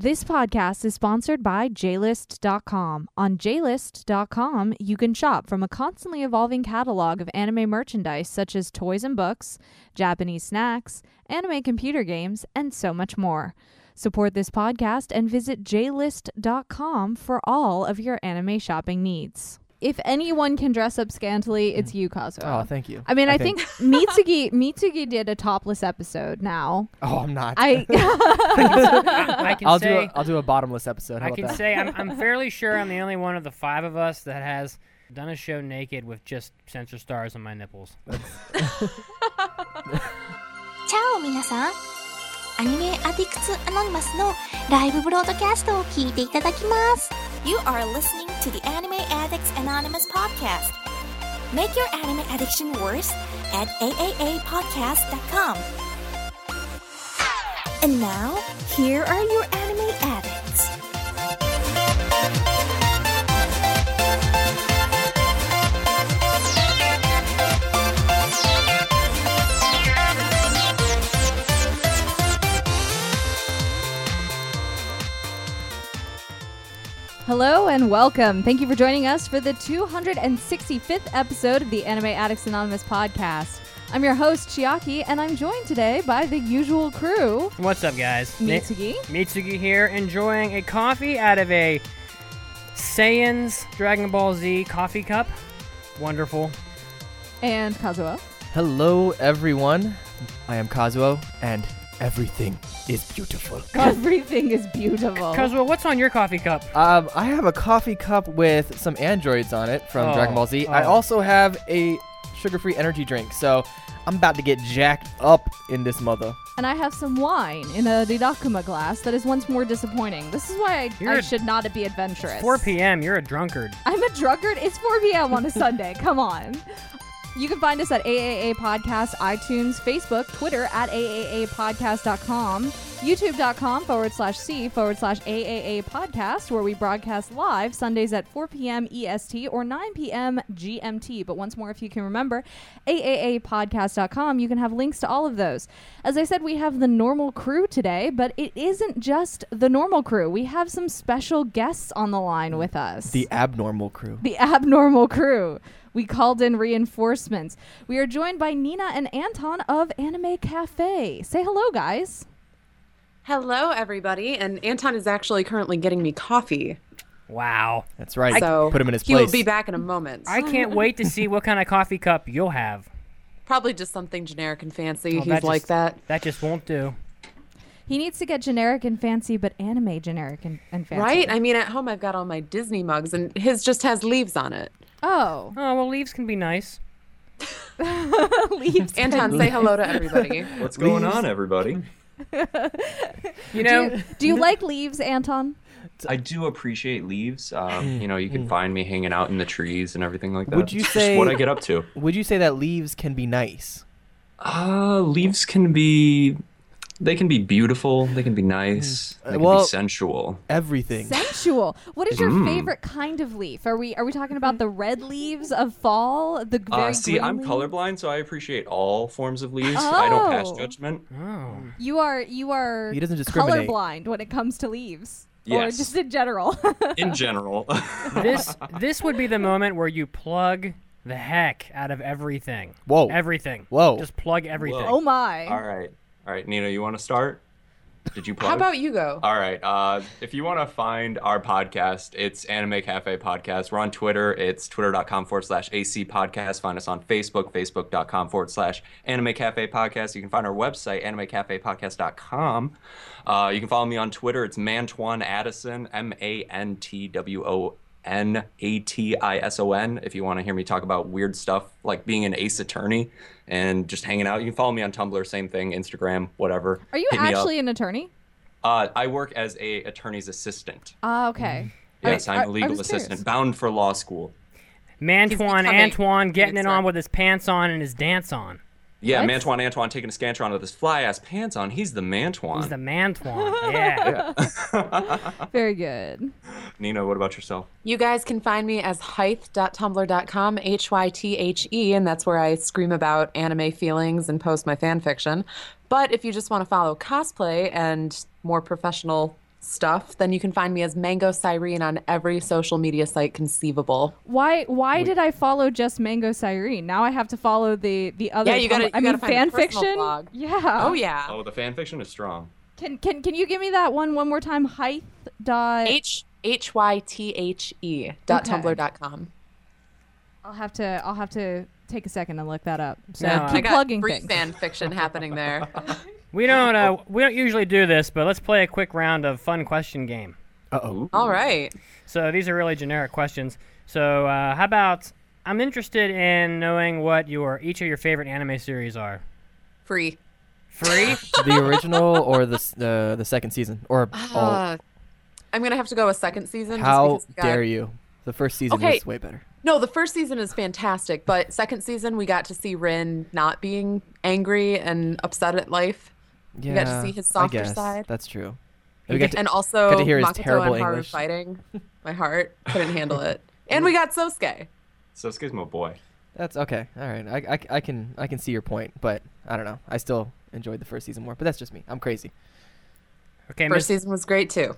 This podcast is sponsored by JList.com. On JList.com, you can shop from a constantly evolving catalog of anime merchandise such as toys and books, Japanese snacks, anime computer games, and so much more. Support this podcast and visit JList.com for all of your anime shopping needs If anyone can dress up scantily, it's you, Kazuo. Oh, thank you. I mean, I, think, Mitsugi Mitsugi did a topless episode now. Oh, I'm not. I I can I'll do say a, I'll do a bottomless episode. How I about can that? say I'm, I'm fairly sure I'm the only one of the five of us that has done a show naked with just sensor stars on my nipples. チャオ皆さんアニメアディクツアノニマスのライブブロードキャストを聞いていただきます You are listening to the Anime Addicts Anonymous podcast. Make your anime addiction worse at aaapodcast.com And now, here are your anime addicts Hello and welcome. Thank you for joining us for the 265th episode of the Anime Addicts Anonymous podcast. I'm your host, Chiaki, and I'm joined today by the usual crew What's up, guys? Mitsugi, Mitsugi here, enjoying a coffee out of a Saiyans Dragon Ball Z coffee cup. Wonderful. and Kazuo. Hello, everyone. I am Kazuo, and everything is beautiful. Everything is beautiful. Kazuo, what's on your coffee cup? Um, I have a coffee cup with some androids on it from Oh, Dragon Ball Z. I oh. also have a sugar-free energy drink, so I'm about to get jacked up in this mother. And I have some wine in a Rilakkuma glass that is once more disappointing. This is why I, You're I a- should not be adventurous. 4 p.m. You're a drunkard. I'm a drunkard. It's 4 p.m. on a Sunday. Come on. You can find us at AAA Podcast, iTunes, Facebook, Twitter at AAApodcast.com, YouTube.com forward slash C forward slash AAA Podcast, where we broadcast live Sundays at 4 p.m. EST or 9 p.m. GMT. But once more, if you can remember, AAApodcast.com, you can have links to all of those. As I said, we have the normal crew today, but it isn't just the normal crew. We have some special guests on the line with us The abnormal crew. the abnormal crew. We called in reinforcements. We are joined by Nina and Anton of Anime Cafe. Say hello, guys. Hello, everybody. And Anton is actually currently getting me coffee. Wow. That's right. So Put him in his place. He'll be back in a moment. I can't wait to see what kind of coffee cup you'll have. Probably just something generic and fancy. Oh, He's like just- that. That just won't do. He needs to get generic and fancy, but anime generic and, and fancy. Right? I mean, at home, I've got all my Disney mugs, and his just has leaves on it. Oh, Oh, well, leaves can be nice. leaves. Anton, say hello to everybody. What's going Leaves. on, everybody? You know, do you, do you like leaves, Anton? I do appreciate leaves. Um, you know, you can find me hanging out in the trees and everything like that. Would you It's say- just what I get up to? Would you say that leaves can be nice? Uh, leaves can be, they can be beautiful. They can be nice. They can well- be sensual. Everything. Sensual. What is your Mm. favorite kind of leaf? Are we are we talking about the red leaves of fall? The very Uh, see, green I'm leaves? colorblind, so I appreciate all forms of leaves. I don't pass Oh. judgment. oh. You are you are He doesn't discriminate. colorblind when it comes to leaves. Or just in general. In general. this this would be the moment where you plug the heck out of everything. Whoa. Everything. Whoa. Just plug everything. oh my. all right. All right, Nina, you want to start? Did you plug? How about you go? All right. Uh, if you want to find our podcast, it's Anime Cafe Podcast. We're on Twitter. It's twitter.com forward slash AC Podcast. Find us on Facebook, facebook.com forward slash Anime Cafe Podcast. You can find our website, animecafepodcast.com. Uh, you can follow me on Twitter. It's Mantwan Addison, M A N T W O N A T I S O N. If you want to hear me talk about weird stuff like being an ace attorney and just hanging out, you can follow me on Tumblr, same thing, Instagram, whatever. Are you Hit actually an attorney? Uh, I work as a attorney's assistant. Ah, okay. Yes, I- I'm a legal was assistant, curious. bound for law school. Mantuan Antoine getting it on with his pants on and his dance on. Yeah, What? Mantuan Antoine taking a scantron with his fly ass pants on. He's the Mantuan. He's the Mantuan. Yeah. Very good. Nina, what about yourself? You guys can find me as hythe.tumblr.com, H Y T H E, and that's where I scream about anime feelings and post my fan fiction. But if you just want to follow cosplay and more professional stuff, then you can find me as Mango Sirene on every social media site conceivable. Why why did I follow just Mango Sirene? Now I have to follow the the other. Yeah, you gotta- Tumblr- I you mean, gotta find fan fiction. blog. Yeah. Oh yeah. Oh, the fan fiction is strong. Can can can you give me that one one more time? Height dot. H H Y T H E dot Okay. tumblr dot com. I'll have to I'll have to take a second and look that up. So No, I keep I got plugging free things. fan fiction happening there. We don't uh, we don't usually do this, but let's play a quick round of fun question game. Uh oh. All right. So these are really generic questions. So uh, how about I'm interested in knowing what your each of your favorite anime series are. Free. Free? the original or the s- the the second season or all? Uh, I'm gonna have to go with second season. How just because we got- dare you? The first season Okay. was way better. No, the first season is fantastic, but second season we got to see Rin not being angry and upset at life, Yeah, got to see his I softer guess. side. That's true. You We get got to- and also Got to hear his Makoto terrible and Haru English. fighting. My heart couldn't handle it, and we got Sosuke. Sosuke's my boy. That's okay. All right. I, I, I can I can see your point, but I don't know. I still enjoyed the first season more. But that's just me. I'm crazy. Okay, First Mis- season was great too.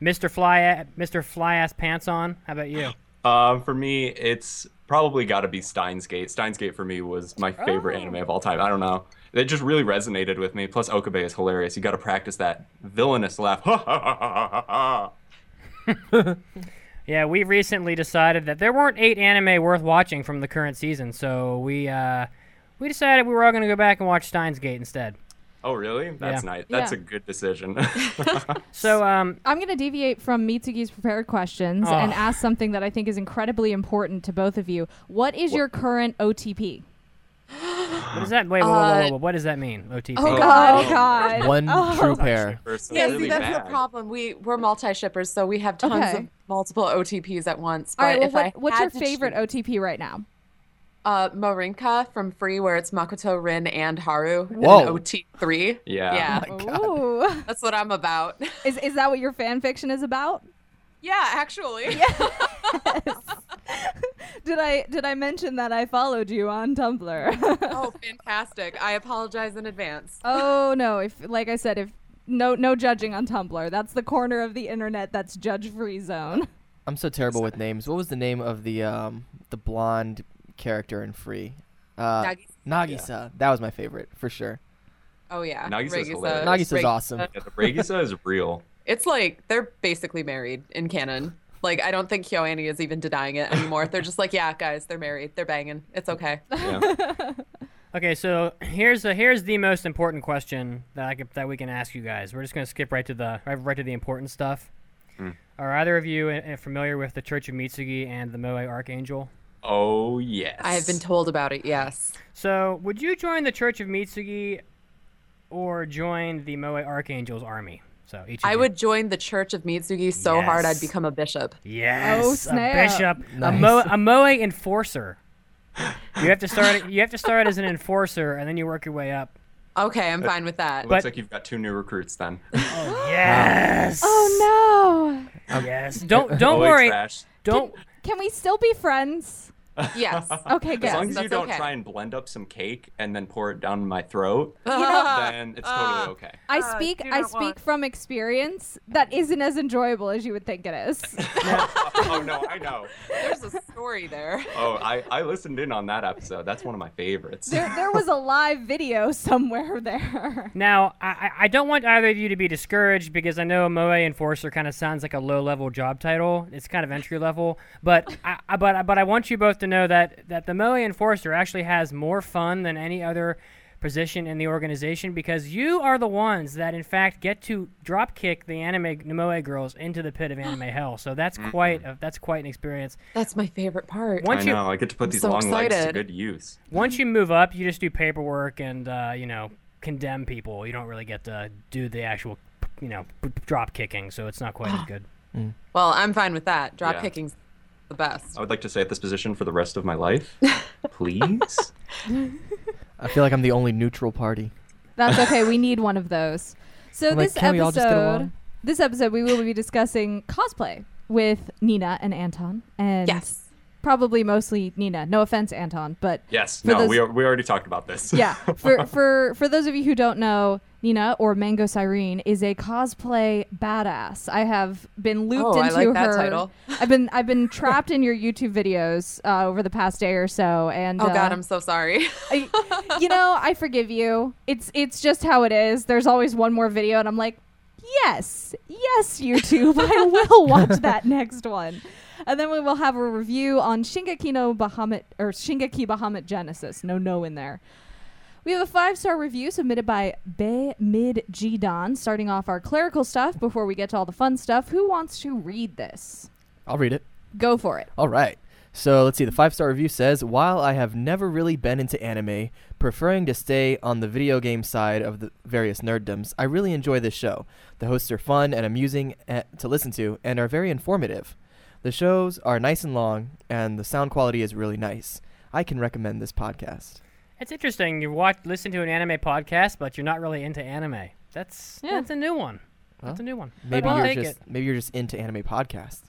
Mr. Fly Mr. Fly ass pants on. How about you? Um, for me, it's probably got to be Steins Gate. Steins Gate for me was my favorite Oh. anime of all time. I don't know. It just really resonated with me. Plus, Okabe is hilarious. You got to practice that villainous laugh. Ha ha ha ha ha ha. Yeah, we recently decided that there weren't eight anime worth watching from the current season, so we uh, we decided we were all going to go back and watch Steins Gate instead. Oh, really? That's Yeah. nice. That's Yeah. a good decision. So um, I'm going to deviate from Mitsugi's prepared questions and Oh. ask something that I think is incredibly important to both of you. What is your current OTP? What does that wait? Whoa, whoa, whoa, whoa, whoa, what does that mean? OTP. Oh, God. Oh God. One Oh. true pair. First, Yeah, see, that's bad. the problem. We we're multi shippers, so we have tons Okay. of multiple OTPs at once. But All right. Well, if what, I what's your favorite choose- OTP right now? Uh, Morinka from Free, where it's Makoto, Rin, and Haru. in Whoa. OT three. Yeah. Yeah, my God. Ooh. that's what I'm about. is is that what your fan fiction is about? yeah, actually. Did I did I mention that I followed you on Tumblr? oh, fantastic! I apologize in advance. oh no! If like I said, if no no judging on Tumblr, that's the corner of the internet that's judge free zone. I'm so terrible with names. What was the name of the um the blonde character in Free? Uh, Nagisa. Nagisa. That was my favorite for sure. Oh yeah, Nagisa's ReiGisa- hilarious. Nagisa's ReiGisa. awesome. Yeah, the ReiGisa is real. It's like they're basically married in canon. Like I don't think KyoAni is even denying it anymore. they're just like, yeah, guys, they're married. They're banging. It's okay. Yeah. Okay, so here's the here's the most important question that I could, that we can ask you guys. We're just gonna skip right to the right, right to the important stuff. Hmm. Are either of you uh, familiar with the Church of Mitsugi and the Moe Archangel? Oh yes. I have been told about it. Yes. So, would you join the Church of Mitsugi or join the Moe Archangel's army? So each. I you. would join the Church of Mitsugi so hard I'd become a bishop. Yes. Oh, A snap. bishop. A, Nice. Mo- a Moe enforcer. You have to start. You have to start as an enforcer, and then you work your way up. Okay, I'm fine with that. Looks but- like you've got two new recruits then. Oh, yes. Oh no! Yes. Don't don't worry. Trash. Don't. Can we still be friends? Yes. Okay, good. As long as you don't okay. try and blend up some cake and then pour it down my throat, know- then it's totally okay. I Uh, speak do I speak want- from experience. That isn't as enjoyable as you would think it is. oh no, I know. There's a story there. Oh, I, I listened in on that episode. That's one of my favorites. there there was a live video somewhere there. Now, I, I- I don't want either of you to be discouraged because I know Moe Enforcer kind of sounds like a low-level job title. It's kind of entry level, but I, I but but I want you both to know that that the Moe Enforcer actually has more fun than any other position in the organization because you are the ones that in fact get to drop kick the anime Moe girls into the pit of anime hell. So that's quite a, that's quite an experience. That's my favorite part. Once I you know. I get to put I'm these so long legs to good use. once you move up, you just do paperwork and uh, you know condemn people. You don't really get to do the actual you know p- drop kicking, so it's not quite as good. Well, I'm fine with that. Drop Yeah. kicking's the best. I would like to stay at this position for the rest of my life. Please? I feel like I'm the only neutral party. That's okay. We need one of those. So I'm this "Can we all just get episode, this episode, we will be discussing cosplay with Nina and Anton, and Yes. Probably mostly Nina. No offense, Anton, but Yes. No, those- we, we already talked about this. yeah. For for for those of you who don't know, Nina or Mango Sirene is a cosplay badass. I have been looped Oh, I into like that her. title. I've been I've been trapped in your YouTube videos uh, over the past day or so, and Oh God, uh, I'm so sorry. I, you know, I forgive you. It's it's just how it is. There's always one more video, and I'm like, yes, yes, YouTube, I will watch that next one. And then we will have a review on Shingeki no Bahamut or Shingeki Bahamut Genesis. No, no in there. We have a five star review submitted by Be Mid Jidan, starting off our clerical stuff before we get to all the fun stuff. Who wants to read this? I'll read it. Go for it. All right. So let's see. The five star review says While I have never really been into anime, preferring to stay on the video game side of the various nerddoms, I really enjoy this show. The hosts are fun and amusing eh, to listen to and are very informative. The shows are nice and long, and the sound quality is really nice. I can recommend this podcast. It's interesting. You watch, listen to an anime podcast, but you're not really into anime. That's Yeah. that's a new one. That's a new one. Maybe But you're just it. maybe you're just into anime podcasts.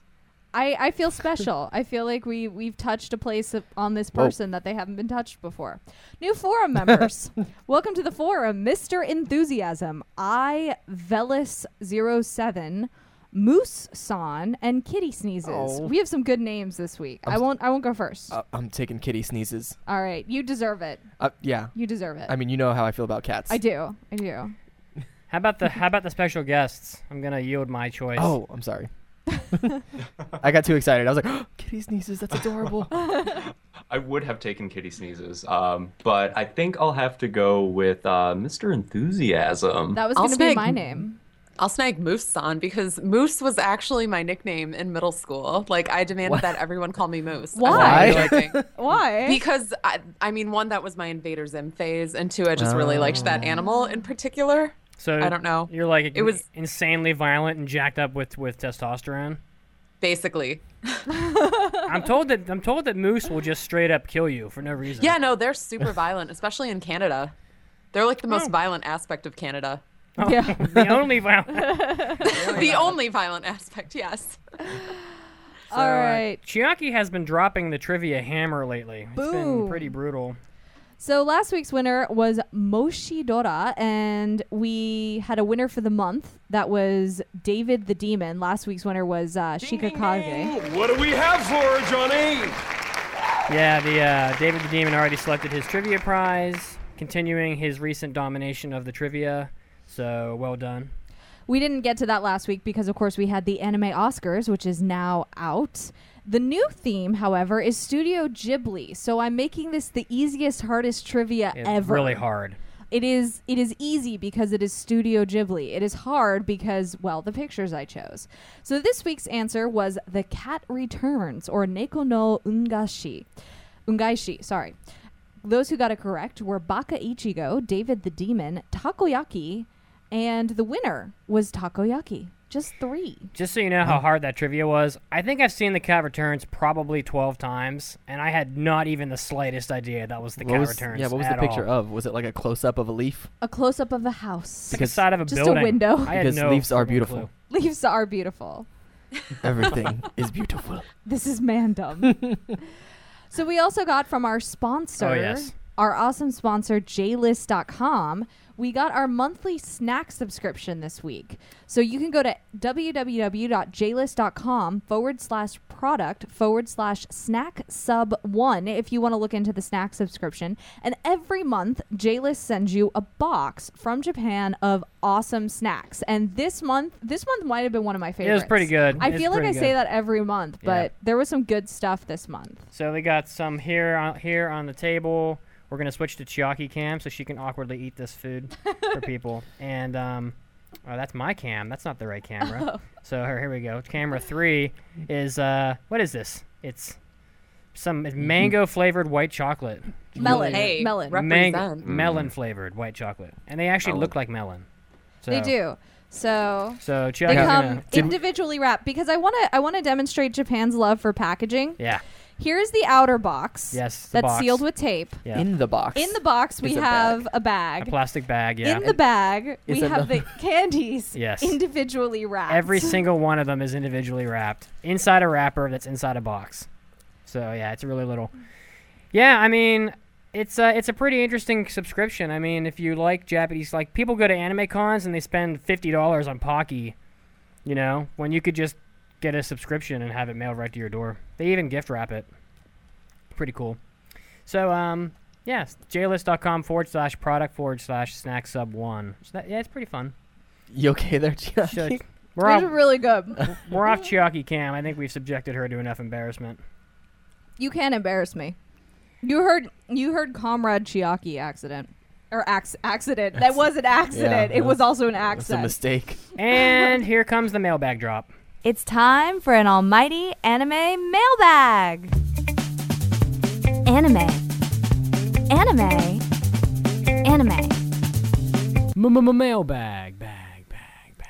I, I feel special. I feel like we we've touched a place of- on this Whoa. person that they haven't been touched before. New forum members, welcome to the forum, Mister Enthusiasm, I Velis 07 Moose San, and Kitty Sneezes. Oh. We have some good names this week. I'm I s- won't I won't go first. Uh, I'm taking kitty sneezes. All right, you deserve it. Uh, yeah. You deserve it. I mean, you know how I feel about cats. I do. I do. How about the how about the special guests? I'm gonna yield my choice. Oh, I'm sorry. I got too excited. I was like, kitty sneezes. That's adorable. I would have taken Kitty Sneezes, um, but I think I'll have to go with uh, Mr. Enthusiasm. That was I'll going to be snag- my name. I'll snag Moose on because Moose was actually my nickname in middle school. Like I demanded What? that everyone call me Moose. as a Why? regular. Why? Because I, I mean, one that was my Invader Zim phase, and two, I just really liked that oh. animal in particular. so I don't know. You're like It was- insanely violent and jacked up with with testosterone. Basically, I'm told that I'm told that moose will just straight up kill you for no reason. yeah, no, they're super violent, especially in Canada. They're like the most Oh. violent aspect of Canada. Yeah. the only violent. the only violent aspect, yes. All right. Chiaki has been dropping the trivia hammer lately. It's been pretty brutal. So last week's winner was Moshidora, and we had a winner for the month. That was David the Demon. Last week's winner was uh, Shikakage. What do we have for her, Johnny? Yeah, the uh, David the Demon already selected his trivia prize, continuing his recent domination of the trivia. So well done. We didn't get to that last week because, of course, we had the Anime Oscars, which is now out. The new theme, however, is Studio Ghibli. So I'm making this the easiest, hardest trivia It's ever. really hard. It is it is easy because it is Studio Ghibli. It is hard because well, the pictures I chose. So this week's answer was The Cat Returns or Neko no Ungashi. Ungaishi, sorry. Those who got it correct were Baka Ichigo, David the Demon, Takoyaki, and the winner was Takoyaki. Just 3. Just so you know how hard that trivia was, I think I've seen the Cat Returns probably 12 times, and I had not even the slightest idea that was the What Cat was, Returns. yeah, what was the at picture all. of? Was it like a close up of a leaf? A close up of a house. Like a Because- side of a Just a building. window. I had Because no leaves are freaking beautiful. clue. Leaves are beautiful. Everything is beautiful. This is mandom. so we also got from our sponsor, Oh, yes. our awesome sponsor, JList.com. We got our monthly snack subscription this week. So you can go to www.jlist.com forward slash product forward slash snack sub one if you want to look into the snack subscription. And every month, JList sends you a box from Japan of awesome snacks. And this month, this month might have been one of my favorites. It was pretty good. I It was feel like I pretty say that every month, Yeah. but there was some good stuff this month. So we got some here on, here on the table. We're gonna switch to Chiaki cam so she can awkwardly eat this food for people. And um, oh, that's my cam. That's not the right camera. Oh. So here, here we go. Camera three is uh, what is this? It's some it's mango flavored white chocolate. Melon, Hey, melon. rep- Mango, melon flavored white chocolate, and they actually Melon. look like melon. So, They do. So So they come gonna, individually wrapped because I want to I want to demonstrate Japan's love for packaging. yeah, Here's the outer box. Yes, the That's box. sealed with tape. yeah, In the box. In the box we Is a have bag. a a bag. plastic bag. Yeah, In the bag we Is it have the- the candies Yes. individually wrapped. Every single one of them is individually wrapped inside a wrapper that's inside a box. So yeah, it's really little. Yeah, I mean, it's a it's a pretty interesting subscription. I mean, if you like Japanese, like people go to anime cons and they spend fifty dollars on Pocky, you know, when you could just get a subscription and have it mailed right to your door. They even gift wrap it. Pretty cool. So um, yeah, jlist.com forward slash product forward slash snack sub one. So that, yeah, it's pretty fun. You okay there, Chiaki? Should- We're These are off, really good. we're off Chiaki Cam. I think we've subjected her to enough embarrassment. You can't embarrass me. You heard you heard Comrade Chiaki accident. Or acc- accident. That was an accident. Yeah, it was also an That's a accident. mistake. And here comes the mailbag drop. It's time for an almighty anime mailbag. Anime. Anime. Anime. Mailbag, bag, bag, bag.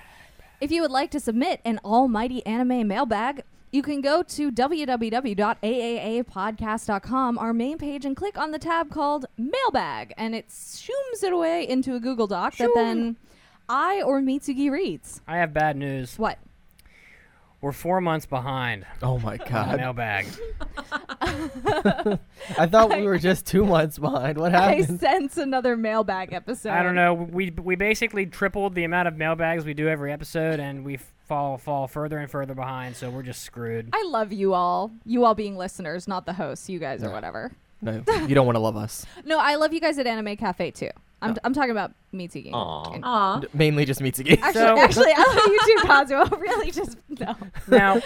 If you would like to submit an almighty anime mailbag, you can go to www.aapodcast.com, our main page, and click on the tab called Mailbag, and it zooms it away into a Google Doc that then I or Mitsugi reads. I have bad news. What? We're four months behind Oh my god. mailbag. I thought we were just two months behind. What I happened? sense another mailbag episode. I don't know. We we basically tripled the amount of mailbags we do every episode, and we fall fall further and further behind. So we're just screwed. I love you all. You all being listeners, not the hosts, you guys or whatever. No, you don't want to love us. No, I love you guys at Anime Cafe too. I'm, oh. I'm talking about Mitsugi. Aw. And- Aw. Mainly just Mitsugi. Actually, So- actually, I love you too, Kazuo. really, just no. Now,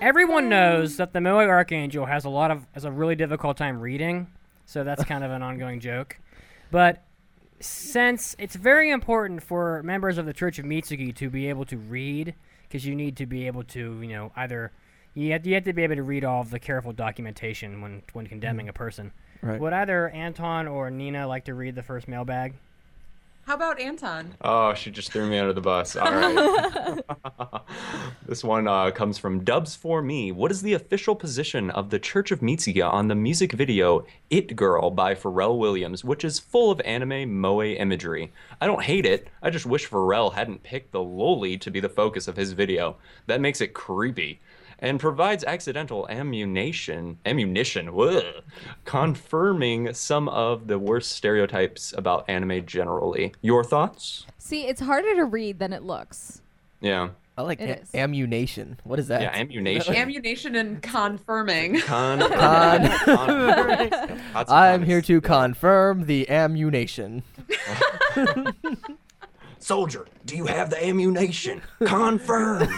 everyone um, knows that the Moe Archangel has a lot of has a really difficult time reading, so that's kind of an ongoing joke. But since it's very important for members of the Church of Mitsugi to be able to read, because you need to be able to, you know, either you have, you have to be able to read all of the careful documentation when when condemning mm. a person. Right. Would either Anton or Nina like to read the first mailbag? How about Anton? Oh, she just threw me under the bus. All right. this one uh, comes from Dubs for Me. What is the official position of the Church of Mitsuga on the music video "It Girl" by Pharrell Williams, which is full of anime moe imagery? I don't hate it. I just wish Pharrell hadn't picked the loli to be the focus of his video. That makes it creepy. And provides accidental ammunition, ammunition, ugh, confirming some of the worst stereotypes about anime generally. Your thoughts? See, it's harder to read than it looks. Yeah. I like It a- ammunition. What is that? Yeah, ammunition. Ammunition and confirming. Con- Con- con- Lots of I'm cons. here to confirm the ammunition. Soldier, do you have the ammunition? Confirm.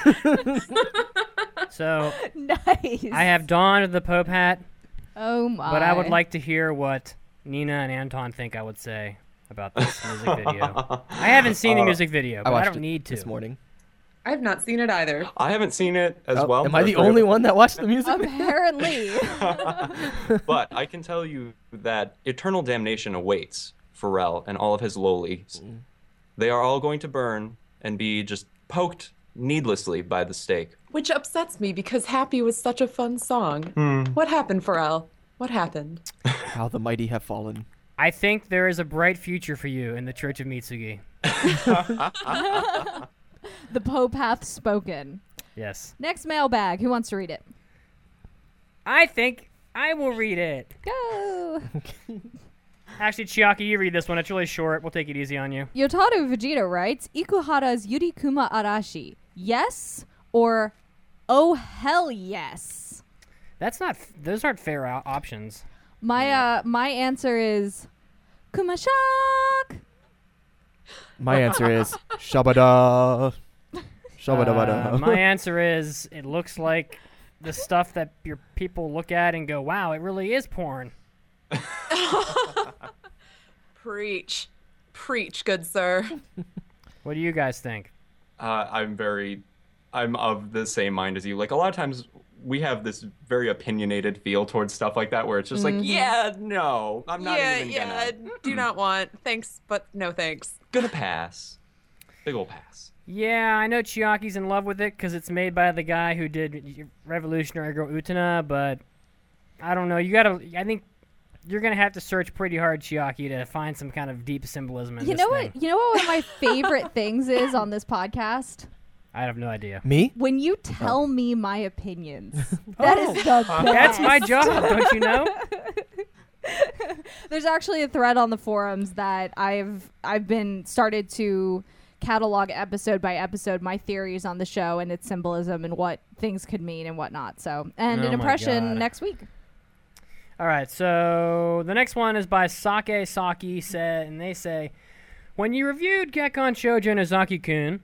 So nice. I have donned the Pope hat, Oh my. but I would like to hear what Nina and Anton think I would say about this music video. I haven't seen the uh, music video, I but I, watched don't it need to. this morning. I have not seen it either. I haven't seen it as Oh, well. am I the only one that watched the music? video? Apparently. but I can tell you that eternal damnation awaits Pharrell and all of his lolis. Mm. They are all going to burn and be just poked needlessly by the stake. Which upsets me because Happy was such a fun song. Hmm. What happened, Pharrell? What happened? How the mighty have fallen. I think there is a bright future for you in the Church of Mitsugi. the Pope hath spoken. Yes. Next mailbag. Who wants to read it? I think I will read it. Go. Actually, Chiaki, you read this one. It's really short. We'll take it easy on you. Yotaru Vegeta writes Ikuhara's Yurikuma Arashi. Yes or oh hell yes. That's not. Those aren't fair o- options. My uh my answer is Kumashock. My answer is Shabada. Shabada Uh, my answer is it looks like the stuff that your people look at and go, "Wow, it really is porn." Preach. Preach, good sir. What do you guys think? Uh, I'm very, I'm of the same mind as you. Like a lot of times, we have this very opinionated feel towards stuff like that, where it's just like, yeah, no, I'm not yeah, even yeah. gonna, Do not want. Thanks, but no thanks. gonna pass. Big ol' pass. Yeah, I know Chiaki's in love with it because it's made by the guy who did Revolutionary Girl Utena, but I don't know. You gotta. I think you're gonna have to search pretty hard, Chiaki, to find some kind of deep symbolism in You this know thing. what? You know what one of my favorite things is on this podcast? I have no idea. Me? When you oh. tell me my opinions, that is the oh. best. That's my job, don't you know? There's actually a thread on the forums that I've I've been started to catalog episode by episode my theories on the show and its symbolism and what things could mean and whatnot. So, and Oh an my impression God. next week. All right, so the next one is by Sake Saki said, and they say, when you reviewed Gekkan Shoujo Nozaki-kun,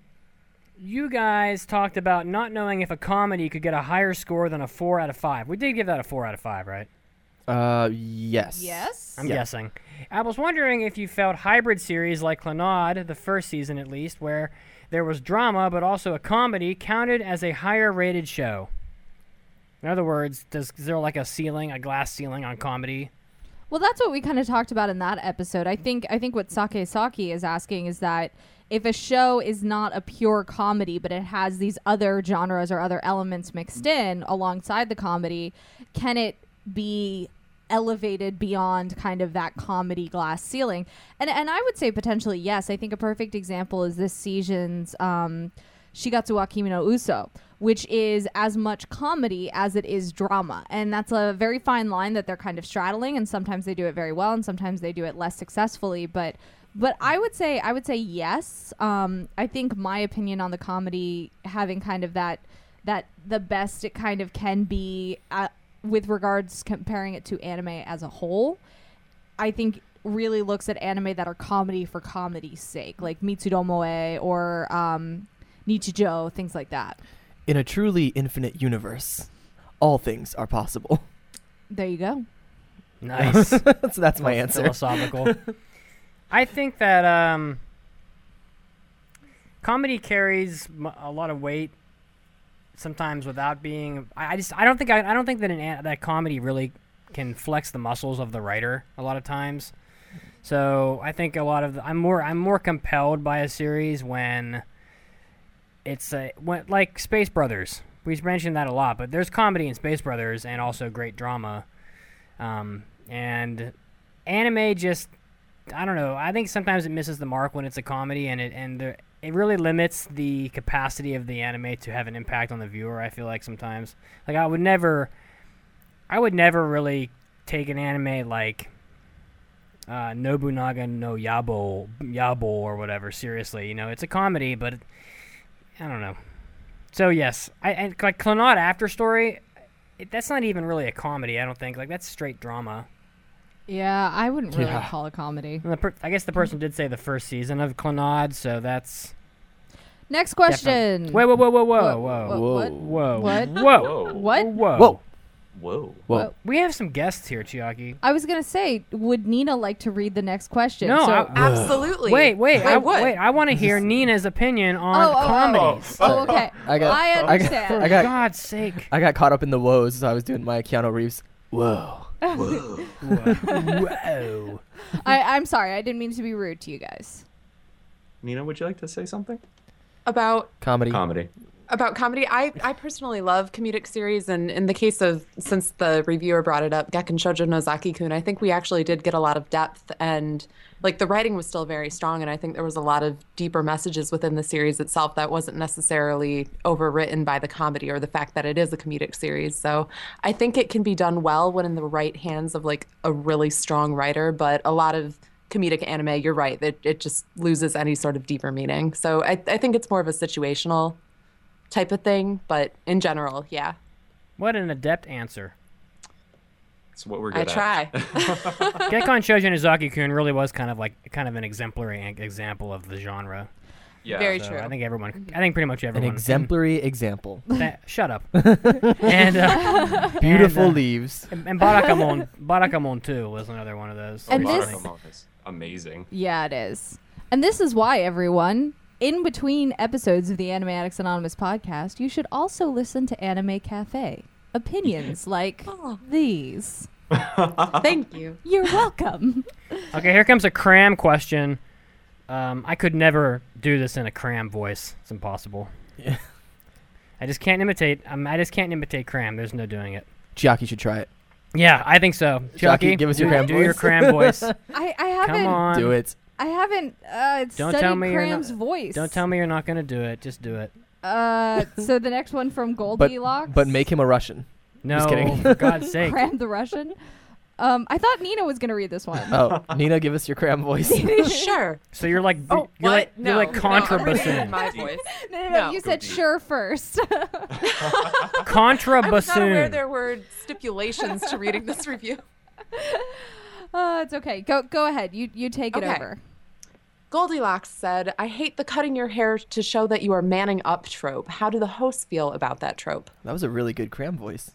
you guys talked about not knowing if a comedy could get a higher score than a four out of five. We did give that a four out of five, right? Uh, yes. Yes. I'm Yeah. guessing. I was wondering if you felt hybrid series like Clannad, the first season at least, where there was drama but also a comedy, counted as a higher rated show. In other words, does is there like a ceiling, a glass ceiling on comedy? Well, that's what we kind of talked about in that episode. I think I think what Sake Saki is asking is that if a show is not a pure comedy, but it has these other genres or other elements mixed in alongside the comedy, can it be elevated beyond kind of that comedy glass ceiling? And and I would say potentially yes. I think a perfect example is this season's um, Shigatsu wa Kimi no Uso, which is as much comedy as it is drama. And that's a very fine line that they're kind of straddling and sometimes they do it very well and sometimes they do it less successfully, but but I would say I would say yes. Um, I think my opinion on the comedy having kind of that that the best it kind of can be uh, with regards comparing it to anime as a whole. I think really looks at anime that are comedy for comedy's sake, like Mitsudomoe or um, Nichijou, things like that. In a truly infinite universe, all things are possible. There you go. Nice. so that's my Phil- answer. Philosophical. I think that um, comedy carries a lot of weight sometimes without being. I, I just I don't think I, I don't think that an that comedy really can flex the muscles of the writer a lot of times. So I think a lot of the, I'm more I'm more compelled by a series when it's a like Space Brothers. We've mentioned that a lot, but there's comedy in Space Brothers and also great drama. Um, and anime just I don't know. I think sometimes it misses the mark when it's a comedy, and it and it really limits the capacity of the anime to have an impact on the viewer. I feel like sometimes, like I would never, I would never really take an anime like uh, Nobunaga no Yabo Yabo or whatever seriously. You know, it's a comedy, but I don't know. So yes, I and like Clannad After Story. It, that's not even really a comedy. I don't think. Like that's straight drama. Yeah, I wouldn't really Yeah. call it comedy. The per- I guess the person did say the first season of Clannad, so that's. Next question. Whoa, whoa, whoa, whoa, whoa, Whoa, whoa, whoa, what? whoa, What? whoa, Whoa. What? whoa, Whoa. Whoa. Whoa. We have some guests here, Chiaki. I was gonna say, would Nina like to read the next question? No, so, I- Absolutely. Wait, wait, I I, would. wait. I want to hear Nina's opinion oh, on Oh, oh, oh. comedies. oh, okay. I got- I I got- understand. For I got- God's sake. I got caught up in the woes, as I was doing my Keanu Reeves. Whoa. Whoa. I, I'm sorry. I didn't mean to be rude to you guys. Nina, would you like to say something? About Comedy. Comedy. About comedy. I i personally love comedic series and in the case of since the reviewer brought it up gekkan shoujo nozaki kun i think we actually did get a lot of depth and like the writing was still very strong and i think there was a lot of deeper messages within the series itself that wasn't necessarily overwritten by the comedy or the fact that it is a comedic series. So i think it can be done well when in the right hands of like a really strong writer but a lot of comedic anime you're right it, it just loses any sort of deeper meaning. So I, I think it's more of a situational type of thing, but in general, yeah. What an adept answer. That's what we're I good at. try. Gekkan Shoujo Nozaki-kun really was kind of like kind of an exemplary example of the genre. Yeah. Very So true. I think everyone, I think pretty much everyone. An everyone. exemplary example. That- shut up. and uh, Beautiful and, uh, leaves. And, and Barakamon, Barakamon 2 was another one of those. And I this- Barakamon is amazing. Yeah, it is. And this is why, everyone, in between episodes of the Anime Addicts Anonymous podcast, you should also listen to Anime Cafe. Opinions like these. Thank you. You're welcome. Okay, here comes a cram question. Um, I could never do this in a cram voice. It's impossible. Yeah. I just can't imitate. Um, I just can't imitate cram. There's no doing it. Chiaki should try it. Yeah, I think so. Jockey, Chucky, give us your cram do voice. your cram voice. I, I haven't Come on. Do it. I haven't uh, Don't studied tell me you're Cram's not- voice. Don't tell me you're not going to do it. Just do it. Uh, so the next one from But Goldilocks. but make him a Russian. No, Just kidding. for God's sake. Cram the Russian. Um, I thought Nina was gonna read this one. Oh, Nina, give us your cram voice. sure. So you're like Oh, you're what? like no, you're like no, I'm reading in bassoon. my voice. No, no, no. No. You said sure first. Contra I was not aware bassoon. there were stipulations to reading this review. uh, it's okay. Go go ahead. You you take it Okay. over. Goldilocks said, I hate the cutting your hair to show that you are manning up trope. How do the hosts feel about that trope? That was a really good cram voice.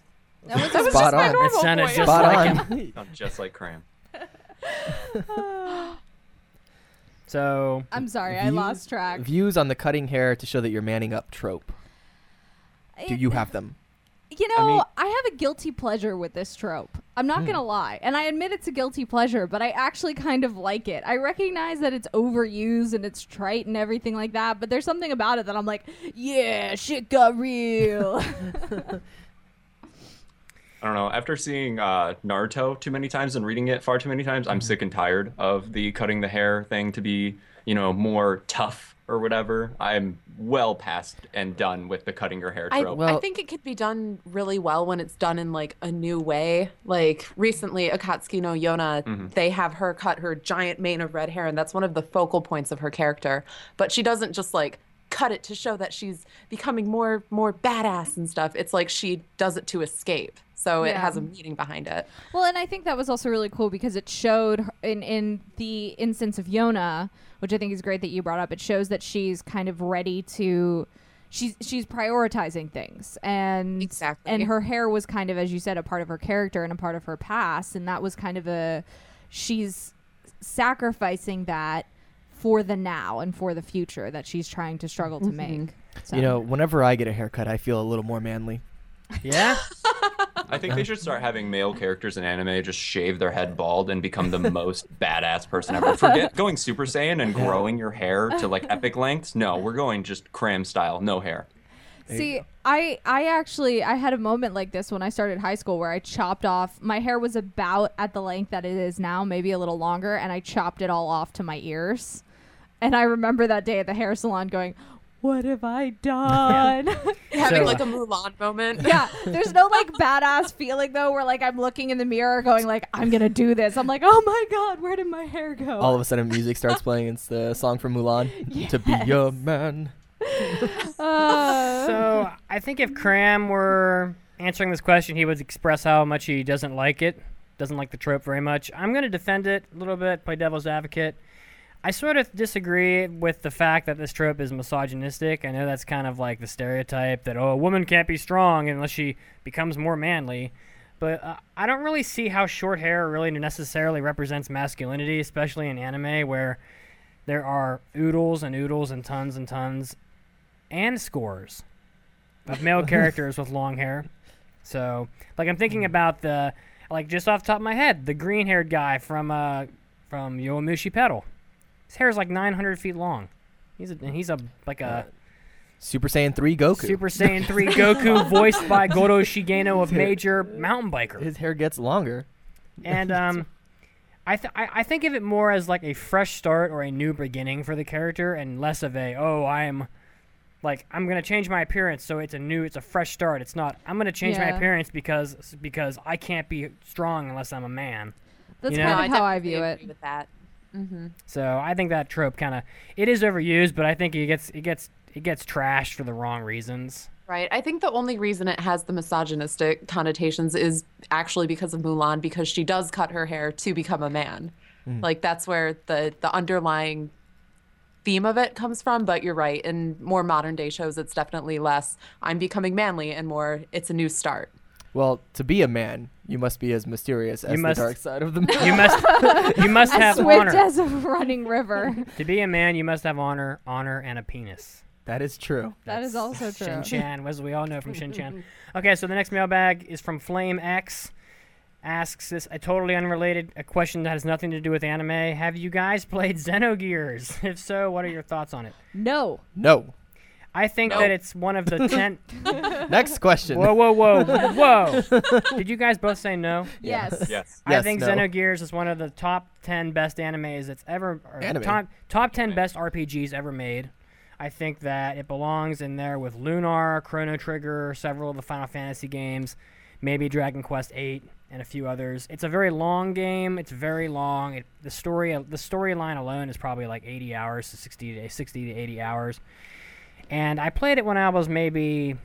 That was, That was Spot just my on. normal It sounded voice. just Spot like on. him. Sound just like Cram. So I'm sorry, I lost track. Views on the cutting hair to show that you're manning up trope. Do you have them? You know, I, mean- have a guilty pleasure with this trope. I'm not Hmm. gonna lie, and I admit it's a guilty pleasure, but I actually kind of like it. I recognize that it's overused and it's trite and everything like that, but there's something about it that I'm like, yeah, shit got real. I don't know. After seeing uh, Naruto too many times and reading it far too many times, I'm sick and tired of the cutting the hair thing to be, you know, more tough or whatever. I'm well past and done with the cutting your hair I, trope. Well- I think it could be done really well when it's done in like a new way. Like recently, Akatsuki no Yona, mm-hmm. they have her cut her giant mane of red hair, and that's one of the focal points of her character. But she doesn't just like cut it to show that she's becoming more more badass and stuff. It's like she does it to escape. So it has a meaning behind it. well, and I think that was also really cool because it showed in in the instance of Yona, which I think is great that you brought up. It shows that she's kind of ready to. She's she's prioritizing things and Exactly. and her hair was kind of as you said a part of her character and a part of her past and that was kind of a she's sacrificing that for the now and for the future that she's trying to struggle to mm-hmm. make. So. You know, whenever I get a haircut, I feel a little more manly. yeah, I think they should start having male characters in anime just shave their head bald and become the most badass person ever. Forget going Super Saiyan and growing your hair to like epic lengths. No, we're going just cram style, no hair. See, I I actually I had a moment like this when I started high school where I chopped off my hair was about at the length that it is now, maybe a little longer, and I chopped it all off to my ears. And I remember that day at the hair salon going, "What have I done?" Having So- like a Mulan moment. yeah, there's no like badass feeling though where like I'm looking in the mirror going like I'm going to do this. I'm like, "Oh my god, where did my hair go?" All of a sudden, music starts playing. It's the song from Mulan. To be a man. Uh, So I think if Cram were answering this question, he would express how much he doesn't like it, doesn't like the trope very much. I'm going to defend it a little bit, play devil's advocate. I sort of disagree with the fact that this trope is misogynistic. I know that's kind of like the stereotype that oh, a woman can't be strong unless she becomes more manly. But uh, I don't really see how short hair really necessarily represents masculinity, especially in anime where there are oodles and oodles and tons and tons and scores of male characters with long hair. So, like, I'm thinking about the, like, just off the top of my head, the green-haired guy from uh from Yowamushi Pedal. His hair is like 900 feet long. He's a he's a like a Super Saiyan 3 Goku. Super Saiyan 3 Goku, voiced by Goro Shigeno of Major Mountain Biker. His hair gets longer. And um, I, th- I I think of it more as like a fresh start or a new beginning for the character, and less of a oh I'm like I'm gonna change my appearance, so it's a new it's a fresh start. It's not I'm gonna change my Yeah. appearance because because I can't be strong unless I'm a man. that's you know- kind No, of how I definitely view it. With that. Mm-hmm. So I think that trope kind of it is overused, but I think it gets it gets it gets trashed for the wrong reasons. Right. I think the only reason it has the misogynistic connotations is actually because of Mulan, because she does cut her hair to become a man. Hmm. Like that's where the the underlying theme of it comes from. But you're right. In more modern day shows, it's definitely less I'm becoming manly and more it's a new start. Well, to be a man, you must be as mysterious as must- the dark side of the moon. You must you must have swift honor. as a running river. To be a man, you must have honor, honor, and a penis. that is true. that is also true. Shin Chan, as we all know from Shin Chan. Okay, so the next mailbag is from Flame X. Asks this a totally unrelated a question that has nothing to do with anime. Have you guys played Xenogears? If so, what are your thoughts on it? No. No. I think No. that it's one of the ten. Next question. whoa, whoa, whoa, whoa! Did you guys both say no? Yes. Yes. I Yes, think no. Xenogears is one of the top ten best animes that's ever or Anime. top top ten best RPGs ever made. I think that it belongs in there with Lunar, Chrono Trigger, several of the Final Fantasy games, maybe Dragon Quest VIII, and a few others. It's a very long game. It's very long. It, the story, the storyline alone is probably like 80 hours to 60 to 60 to 80 hours. And I played it when I was maybe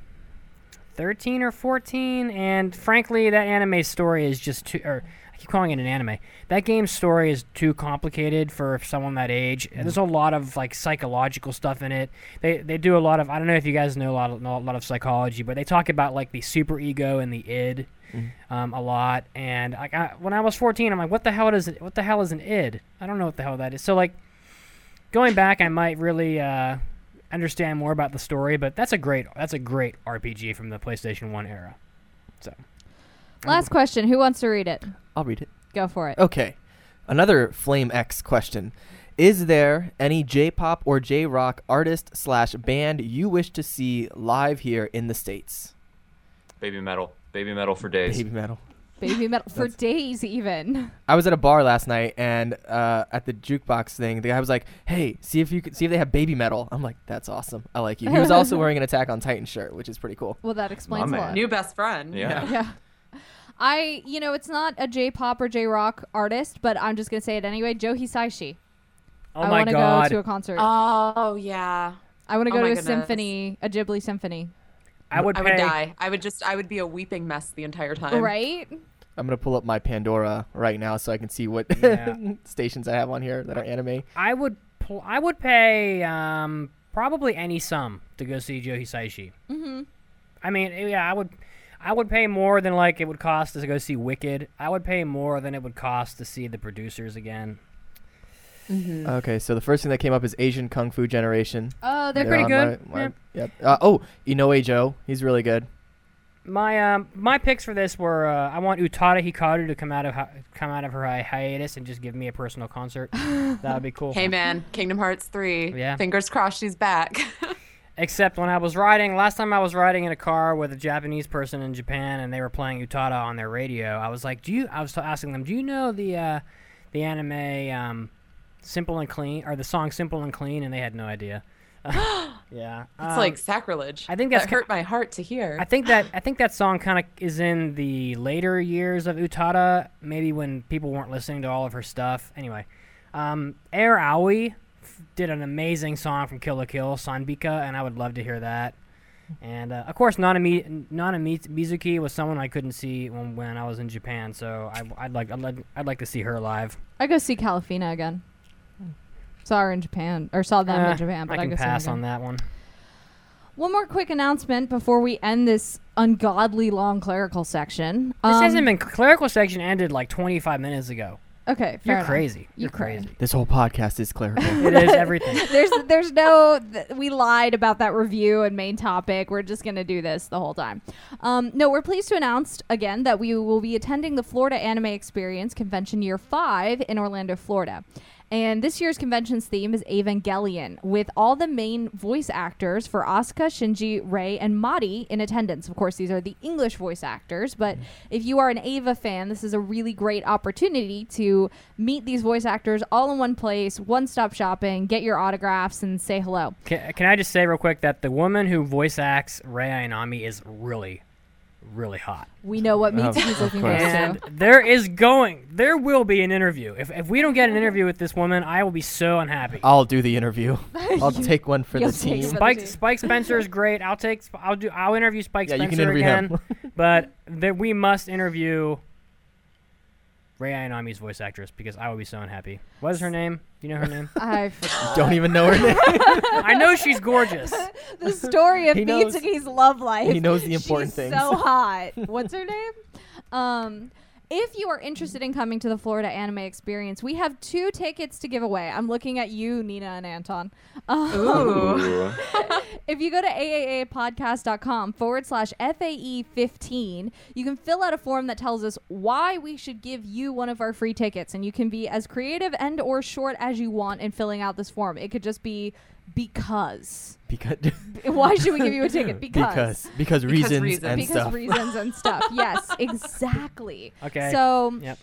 13 or 14, and frankly, that anime story is just too. Or I keep calling it an anime. That game's story is too complicated for someone that age. And There's a lot of like psychological stuff in it. They they do a lot of. I don't know if you guys know a lot of know a lot of psychology, but they talk about like the super ego and the id. Um, a lot, and like I, when I was 14, I'm like, what the hell is it? What the hell is an id? I don't know what the hell that is. So like, going back, I might really uh, understand more about the story, but that's a great that's a great RPG from the PlayStation 1 era. So, Last um, question. Who wants to read it? I'll read it. Go for it. Okay. Another Flame X question. Is there any J-pop or J-rock artist slash band you wish to see live here in the states? Baby metal. Baby metal for days. Baby metal. Baby metal for days, even. I was at a bar last night and uh, at the jukebox thing, the guy was like, "Hey, see if you can see if they have baby metal." I'm like, "That's awesome. I like you." He was also wearing an Attack on Titan shirt, which is pretty cool. Well, that explains a man. lot. New best friend. Yeah. Yeah. I, you know, it's not a J-pop or J-rock artist, but I'm just gonna say it anyway. Joe Hisaishi. oh I my want to go god, to a concert. Oh yeah. I want to oh go my to a goodness. symphony, a Ghibli symphony. I would I pay. would die. I would just. I would be a weeping mess the entire time. Right? I'm gonna pull up my Pandora right now so I can see what Yeah. stations I have on here that are anime. I would pl- I would pay um, probably any sum to go see Joe Hisaishi. Mm-hmm. I mean, yeah, I would. I would pay more than like it would cost to go see Wicked. I would pay more than it would cost to see the producers again. Okay, so the first thing that came up is Asian Kung Fu Generation. Oh, they're They're pretty good, my- my- yep. Uh, oh, Inoue Joe, he's really good. My um my picks for this were uh, I want Utada Hikaru to come out of hi- come out of her hi- hiatus and just give me a personal concert. that would be cool. Hey man, Kingdom Hearts three. Yeah. Fingers crossed she's back. Except when I was riding, last time I was riding in a car with a Japanese person in Japan and they were playing Utada on their radio, I was like, "Do you?" I was asking them, "Do you know the uh, the anime um, Simple and Clean or the song Simple and Clean?" And they had no idea. yeah, It's Um, like sacrilege. I think that's that hurt my heart to hear. I think that I think that song kind of is in the later years of Utada, maybe when people weren't listening to all of her stuff. Anyway, um, Eir Aoi f- did an amazing song from Kill la Kill, Sanbika, and I would love to hear that. And uh, of course, Nana, Mi- Nana Mizuki was someone I couldn't see when, when I was in Japan, so I, I'd like I'd, like- I'd like to see her live. I go see Kalafina again. Saw her in Japan, or saw them Uh, in Japan, but I I, can go see pass on that one. One more quick announcement before we end this ungodly long clerical section. This Um, hasn't been clerical section ended like 25 minutes ago. okay. fair You're enough. crazy. You're You cray. crazy. This whole podcast is clerical. it is everything. there's there's no th- we lied about that review and main topic we're just gonna do this the whole time um, no we're pleased to announce again that we will be attending the florida anime experience convention year five in orlando florida and this year's convention's theme is Evangelion, with all the main voice actors for Asuka, Shinji, Rei, and Mari in attendance. Of course, these are the English voice actors, but mm-hmm. if you are an Eva fan, this is a really great opportunity to meet these voice actors all in one place, one stop shopping, get your autographs, and say hello. Can, can I just say real quick that the woman who voice acts Rei Ayanami is really, really hot. We know what uh, Of- Mitsugi's of looking course. forward And there is going, there will be an interview. If, if we don't get an interview with this woman, I will be so unhappy. I'll do the interview. I'll take one for the You'll take team. some- Spike Spike Spencer is great. I'll take. Sp- I'll do. I'll interview Spike Yeah, you Spencer can interview again. him. but there, we must interview Rei Ayanami's voice actress because I will be so unhappy. What is her name? You know her name? I forgot. Don't even know her name. I know she's gorgeous. the story of He knows- Mitsugi's love life. he knows the important She's things. So hot. What's her name? Um, if you are interested in coming to the Florida Anime Experience, we have two tickets to give away. I'm looking at you, Nina and Anton. Um, Ooh. if you go to aaapodcast.com forward slash FAE15, you can fill out a form that tells us why we should give you one of our free tickets. And you can be as creative and or short as you want in filling out this form. It could just be because. because Why should we give you a ticket? because because because reasons reasons. and because stuff. reasons and stuff. Yes, exactly. Okay. So Yep.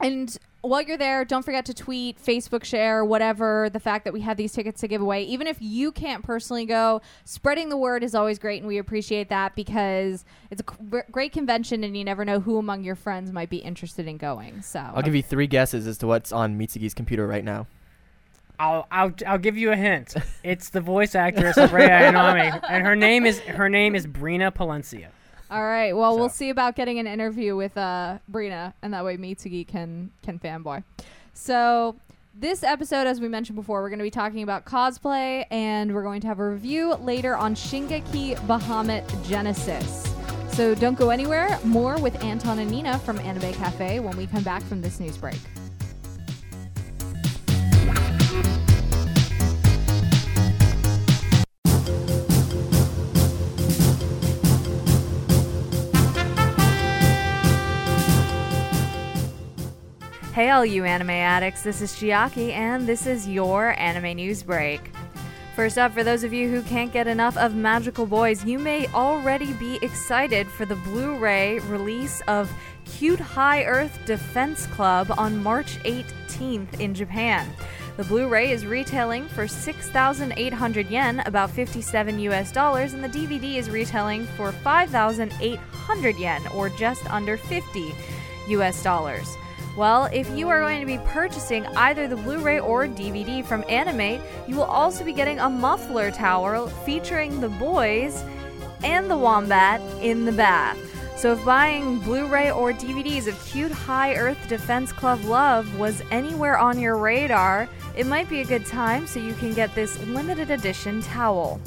And while you're there, don't forget to tweet, Facebook share, whatever, the fact that we have these tickets to give away. Even if you can't personally go, spreading the word is always great, and we appreciate that because it's a c- great convention and you never know who among your friends might be interested in going. So, I'll give you three guesses as to what's on Mitsugi's computer right now. I'll, I'll I'll give you a hint. It's the voice actress of Rei Ayanami, and her name is her name is Brina Palencia. all right. Well, we'll see about getting an interview with uh, Brina, and that way Mitsugi can can fanboy. So. This episode, as we mentioned before, we're going to be talking about cosplay, and we're going to have a review later on Shingeki Bahamut Genesis. So don't go anywhere. More with Anton and Nina from Anime Cafe when we come back from this news break. Hey, all you anime addicts, this is Chiaki, and this is your anime news break. First up, for those of you who can't get enough of Magical Boys, you may already be excited for the Blu ray release of Cute High Earth Defense Club on March 18th in Japan. The Blu ray is retailing for 6,800 yen, about 57 US dollars, and the DVD is retailing for 5,800 yen, or just under 50 US dollars. Well, if you are going to be purchasing either the Blu ray or DVD from Animate, you will also be getting a muffler towel featuring the boys and the wombat in the bath. So, if buying Blu ray or DVDs of Cute High Earth Defense Club Love was anywhere on your radar, it might be a good time so you can get this limited edition towel.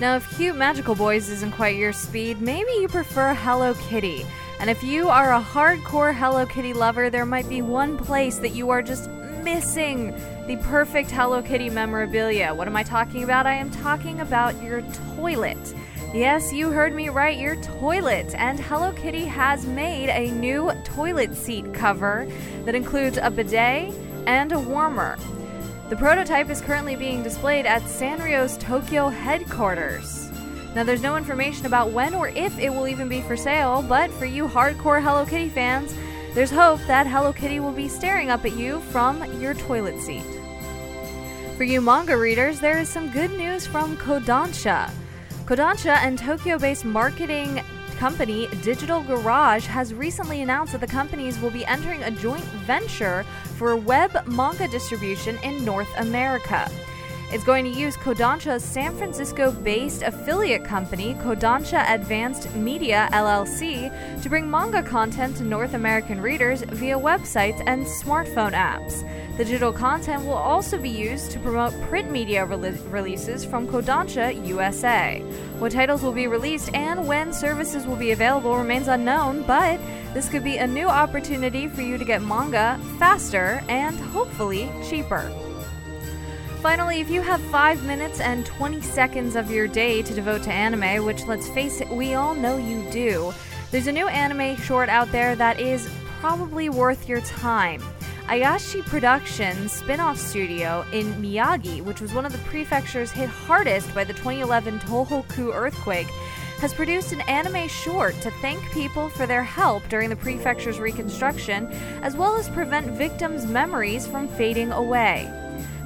Now, if Cute Magical Boys isn't quite your speed, maybe you prefer Hello Kitty. And if you are a hardcore Hello Kitty lover, there might be one place that you are just missing the perfect Hello Kitty memorabilia. What am I talking about? I am talking about your toilet. Yes, you heard me right, your toilet. And Hello Kitty has made a new toilet seat cover that includes a bidet and a warmer. The prototype is currently being displayed at Sanrio's Tokyo headquarters. Now, there's no information about when or if it will even be for sale, but for you hardcore Hello Kitty fans, there's hope that Hello Kitty will be staring up at you from your toilet seat. For you manga readers, there is some good news from Kodansha. Kodansha and Tokyo based marketing company Digital Garage has recently announced that the companies will be entering a joint venture for web manga distribution in North America. It's going to use Kodansha's San Francisco based affiliate company, Kodansha Advanced Media LLC, to bring manga content to North American readers via websites and smartphone apps. The digital content will also be used to promote print media rele- releases from Kodansha USA. What titles will be released and when services will be available remains unknown, but this could be a new opportunity for you to get manga faster and hopefully cheaper. Finally, if you have 5 minutes and 20 seconds of your day to devote to anime, which let's face it, we all know you do, there's a new anime short out there that is probably worth your time. Ayashi Productions spin off studio in Miyagi, which was one of the prefectures hit hardest by the 2011 Tohoku earthquake, has produced an anime short to thank people for their help during the prefecture's reconstruction, as well as prevent victims' memories from fading away.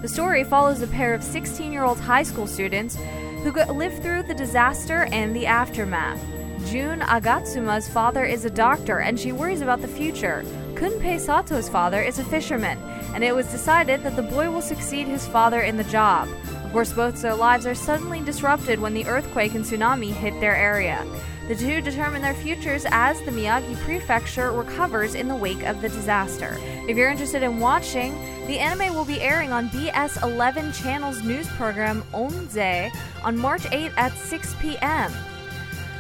The story follows a pair of 16 year old high school students who live through the disaster and the aftermath. June Agatsuma's father is a doctor and she worries about the future. Kunpei Sato's father is a fisherman, and it was decided that the boy will succeed his father in the job. Their lives are suddenly disrupted when the earthquake and tsunami hit their area. The two determine their futures as the Miyagi Prefecture recovers in the wake of the disaster. If you're interested in watching, the anime will be airing on BS11 Channel's news program Onze on March 8th at 6 p.m.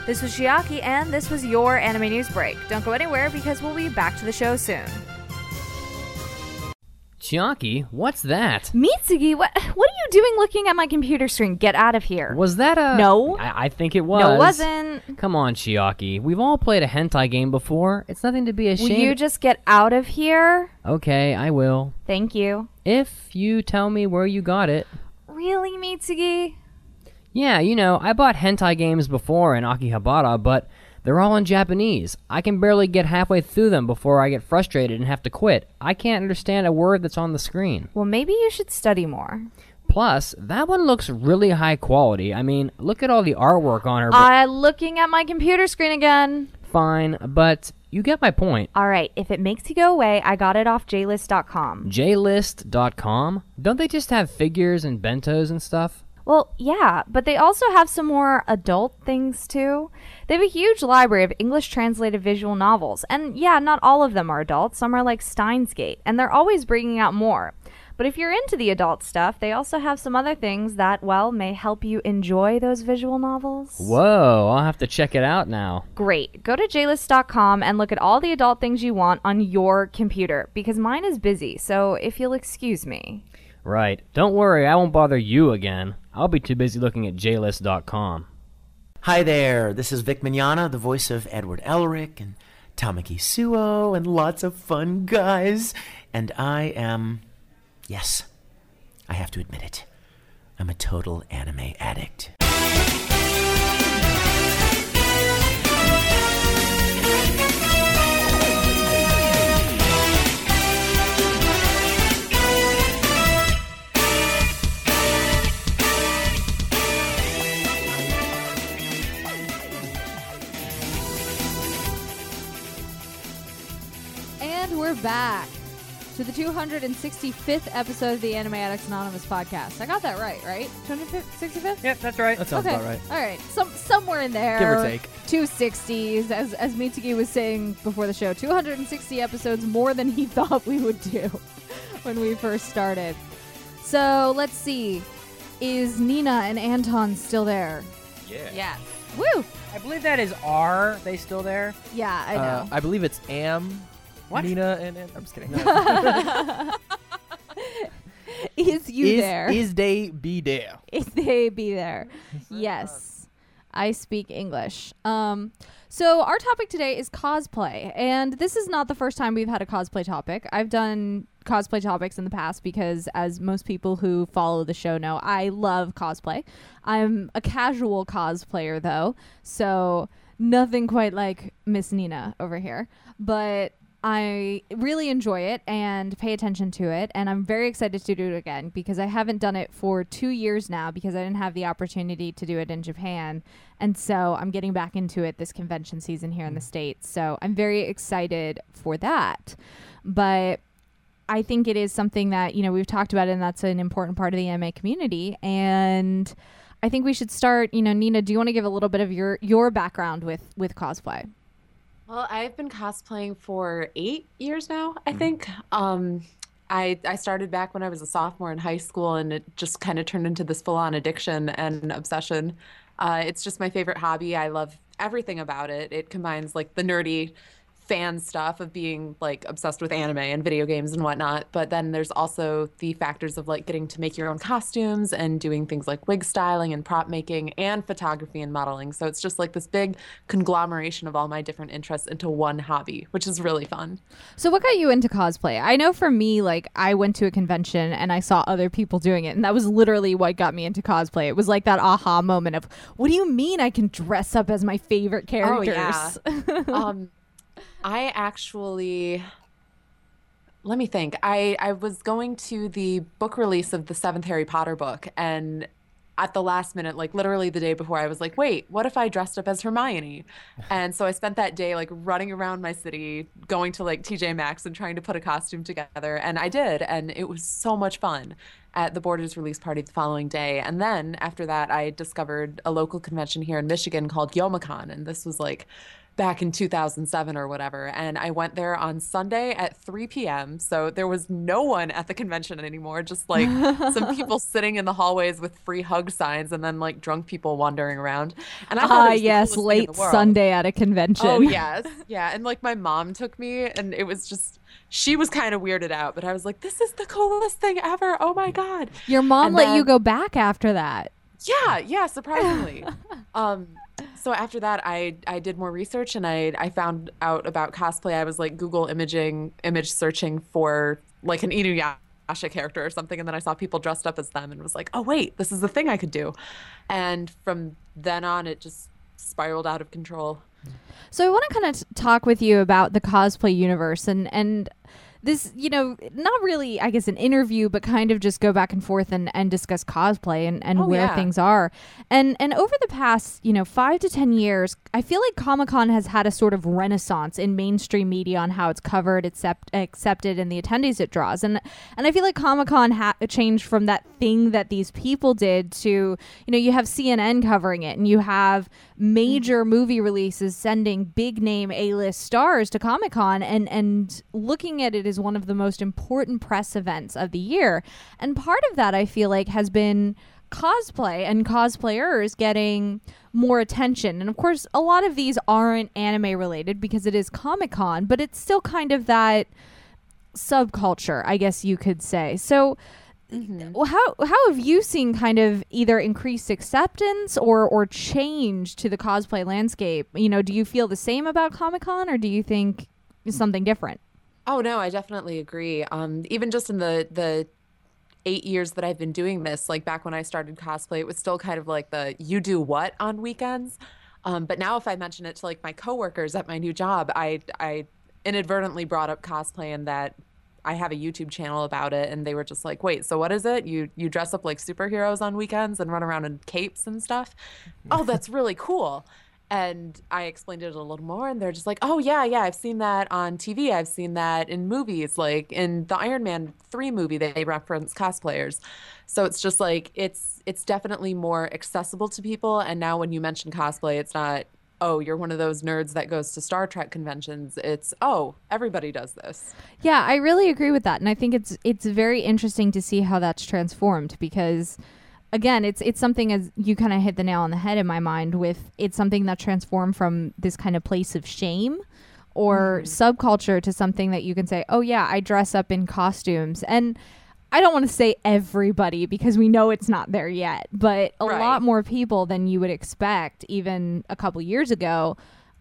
This was Chiaki, and this was your anime news break. Don't go anywhere because we'll be back to the show soon. Chiaki, what's that? Mitsugi, what what are you doing looking at my computer screen? Get out of here. Was that a. No. I, I think it was. No, it wasn't. Come on, Chiaki. We've all played a hentai game before. It's nothing to be ashamed. Will you just get out of here? Okay, I will. Thank you. If you tell me where you got it. Really, Mitsugi? Yeah, you know, I bought hentai games before in Akihabara, but They're all in Japanese. I can barely get halfway through them before I get frustrated and have to quit. I can't understand a word that's on the screen. Well, maybe you should study more. Plus, that one looks really high quality. I mean, look at all the artwork on her. I'm uh, looking at my computer screen again. fine, but you get my point. All right, if it makes you go away, I got it off jlist.com. JList.com? Don't they just have figures and bentos and stuff? Well, yeah, but they also have some more adult things too. They have a huge library of English translated visual novels, and yeah, not all of them are adult. Some are like Steins Gate, and they're always bringing out more. But if you're into the adult stuff, they also have some other things that, well, may help you enjoy those visual novels. Whoa, I'll have to check it out now. Great. Go to jlist.com and look at all the adult things you want on your computer because mine is busy, so if you'll excuse me. Right. Don't worry, I won't bother you again. I'll be too busy looking at JList.com. Hi there, this is Vic Mignogna, the voice of Edward Elric and Tamaki Suo and lots of fun guys. And I am, yes, I have to admit it, I'm a total anime addict. And we're back to the 265th episode of the Anime Addicts Anonymous podcast. I got that right, right? 265th? Yep, that's right. That sounds okay. about right. All right. Some somewhere in there. Give or take. 260s, as as Mitsugi was saying before the show. 260 episodes more than he thought we would do when we first started. So let's see. Is Nina and Anton still there? Yeah. Yeah. Woo! I believe that is R. They still there? Yeah, I know. Uh, I believe it's Am, What? Nina, and, and I'm just kidding. is you is, there? Is they be there? Is they be there? yes. I speak English. Um, so our topic today is cosplay, and this is not the first time we've had a cosplay topic. I've done cosplay topics in the past because, as most people who follow the show know, I love cosplay. I'm a casual cosplayer, though, so nothing quite like Miss Nina over here. But I really enjoy it and pay attention to it, and I'm very excited to do it again because I haven't done it for two years now because I didn't have the opportunity to do it in Japan, and so I'm getting back into it this convention season here in the mm. states. So I'm very excited for that, but. I think it is something that you know we've talked about, and that's an important part of the anime community. And I think we should start. You know, Nina, do you want to give a little bit of your your background with with cosplay? Well, I've been cosplaying for eight years now, I think. Um, I, I started back when I was a sophomore in high school, and it just kind of turned into this full on addiction and obsession. Uh, it's just my favorite hobby. I love everything about it. It combines like the nerdy fan stuff of being like obsessed with anime and video games and whatnot. But then there's also the factors of like getting to make your own costumes and doing things like wig styling and prop making and photography and modeling. So it's just like this big conglomeration of all my different interests into one hobby, which is really fun. So what got you into cosplay? I know for me, like I went to a convention and I saw other people doing it, and that was literally what got me into cosplay. It was like that aha moment of, "What do you mean I can dress up as my favorite characters?" Oh, yeah. um, I actually, let me think. I I was going to the book release of the seventh Harry Potter book, and at the last minute, like literally the day before, I was like, wait, what if I dressed up as Hermione? And so I spent that day like running around my city, going to like TJ Maxx and trying to put a costume together. And I did. And it was so much fun at the Borders release party the following day. And then after that, I discovered a local convention here in Michigan called Youmacon. And this was like back in 2007 or whatever. And I went there on Sunday at 3 p.m. So there was no one at the convention anymore, just like some people sitting in the hallways with free hug signs and then like drunk people wandering around. And I thought Ah, was the yes, coolest thing in late. Sunday at a convention. Oh, yes. Yeah. And like my mom took me and it was just, she was kind of weirded out, but I was like, this is the coolest thing ever. Oh my God. Your mom And let you go back after that. yeah, yeah, surprisingly. um, so after that, I I did more research and I I found out about cosplay. I was like Google imaging, image searching for like an Inuyasha character or something, and then I saw people dressed up as them and was like, oh wait, this is the thing I could do. And from then on, it just spiraled out of control. So I want to kind of t- talk with you about the cosplay universe and and this, you know, not really, I guess, an interview, but kind of just go back and forth and, and discuss cosplay and, and Oh, where yeah. things are. And and over the past, you know, five to ten years, I feel like Comic Con has had a sort of renaissance in mainstream media on how it's covered, accept, accepted, and the attendees it draws. And and I feel like Comic Con ha- changed from that thing that these people did to, you know, you have CNN covering it, and you have major mm-hmm. movie releases sending big name A list stars to Comic Con and and looking at it as one of the most important press events of the year. And part of that I feel like has been cosplay and cosplayers getting more attention. And of course, a lot of these aren't anime related because it is Comic Con, but it's still kind of that subculture, I guess you could say. So mm-hmm. well, how how have you seen kind of either increased acceptance or or change to the cosplay landscape? You know, do you feel the same about Comic Con, or do you think something different? Oh no, I definitely agree. Um, even just in the the eight years that I've been doing this, like back when I started cosplay, it was still kind of like the you do what on weekends. Um, but now if I mention it to like my coworkers at my new job, I I inadvertently brought up cosplay and that I have a YouTube channel about it, and they were just like, "Wait, so what is it? You you dress up like superheroes on weekends and run around in capes and stuff? oh, that's really cool." And I explained it a little more, and they're just like, "Oh yeah, yeah, I've seen that on TV. I've seen that in movies, like in the Iron Man three movie. They reference cosplayers, so it's just like it's it's definitely more accessible to people. And now when you mention cosplay, it's not." Oh, you're one of those nerds that goes to Star Trek conventions. It's oh, everybody does this. Yeah, I really agree with that, and I think it's it's very interesting to see how that's transformed because. Again, it's it's something as you kind of hit the nail on the head in my mind with it's something that transformed from this kind of place of shame or mm. subculture to something that you can say, "Oh yeah, I dress up in costumes." And I don't want to say everybody because we know it's not there yet, but a Right. lot more people than you would expect even a couple years ago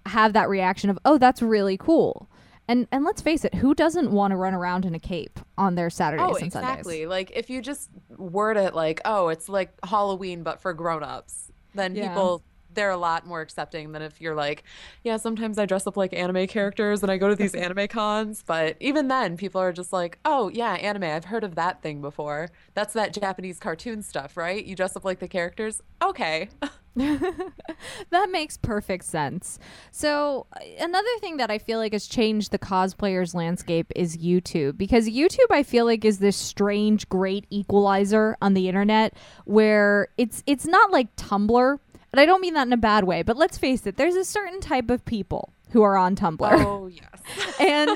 have that reaction of, "Oh, that's really cool." And and let's face it, who doesn't want to run around in a cape on their Saturdays Oh, and exactly. Sundays? Like if you just word it like, "Oh, it's like Halloween but for grown-ups," then Yeah. people they're a lot more accepting than if you're like, "Yeah, sometimes I dress up like anime characters and I go to these anime cons." But even then, people are just like, "Oh, yeah, anime. I've heard of that thing before. That's that Japanese cartoon stuff, right? You dress up like the characters." Okay. that makes perfect sense. So, uh, another thing that I feel like has changed the cosplayers landscape is YouTube because YouTube I feel like is this strange great equalizer on the internet where it's it's not like Tumblr, and I don't mean that in a bad way, but let's face it, there's a certain type of people who are on Tumblr. oh, yes. and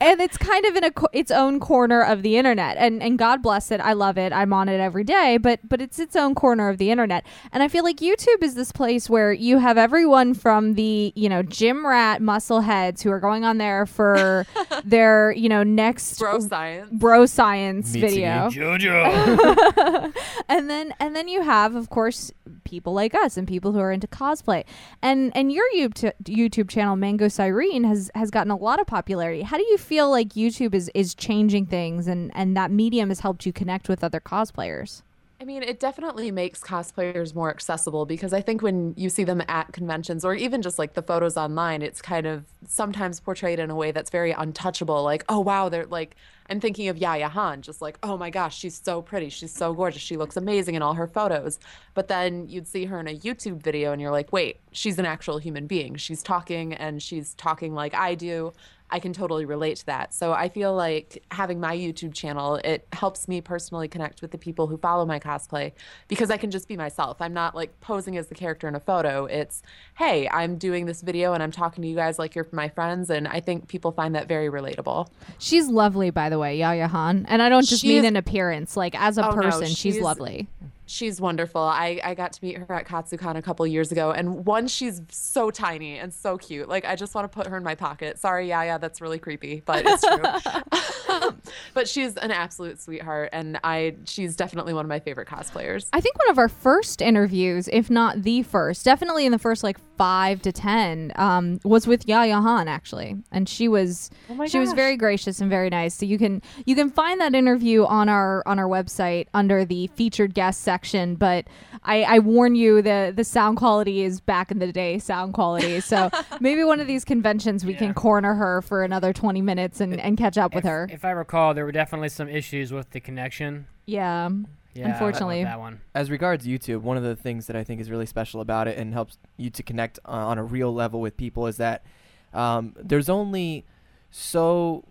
and it's kind of in a co- its own corner of the internet and and God bless it I love it I'm on it every day but but it's its own corner of the internet and I feel like YouTube is this place where you have everyone from the you know gym rat muscle heads who are going on there for their you know next Bro science. bro science Meets video JoJo. and then and then you have of course people like us and people who are into cosplay and and your YouTube YouTube channel Mango Sirene has has gotten a lot of popularity. How do you feel like YouTube is is changing things and and that medium has helped you connect with other cosplayers? I mean, it definitely makes cosplayers more accessible because I think when you see them at conventions or even just like the photos online, it's kind of sometimes portrayed in a way that's very untouchable. Like, oh, wow, they're like, I'm thinking of Yaya Han, just like, oh my gosh, she's so pretty. She's so gorgeous. She looks amazing in all her photos. But then you'd see her in a YouTube video and you're like, wait, she's an actual human being. She's talking and she's talking like I do. I can totally relate to that. So I feel like having my YouTube channel, it helps me personally connect with the people who follow my cosplay because I can just be myself. I'm not like posing as the character in a photo. It's, hey, I'm doing this video and I'm talking to you guys like you're my friends. And I think people find that very relatable. She's lovely by the way, Yaya Han. And I don't just She mean in appearance, like as a Oh, no, person, she's she's- lovely. She's wonderful. I, I got to meet her at KatsuCon a couple years ago, and one, she's so tiny and so cute. Like, I just want to put her in my pocket. Sorry, yeah, yeah, that's really creepy, but it's true. but she's an absolute sweetheart, and I she's definitely one of my favorite cosplayers. I think one of our first interviews, if not the first, definitely in the first like five to ten um, was with Yaya Han actually, and she was Oh my she was very gracious and very nice. So you can you can find that interview on our on our website under the featured guest section. But I, I warn you, the the sound quality is back in the day sound quality. So maybe one of these conventions we Yeah. can corner her for another twenty minutes and, and catch up with her. If I recall, there were definitely some issues with the connection. yeah. Yeah, Unfortunately. that one. As regards YouTube, one of the things that I think is really special about it and helps you to connect uh, on a real level with people is that um, there's only so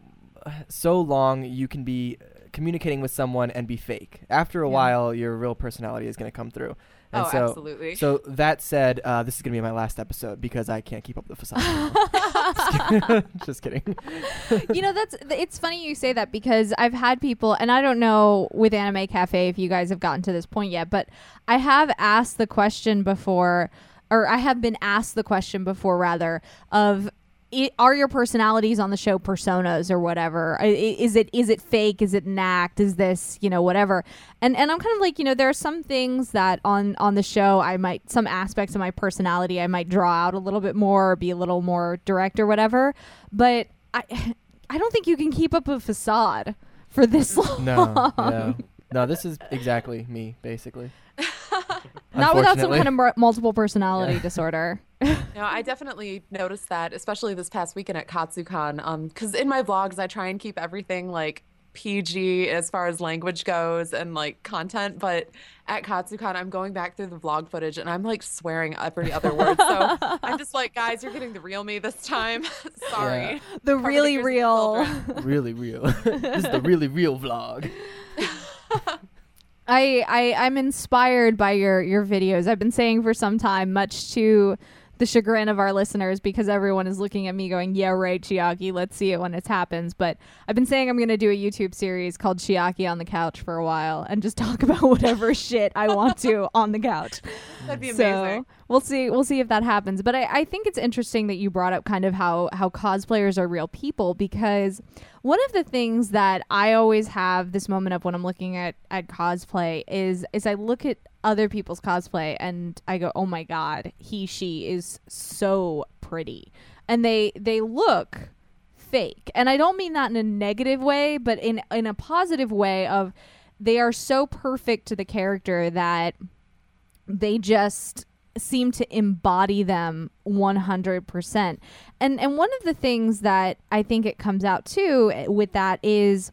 so long you can be communicating with someone and be fake. After a Yeah. while, your real personality is going to come through. And oh, so, absolutely. So that said, uh, this is gonna be my last episode because I can't keep up the facade. Just kidding. you know that's it's funny you say that because I've had people and I don't know with Anime Cafe if you guys have gotten to this point yet, but I have asked the question before or I have been asked the question before rather of i are your personalities on the show personas or whatever? I- i- Is it is it fake? Is it an act? Is this you know whatever? And and I'm kind of like you know there are some things that on on the show I might some aspects of my personality I might draw out a little bit more or be a little more direct or whatever, but I I don't think you can keep up a facade for this long. No, no, no. This is exactly me, basically. Not without some kind of mur- multiple personality disorder. No, I definitely noticed that, especially this past weekend at Katsucon. Um, because in my vlogs, I try and keep everything like PG as far as language goes and like content. But at Katsucon, I'm going back through the vlog footage and I'm like swearing every other word. So I'm just like, guys, you're getting the real me this time. Sorry. Yeah. The Cover the really ears of the real. children. really real. this is the really real vlog. I, I I'm inspired by your your videos. I've been saying for some time, much to the chagrin of our listeners, because everyone is looking at me going, "Yeah, right, Chiaki. Let's see it when it happens." But I've been saying I'm going to do a YouTube series called Chiaki on the couch for a while and just talk about whatever shit I want to on the couch. That'd be So amazing. We'll see. We'll see if that happens. But I, I think it's interesting that you brought up kind of how how cosplayers are real people because one of the things that I always have this moment of when I'm looking at at cosplay is is I look at other people's cosplay and I go, oh my god, he she is so pretty, and they they look fake and i don't mean that in a negative way but in in a positive way of they are so perfect to the character that they just seem to embody them 100%. And and one of the things that I think it comes out too eh, with that is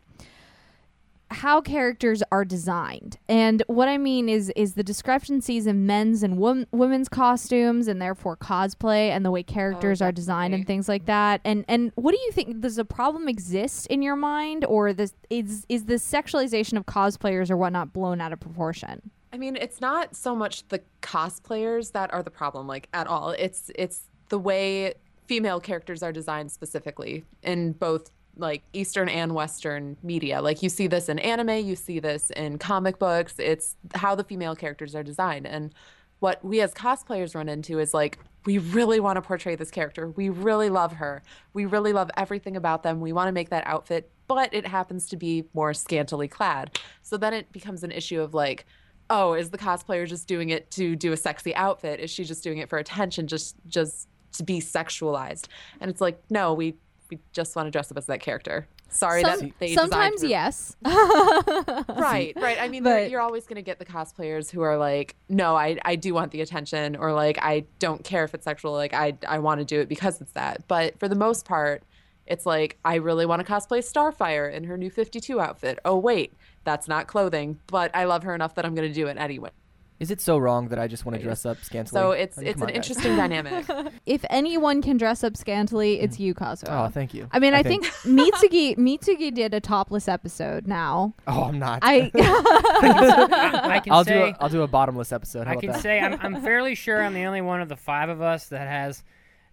how characters are designed. And what I mean is is the discrepancies in men's and wom- women's costumes and therefore cosplay and the way characters oh, are designed and things like that. And and what do you think does a problem exist in your mind or this is is the sexualization of cosplayers or whatnot blown out of proportion? I mean, it's not so much the cosplayers that are the problem, like at all. It's it's the way female characters are designed specifically in both like Eastern and Western media. Like you see this in anime, you see this in comic books. It's how the female characters are designed. And what we as cosplayers run into is like we really want to portray this character. We really love her. We really love everything about them. We want to make that outfit, but it happens to be more scantily clad. So then it becomes an issue of like, oh, is the cosplayer just doing it to do a sexy outfit? Is she just doing it for attention, just just to be sexualized? And it's like, no, we we just want to dress up as that character. Sorry Some- that they sometimes yes. right right i mean But- you're always going to get the cosplayers who are like no I, I do want the attention or like i don't care if it's sexual like i, I want to do it because it's that but for the most part it's like i really want to cosplay starfire in her new 52 outfit oh wait that's not clothing but i love her enough that i'm going to do it anyway Is it so wrong that I just want to dress up scantily? so it's I mean, it's come an on, guys. interesting dynamic if anyone can dress up scantily, mm-hmm. it's you, Kazuo. Oh, thank you. I mean, I, I think, Mitsugi Mitsugi did a topless episode now. Oh, I'm not. I I can I'll do say a, I'll do a bottomless episode. How I about can that? say I'm, I'm fairly sure I'm the only one of the five of us that has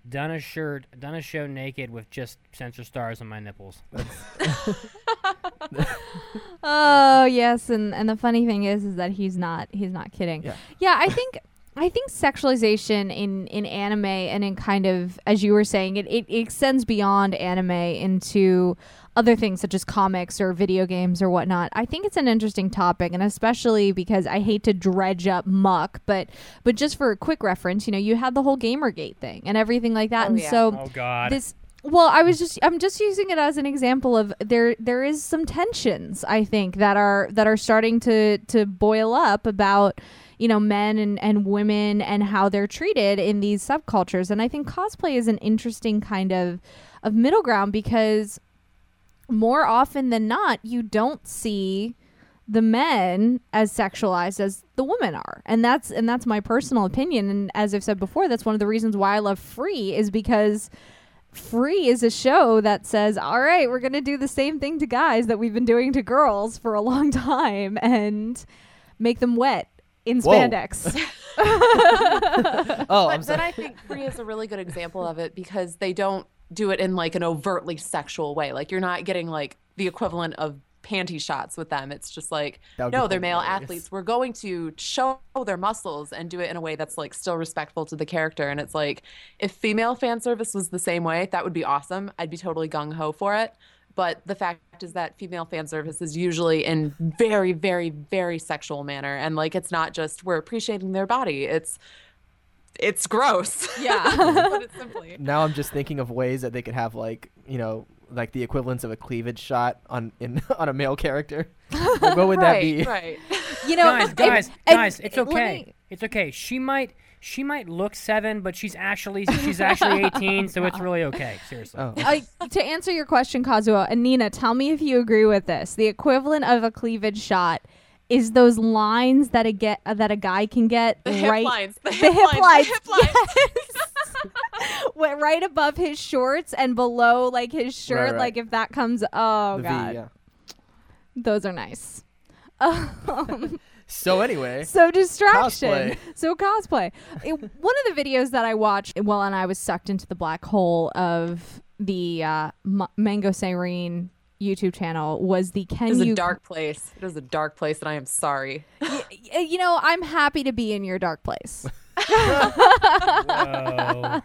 done a shirt, done a show naked with just censor stars on my nipples. Oh yes, and and the funny thing is, is that he's not he's not kidding. Yeah. Yeah, I think I think sexualization in in anime and in kind of as you were saying, it, it, it extends beyond anime into other things such as comics or video games or whatnot. I think it's an interesting topic, and especially because I hate to dredge up muck, but but just for a quick reference, you know, you had the whole GamerGate thing and everything like that, Oh, and yeah. so Oh God. this well i was just i'm just using it as an example of there there is some tensions i think that are that are starting to to boil up about you know men and and women and how they're treated in these subcultures. And i think cosplay is an interesting kind of of middle ground because more often than not you don't see the men as sexualized as the women are. And that's and that's my personal opinion. And as i've said before that's one of the reasons why i love free is because free is a show that says all right we're going to do the same thing to guys that we've been doing to girls for a long time and make them wet in spandex Oh, I'm but then. I think Free is a really good example of it because they don't do it in like an overtly sexual way. Like you're not getting like the equivalent of panty shots with them. It's just like That would be no, they're male hilarious. athletes. We're going to show their muscles and do it in a way that's like still respectful to the character. And it's like if female fan service was the same way, that would be awesome. I'd be totally gung ho for it. But the fact is that female fan service is usually in very, very, very sexual manner, and like it's not just we're appreciating their body. It's it's gross. yeah it simply. now I'm just thinking of ways that they could have like you know like the equivalents of a cleavage shot on in on a male character. Like, what would that be? right. you know guys, and- guys, and- guys, it's okay. me- It's okay. She might she might look seven, but she's actually she's actually eighteen, so it's really okay. Seriously. Oh. I, to answer your question, Kazuo and Nina, tell me if you agree with this. The equivalent of a cleavage shot is those lines that a get uh, that a guy can get The hip right lines. The, the hip, hip lines. lines, The hip lines. yes. Went right above his shorts and below like his shirt. right. Like if that comes, oh The V, god, yeah. those are nice. Um, So anyway, so distraction. Cosplay. So cosplay. It, one of the videos that I watched, well, and I was sucked into the black hole of the uh, M- Mango Sirene YouTube channel was the Can It is You a dark place. It is a dark place, and I am sorry. Y- you know, I'm happy to be in your dark place.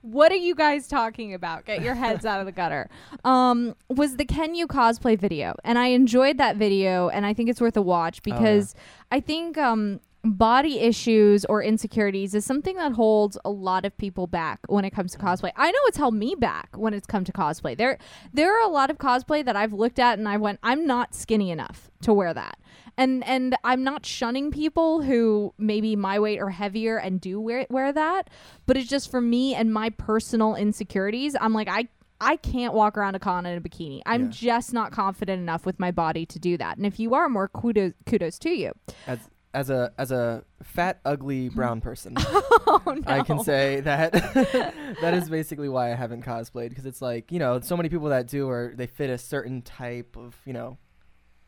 What are you guys talking about? Get your heads out of the gutter. Um, was the Can You cosplay video, and I enjoyed that video, and I think it's worth a watch because I think um, body issues or insecurities is something that holds a lot of people back when it comes to cosplay. I know it's held me back when it's come to cosplay. There, there are a lot of cosplay that I've looked at and I went, I'm not skinny enough to wear that. And and I'm not shunning people who maybe my weight or heavier and do wear wear that, but it's just for me and my personal insecurities. I'm like I I can't walk around a con in a bikini. I'm Yeah. just not confident enough with my body to do that. And if you are more kudos kudos to you. as as a as a fat ugly brown person, Oh no. I can say that that is basically why I haven't cosplayed because it's like you know so many people that do or they fit a certain type of you know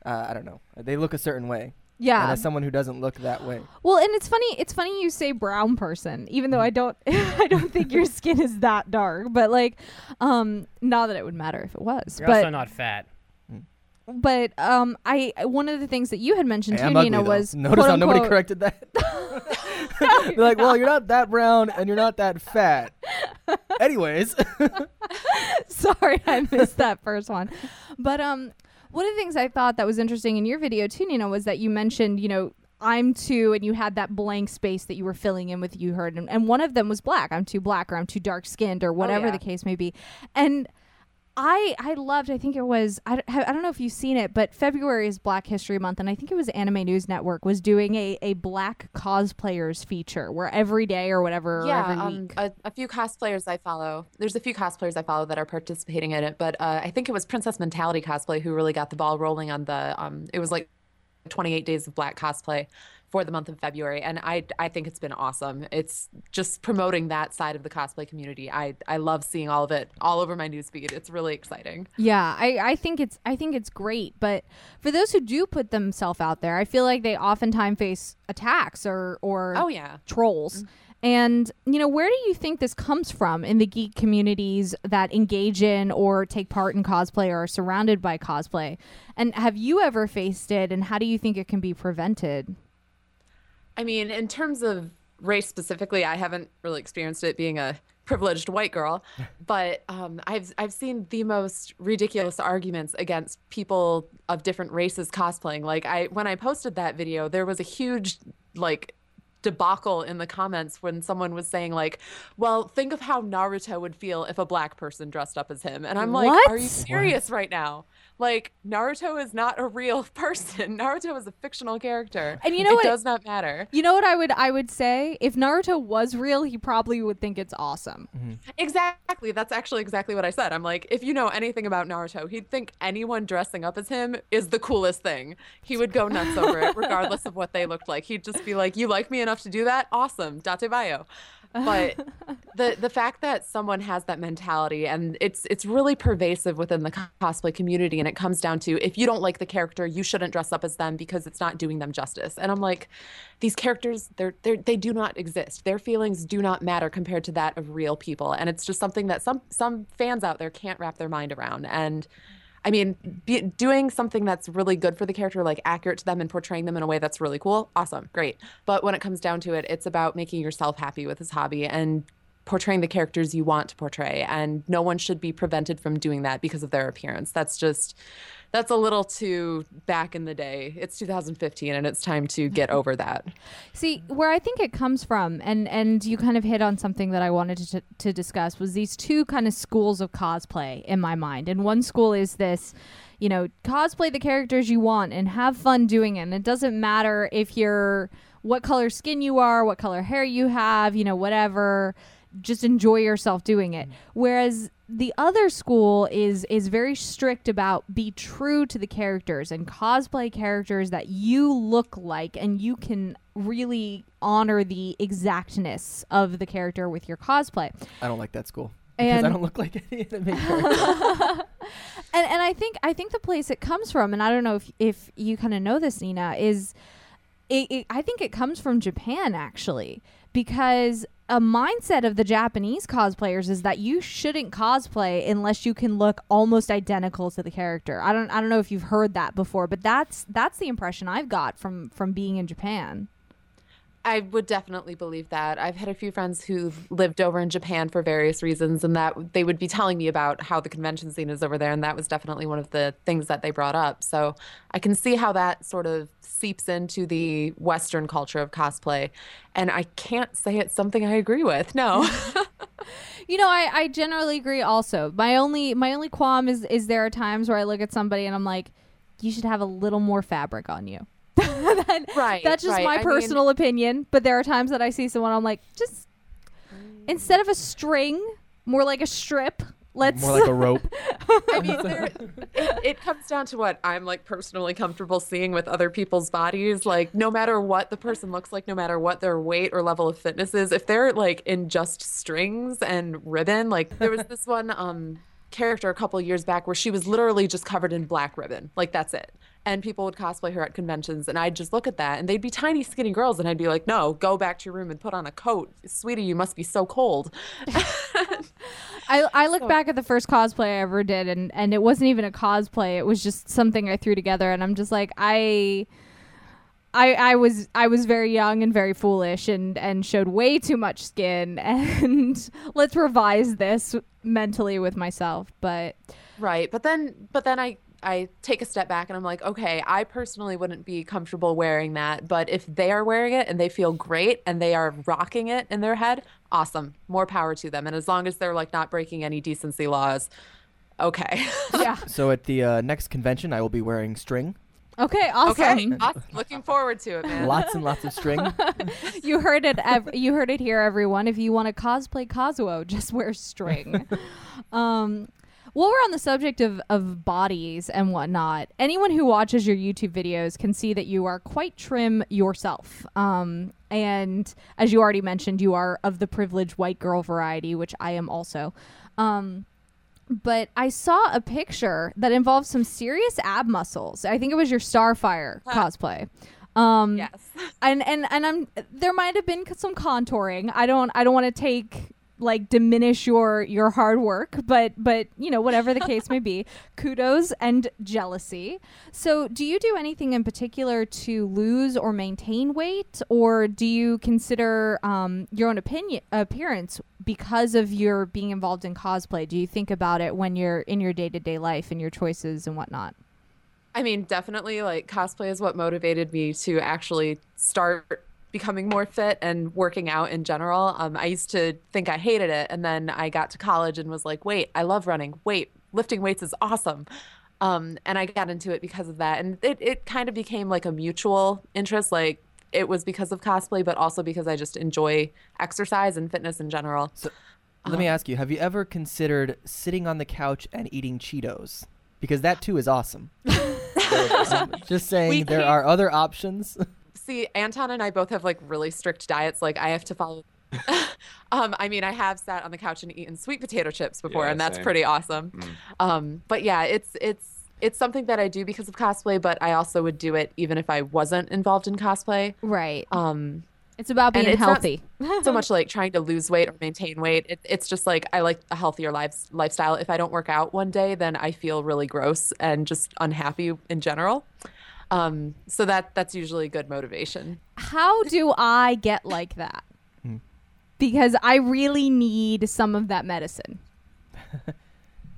uh, I don't know they look a certain way. And Yeah. as someone who doesn't look that way, Well, and it's funny. It's funny you say brown person, even though I don't. I don't think your skin is that dark. But like, um, not that it would matter if it was. You're but also not fat. But um, I one of the things that you had mentioned Hey, too, I'm ugly Nina, was notice quote how nobody corrected that. They're like, well, you're not that brown and you're not that fat. Anyways, Sorry, I missed that first one. But um, one of the things I thought that was interesting in your video too, Nina, was that you mentioned, you know, I'm too, and you had that blank space that you were filling in with you heard, and, and one of them was black. I'm too black, or I'm too dark skinned, or whatever yeah. the case may be, and. I, I loved I think it was I, don't- I don't know if you've seen it but February is Black History Month and I think it was Anime News Network was doing a, a black cosplayers feature where every day or whatever or yeah, every um, week a, a few cosplayers I follow. There's a few cosplayers I follow that are participating in it, but uh, I think it was Princess Mentality cosplay who really got the ball rolling on the. Um, it was like 28 days of black cosplay for the month of February, and I I think it's been awesome. It's just promoting that side of the cosplay community. I I love seeing all of it all over my newsfeed. It's really exciting. Yeah, I, I think it's I think it's great, but for those who do put themselves out there, I feel like they oftentimes face attacks or or Oh yeah. trolls. Mm-hmm. And you know, where do you think this comes from in the geek communities that engage in or take part in cosplay or are surrounded by cosplay? And have you ever faced it and how do you think it can be prevented? I mean, in terms of race specifically, I haven't really experienced it being a privileged white girl, but um, I've I've seen the most ridiculous arguments against people of different races cosplaying. Like I when I posted that video, there was a huge like debacle in the comments when someone was saying like, "Well, think of how Naruto would feel if a black person dressed up as him." And I'm like, What? "Are you serious right now?" Like Naruto is not a real person. Naruto is a fictional character. And you know what it what? does not matter. You know what I would I would say if Naruto was real, he probably would think it's awesome. Mm-hmm. Exactly. That's actually exactly what I said. I'm like, if you know anything about Naruto, he'd think anyone dressing up as him is the coolest thing. He would go nuts over it, regardless of what they looked like. He'd just be like, "You like me enough to do that? Awesome, dattebayo." But the the fact that someone has that mentality and it's it's really pervasive within the cosplay community, and it comes down to if you don't like the character, you shouldn't dress up as them because it's not doing them justice. And I'm like, these characters, they're they're they do not exist. Their feelings do not matter compared to that of real people, and it's just something that some some fans out there can't wrap their mind around. And I mean, be, doing something that's really good for the character, like accurate to them and portraying them in a way that's really cool, awesome, great. But when it comes down to it, it's about making yourself happy with this hobby and portraying the characters you want to portray. And no one should be prevented from doing that because of their appearance. That's just, that's a little too back in the day. It's 2015 and it's time to get over that. See, where I think it comes from, and and you kind of hit on something that I wanted to to discuss was these two kind of schools of cosplay in my mind. And one school is this, you know, cosplay the characters you want and have fun doing it. And it doesn't matter if you're what color skin you are, what color hair you have, you know, whatever. Just enjoy yourself doing it. Whereas the other school is is very strict about be true to the characters and cosplay characters that you look like and you can really honor the exactness of the character with your cosplay. I don't like that school because I don't look like any anime and and I think I think the place it comes from, and I don't know if if you kind of know this, Nina, is it, it, I think it comes from Japan actually, because a mindset of the Japanese cosplayers is that you shouldn't cosplay unless you can look almost identical to the character. I don't I don't know if you've heard that before, but that's that's the impression I've got from from being in Japan. I would definitely believe that. I've had a few friends who've lived over in Japan for various reasons, and that they would be telling me about how the convention scene is over there, and that was definitely one of the things that they brought up. So I can see how that sort of seeps into the Western culture of cosplay, and I can't say it's something I agree with. No. You know, I, I generally agree. Also, my only my only qualm is is there are times where I look at somebody and I'm like, you should have a little more fabric on you. That- Right, That's just right. my I mean- personal opinion. But there are times that I see someone, I'm like, just instead of a string, more like a strip. Let's More like a rope. I mean, there, it, it comes down to what I'm like personally comfortable seeing with other people's bodies. Like, no matter what the person looks like, no matter what their weight or level of fitness is, if they're like in just strings and ribbon, like there was this one um character a couple years back where she was literally just covered in black ribbon. Like that's it. And people would cosplay her at conventions, and I'd just look at that, and they'd be tiny, skinny girls, and I'd be like, "No, go back to your room and put on a coat, sweetie. You must be so cold." I, I look back at the first cosplay I ever did, and, and it wasn't even a cosplay. It was just something I threw together, and I'm just like, I, I, I was I was very young and very foolish, and and showed way too much skin. And let's revise this mentally with myself. But Right. But then but then I I take a step back and I'm like, okay, I personally wouldn't be comfortable wearing that, but if they are wearing it and they feel great and they are rocking it in their head, awesome. More power to them. And as long as they're like not breaking any decency laws, okay. yeah, so at the uh, next convention, I will be wearing string, okay, awesome. okay. Awesome. Looking forward to it, man. lots and lots of string. You heard it. Ev- you heard it here, everyone. If you want to cosplay Kazuo, just wear string. um, while we're on the subject of, of bodies and whatnot, anyone who watches your YouTube videos can see that you are quite trim yourself. Um, and as you already mentioned, you are of the privileged white girl variety, which I am also. Um, but I saw a picture that involved some serious ab muscles. I think it was your Starfire cosplay. Um, Yes. and and and I'm there might have been some contouring. I don't I don't want to take like diminish your your hard work but but you know whatever the case may be. Kudos and jealousy. So do you do anything in particular to lose or maintain weight or do you consider um, your own opinion appearance because of your being involved in cosplay? Do you think about it when you're in your day-to-day life and your choices and whatnot? I mean, definitely like cosplay is what motivated me to actually start becoming more fit and working out in general. Um, I used to think I hated it. And then I got to college and was like, wait, I love running. Wait, lifting weights is awesome. Um, and I got into it because of that. And it, it kind of became like a mutual interest. Like it was because of cosplay, but also because I just enjoy exercise and fitness in general. So, let me ask you: Have you ever considered sitting on the couch and eating Cheetos? Because that too is awesome. Just saying, We there can't- are other options. See, Anton and I both have like really strict diets. Like I have to follow. um, I mean, I have sat on the couch and eaten sweet potato chips before, Yeah, and that's same. pretty awesome. Um, but yeah, it's it's it's something that I do because of cosplay, but I also would do it even if I wasn't involved in cosplay. right Um, it's about being it's healthy so much like trying to lose weight or maintain weight. It, it's just like I like a healthier lives, lifestyle. If I don't work out one day, then I feel really gross and just unhappy in general. Um, so that that's usually good motivation. how do I get like that? Because I really need some of that medicine.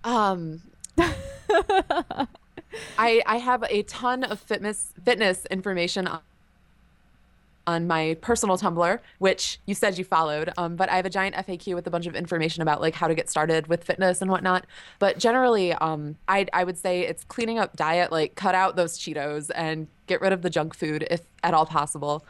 Um, I I have a ton of fitness fitness information on, my personal Tumblr, which you said you followed. Um, but I have a giant FAQ with a bunch of information about like how to get started with fitness and whatnot. But generally, um, I I would say it's cleaning up diet, like cut out those Cheetos and get rid of the junk food if at all possible.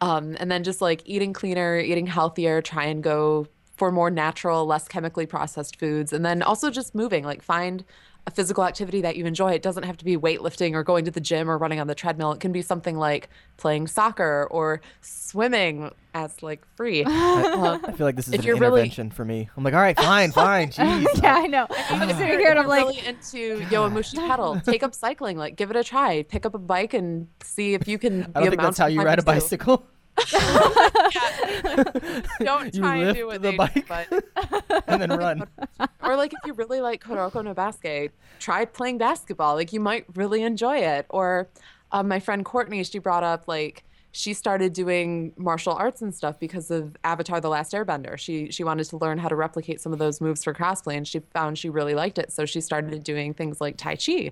Um, and then just like eating cleaner, eating healthier, try and go for more natural, less chemically processed foods. And then also just moving, like find a physical activity that you enjoy. It doesn't have to be weightlifting or going to the gym or running on the treadmill. It can be something like playing soccer or swimming as like free. Um, I feel like this is If an you're really- intervention for me. I'm like, all right, fine, fine, jeez. yeah, I know. I'm if sitting here and I'm you're like, really into Yowamushi Pedal, take up cycling. Like, give it a try. Pick up a bike and see if you can. I don't think that's how you ride a bicycle. Don't You try and do what the they bike do, but and then run. or like if you really like Kuroko no Basket, try playing basketball. Like you might really enjoy it. Or um, my friend Courtney, she brought up like she started doing martial arts and stuff because of Avatar: The Last Airbender. She she wanted to learn how to replicate some of those moves for cosplay, and she found she really liked it. So she started doing things like Tai Chi,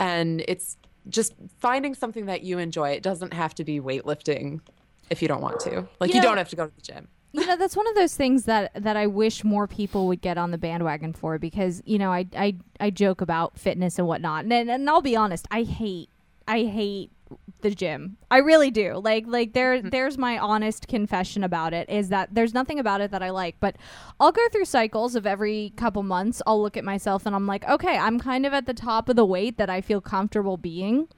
and it's just finding something that you enjoy. It doesn't have to be weightlifting if you don't want to. Like You you, know- don't have to go to the gym. you know that's one of those things that that I wish more people would get on the bandwagon for because you know I I, I joke about fitness and whatnot. And and I'll be honest I hate I hate the gym. I really do. Like like there mm-hmm. there's my honest confession about it is that there's nothing about it that I like. But I'll go through cycles of every couple months I'll look at myself and I'm like okay I'm kind of at the top of the weight that I feel comfortable being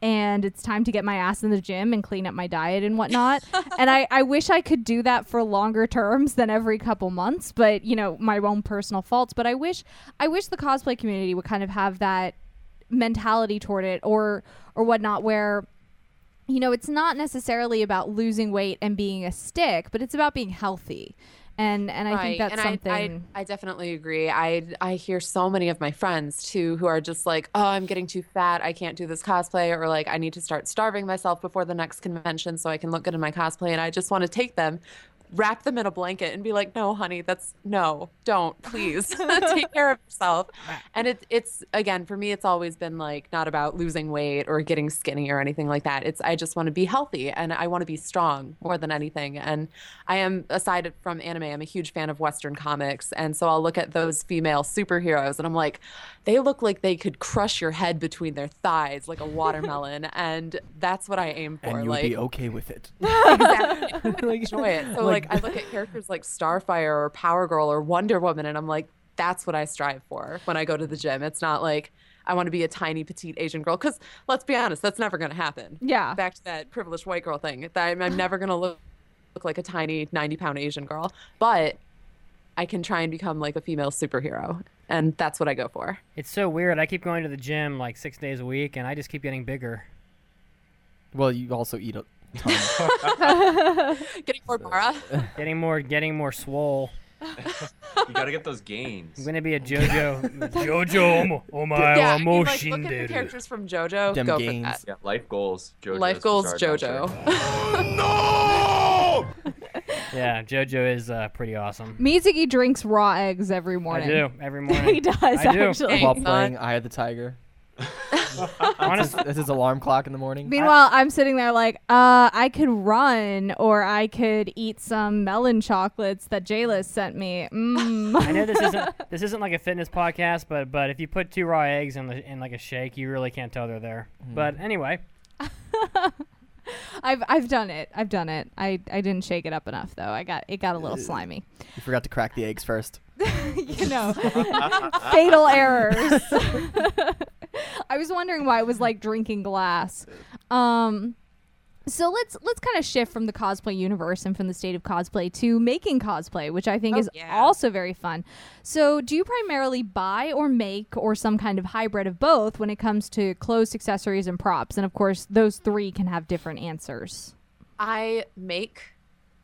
and it's time to get my ass in the gym and clean up my diet and whatnot. and I, I wish I could do that for longer terms than every couple months, but you know, my own personal faults. But I wish I wish the cosplay community would kind of have that mentality toward it or or whatnot where you know, it's not necessarily about losing weight and being a stick, but it's about being healthy. And and I think that's and something I, I, I definitely agree. I I hear so many of my friends too who are just like, oh, I'm getting too fat. I can't do this cosplay, or like I need to start starving myself before the next convention so I can look good in my cosplay. And I just want to take them, wrap them in a blanket, and be like, no, honey, that's no, don't, please, take care of yourself. And it's it's again for me, it's always been like not about losing weight or getting skinny or anything like that. It's I just want to be healthy and I want to be strong more than anything. And I am aside from anime, I'm a huge fan of Western comics, and so I'll look at those female superheroes and I'm like, they look like they could crush your head between their thighs like a watermelon, and that's what I aim for. And you would like be okay with it. exactly. Like- enjoy it. So like- like, I look at characters like Starfire or Power Girl or Wonder Woman, and I'm like, that's what I strive for when I go to the gym. It's not like I want to be a tiny petite Asian girl because let's be honest, that's never going to happen. Yeah. Back to that privileged white girl thing. That I'm, I'm never going to look look like a tiny 90 pound Asian girl, but I can try and become like a female superhero, and that's what I go for. It's so weird. I keep going to the gym like six days a week, and I just keep getting bigger. Well, you also eat a ton. Getting more Mara. getting more, getting more swole. you gotta get those gains. I'm gonna be a JoJo. JoJo, oh my, yeah, oh you, like, look at the characters from JoJo. Dem go gains. for that. Yeah, life goals. JoJo's Life goals, Bizarre JoJo. Yeah, JoJo is uh, pretty awesome. Mitsugi drinks raw eggs every morning. I morning. do every morning. he does I do. actually. While playing son. Eye of the Tiger. Honestly, That's his alarm clock in the morning. Meanwhile, I'm sitting there like, uh, I could run or I could eat some melon chocolates that Jayla sent me. Mm. I know this isn't this isn't like a fitness podcast, but but if you put two raw eggs in the in like a shake, you really can't tell they're there. But anyway, I've I've done it. I've done it. I, I didn't shake it up enough though. I got it got a little slimy. You forgot to crack the eggs first. you know, fatal errors. I was wondering why it was like drinking glass. Um, so let's let's kind of shift from the cosplay universe and from the state of cosplay to making cosplay, which I think Oh, is yeah. also very fun. So, do you primarily buy or make or some kind of hybrid of both when it comes to clothes, accessories, and props? And of course, those three can have different answers. I make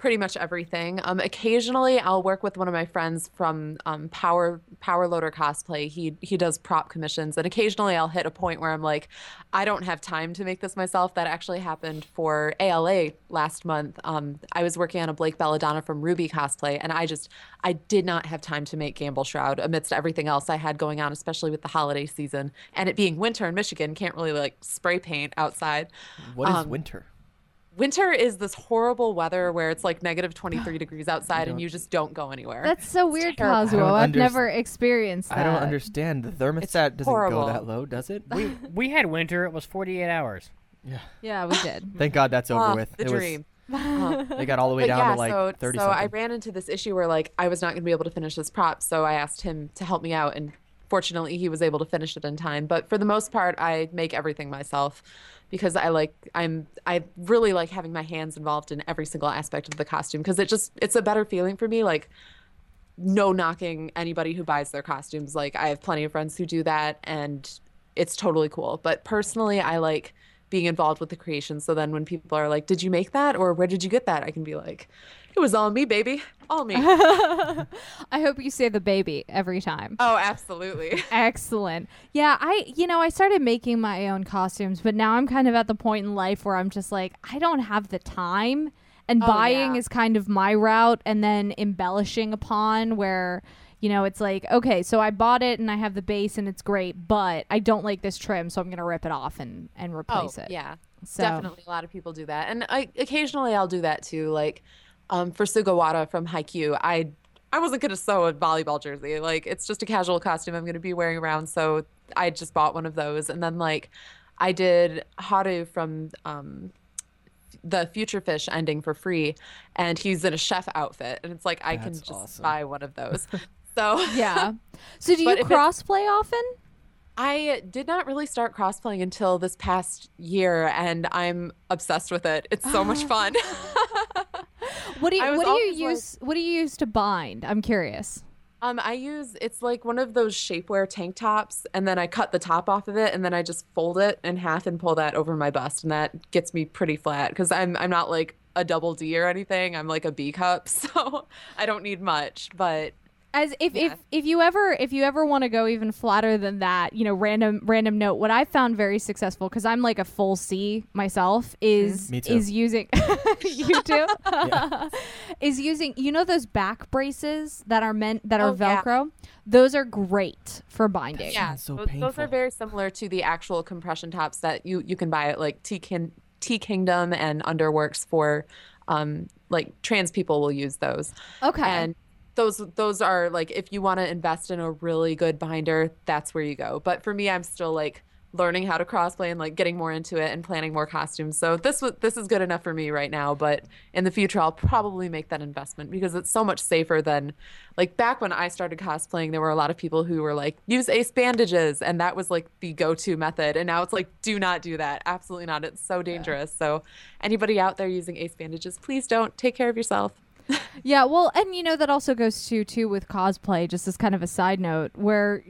pretty much everything. Um, occasionally, I'll work with one of my friends from um, Power Power Loader Cosplay. He he does prop commissions, and occasionally I'll hit a point where I'm like, I don't have time to make this myself. That actually happened for ALA last month. Um, I was working on a Blake Belladonna from RWBY Cosplay, and I just I did not have time to make Gambol Shroud amidst everything else I had going on, especially with the holiday season and it being winter in Michigan. Can't really like spray paint outside. What is Um, winter? Winter is this horrible weather where it's like negative 23 degrees outside and you just don't go anywhere. That's so weird, terrible. Kazuo. I don't I've underst- never experienced that. I don't understand. The thermostat doesn't horrible. go that low, does it? we we had winter. It was 48 hours. Yeah, Yeah, we did. Thank God that's over Ah, with. the it was- dream. Um, they got all the way but down yeah, to like so, 30 so I something. ran into this issue where like I was not going to be able to finish this prop, so I asked him to help me out, and fortunately he was able to finish it in time. But for the most part, I make everything myself because I like I'm I really like having my hands involved in every single aspect of the costume because it just it's a better feeling for me. Like no knocking anybody who buys their costumes. Like I have plenty of friends who do that, and it's totally cool. But personally, I like being involved with the creation. So then when people are like, "Did you make that?" or "Where did you get that?" I can be like, "It was all me, baby, all me." I hope you say the baby every time. oh, absolutely. Excellent. Yeah, I you know, I started making my own costumes, but now I'm kind of at the point in life where I'm just like, I don't have the time. And Oh, buying yeah. is kind of my route and then embellishing upon where you know, it's like, okay, so I bought it and I have the base and it's great, but I don't like this trim, so I'm going to rip it off and and Oh, replace it. yeah. So Definitely, a lot of people do that, and I occasionally I'll do that too. Like um, for Sugawara from Haikyuu, I I wasn't gonna sew a volleyball jersey. Like it's just a casual costume I'm gonna be wearing around, so I just bought one of those. And then like I did Haru from um, the Future Fish ending for free, and he's in a chef outfit, and it's like I can just awesome. buy one of those. So yeah. So do you crossplay often? I did not really start crossplaying until this past year, and I'm obsessed with it. It's so much fun. What do you what do you always, like- use what do you use to bind? I'm curious. Um, I use it's like one of those shapewear tank tops, and then I cut the top off of it, and then I just fold it in half and pull that over my bust, and that gets me pretty flat because I'm I'm not like a double D or anything. I'm like a B cup, so I don't need much. But As if, Yeah. if if you ever if you ever want to go even flatter than that, you know, random random note. What I found very successful because I'm like a full C myself is Me too. is using you too is using you know those back braces that are meant that are Oh, yeah. Velcro. Those are great for binding. yeah, so those, those are very similar to the actual compression tops that you you can buy at like T Kin T Kingdom and Underworks for, um, like trans people will use those. Okay. and those those are like if you want to invest in a really good binder that's where you go. But for me i'm still like learning how to crossplay and like getting more into it and planning more costumes. So this was this is good enough for me right now but in the future i'll probably make that investment because it's so much safer than like back when i started cosplaying there were a lot of people who were like use ace bandages and that was like the go-to method. And now it's like do not do that. Absolutely not. It's so dangerous. So anybody out there using ace bandages please don't. Take care of yourself Yeah, well, and you know that also goes to too with cosplay. Just as kind of a side note, where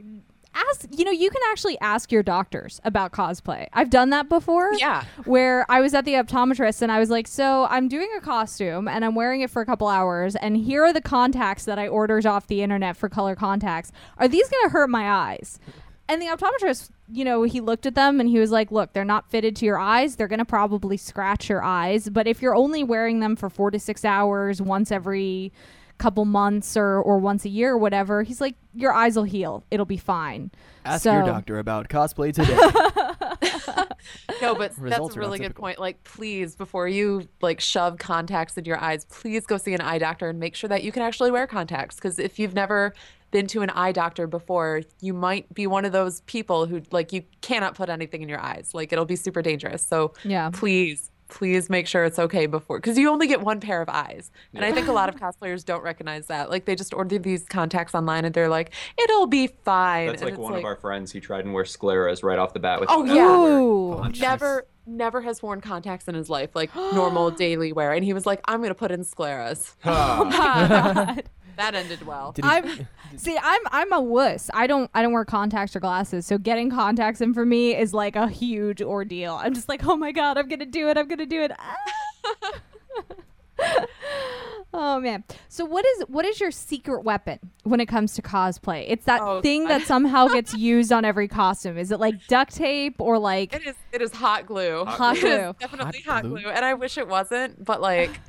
ask you know you can actually ask your doctors about cosplay i've done that before Yeah. where i was at the optometrist and i was like so i'm doing a costume and i'm wearing it for a couple hours and here are the contacts that i ordered off the internet for color contacts are these going to hurt my eyes and the optometrist you know he looked at them and he was like look they're not fitted to your eyes they're going to probably scratch your eyes but if you're only wearing them for four to six hours once every couple months or, or once a year or whatever he's like your eyes will heal it'll be fine Ask So- your doctor about cosplay today. No, but that's a really good point. Like, please, before you like shove contacts in your eyes, please go see an eye doctor and make sure that you can actually wear contacts. Because if you've never been to an eye doctor before, you might be one of those people who like you cannot put anything in your eyes. Like, it'll be super dangerous. So, Yeah. please, please make sure it's okay before, because you only get one pair of eyes. And I think a lot of cosplayers don't recognize that. Like, they just order these contacts online and they're like, it'll be fine. That's And like it's one of our friends. He tried and wear scleras right off the bat with. Oh, the yeah. Never never has worn contacts in his life like normal daily wear and he was like i'm gonna put in scleras Ah. that ended well Did he- I'm see, I'm I'm a wuss. I don't I don't wear contacts or glasses, so getting contacts in for me is like a huge ordeal. I'm just like, oh my god, I'm gonna do it. I'm gonna do it. Ah. oh man. So what is what is your secret weapon when it comes to cosplay? It's that Oh, thing God. that somehow gets used on every costume. Is it like duct tape or like it is it is hot glue Hot It is glue. definitely Hot hot, glue? glue. and i wish it wasn't but like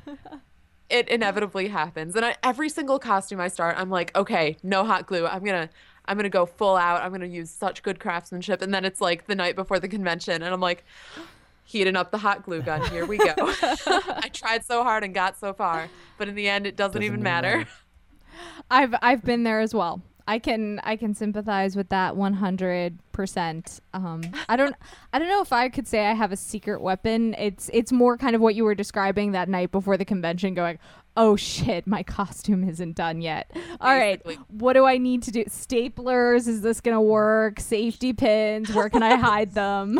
it inevitably happens and I, every single costume i start i'm like okay no hot glue i'm gonna i'm gonna go full out i'm gonna use such good craftsmanship and then it's like the night before the convention and i'm like heating up the hot glue gun here we go i tried so hard and got so far but in the end it doesn't, Doesn't even even matter. matter. I've I've been there as well. I can I can sympathize with that 100%. Um I don't I don't know if I could say I have a secret weapon. It's it's more kind of what you were describing that night before the convention going, "Oh shit, my costume isn't done yet." All right. Basically. What do I need to do? Staplers, is this going to work? Safety pins, where can I hide them?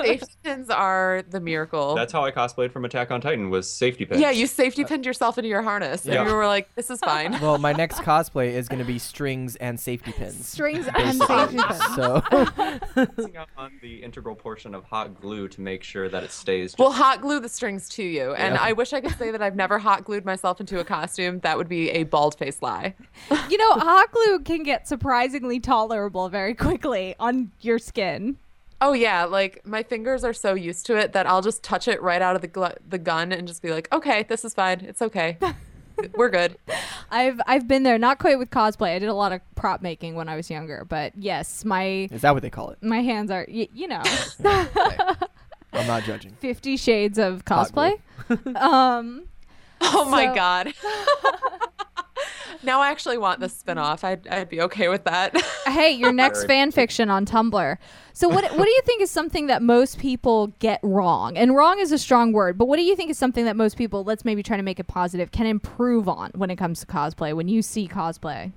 safety pins are the miracle That's how I cosplayed from Attack on Titan was safety pins. yeah you safety uh, pinned yourself into your harness Yeah. and you were like this is fine well, my next cosplay is going to be strings and safety pins. Strings and safety pins. So Focusing on the integral portion of hot glue to make sure that it stays. Just We'll hot glue the strings to you. And Yeah. I wish I could say that I've never hot glued myself into a costume. That would be a bald faced lie. you know, hot glue can get surprisingly tolerable very quickly on your skin. Oh yeah, like my fingers are so used to it that I'll just touch it right out of the gl- the gun and just be like, "Okay, this is fine. It's okay. We're good." I've I've been there, not quite with cosplay. I did a lot of prop making when I was younger, but yes, my is that what they call it? my hands are y- you know, I'm not judging. 50 shades of cosplay. um Oh my god. now I actually want the spin-off. I'd I'd be okay with that. hey, your next Very- fan fiction on Tumblr. So what what do you think is something that most people get wrong? And wrong is a strong word, but what do you think is something that most people, let's maybe try to make it positive, can improve on when it comes to cosplay when you see cosplay?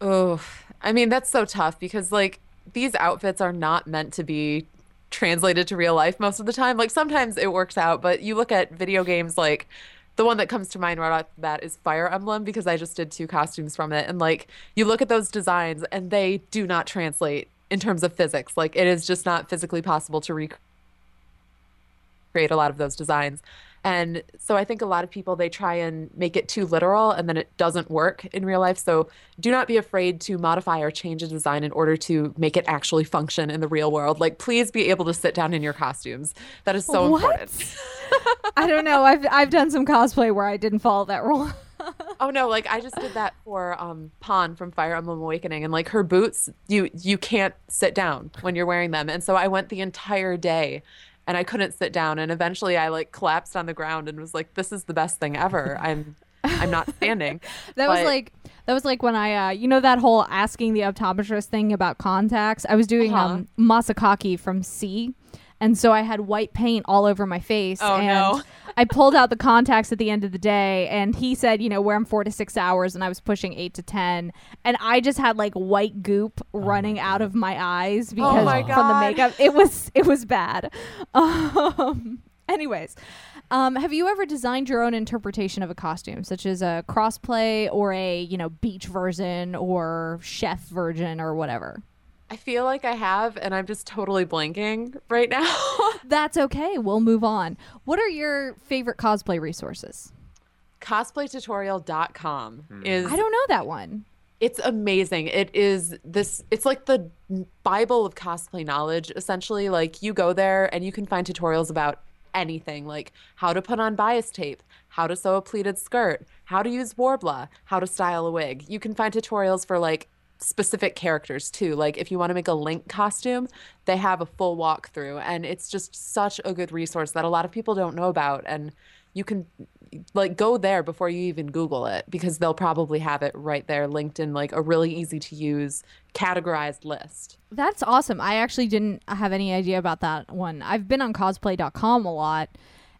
Oh, I mean that's so tough because like these outfits are not meant to be translated to real life most of the time. Like sometimes it works out, but you look at video games like the one that comes to mind right off the bat is Fire Emblem because I just did two costumes from it and like you look at those designs and they do not translate in terms of physics. Like it is just not physically possible to recreate a lot of those designs. And so I think a lot of people they try and make it too literal and then it doesn't work in real life. So do not be afraid to modify or change a design in order to make it actually function in the real world. Like please be able to sit down in your costumes. That is so What? important. I don't know. I've I've done some cosplay where I didn't follow that rule. Oh no, like I just did that for um Pawn from Fire Emblem Awakening and like her boots, you you can't sit down when you're wearing them. And so I went the entire day and I couldn't sit down and eventually I like collapsed on the ground and was like this is the best thing ever. I'm I'm not standing. That was like that was like when I uh you know that whole asking the optometrist thing about contacts. I was doing Uh-huh. um Masakaki from C. And so I had white paint all over my face Oh, and no. I pulled out the contacts at the end of the day and he said, you know, wear them 4 to 6 hours and I was pushing 8 to 10 and I just had like white goop running out of my eyes because Oh my from the makeup. It was it was bad. Um anyways, um, have you ever designed your own interpretation of a costume, such as a crossplay or a you know beach version or chef version or whatever? I feel like I have, and I'm just totally blanking right now. That's okay. We'll move on. What are your favorite cosplay resources? Cosplaytutorial.com hmm. is I don't know that one. it's amazing. It is this it's like the bible of cosplay knowledge essentially. Like you go there and you can find tutorials about anything like how to put on bias tape, how to sew a pleated skirt, how to use Worbla, how to style a wig. You can find tutorials for like specific characters too. Like if you want to make a Link costume, they have a full walkthrough and it's just such a good resource that a lot of people don't know about and you can like go there before you even google it because they'll probably have it right there linked in like a really easy to use categorized list That's awesome. I actually didn't have any idea about that one. I've been on cosplay.com a lot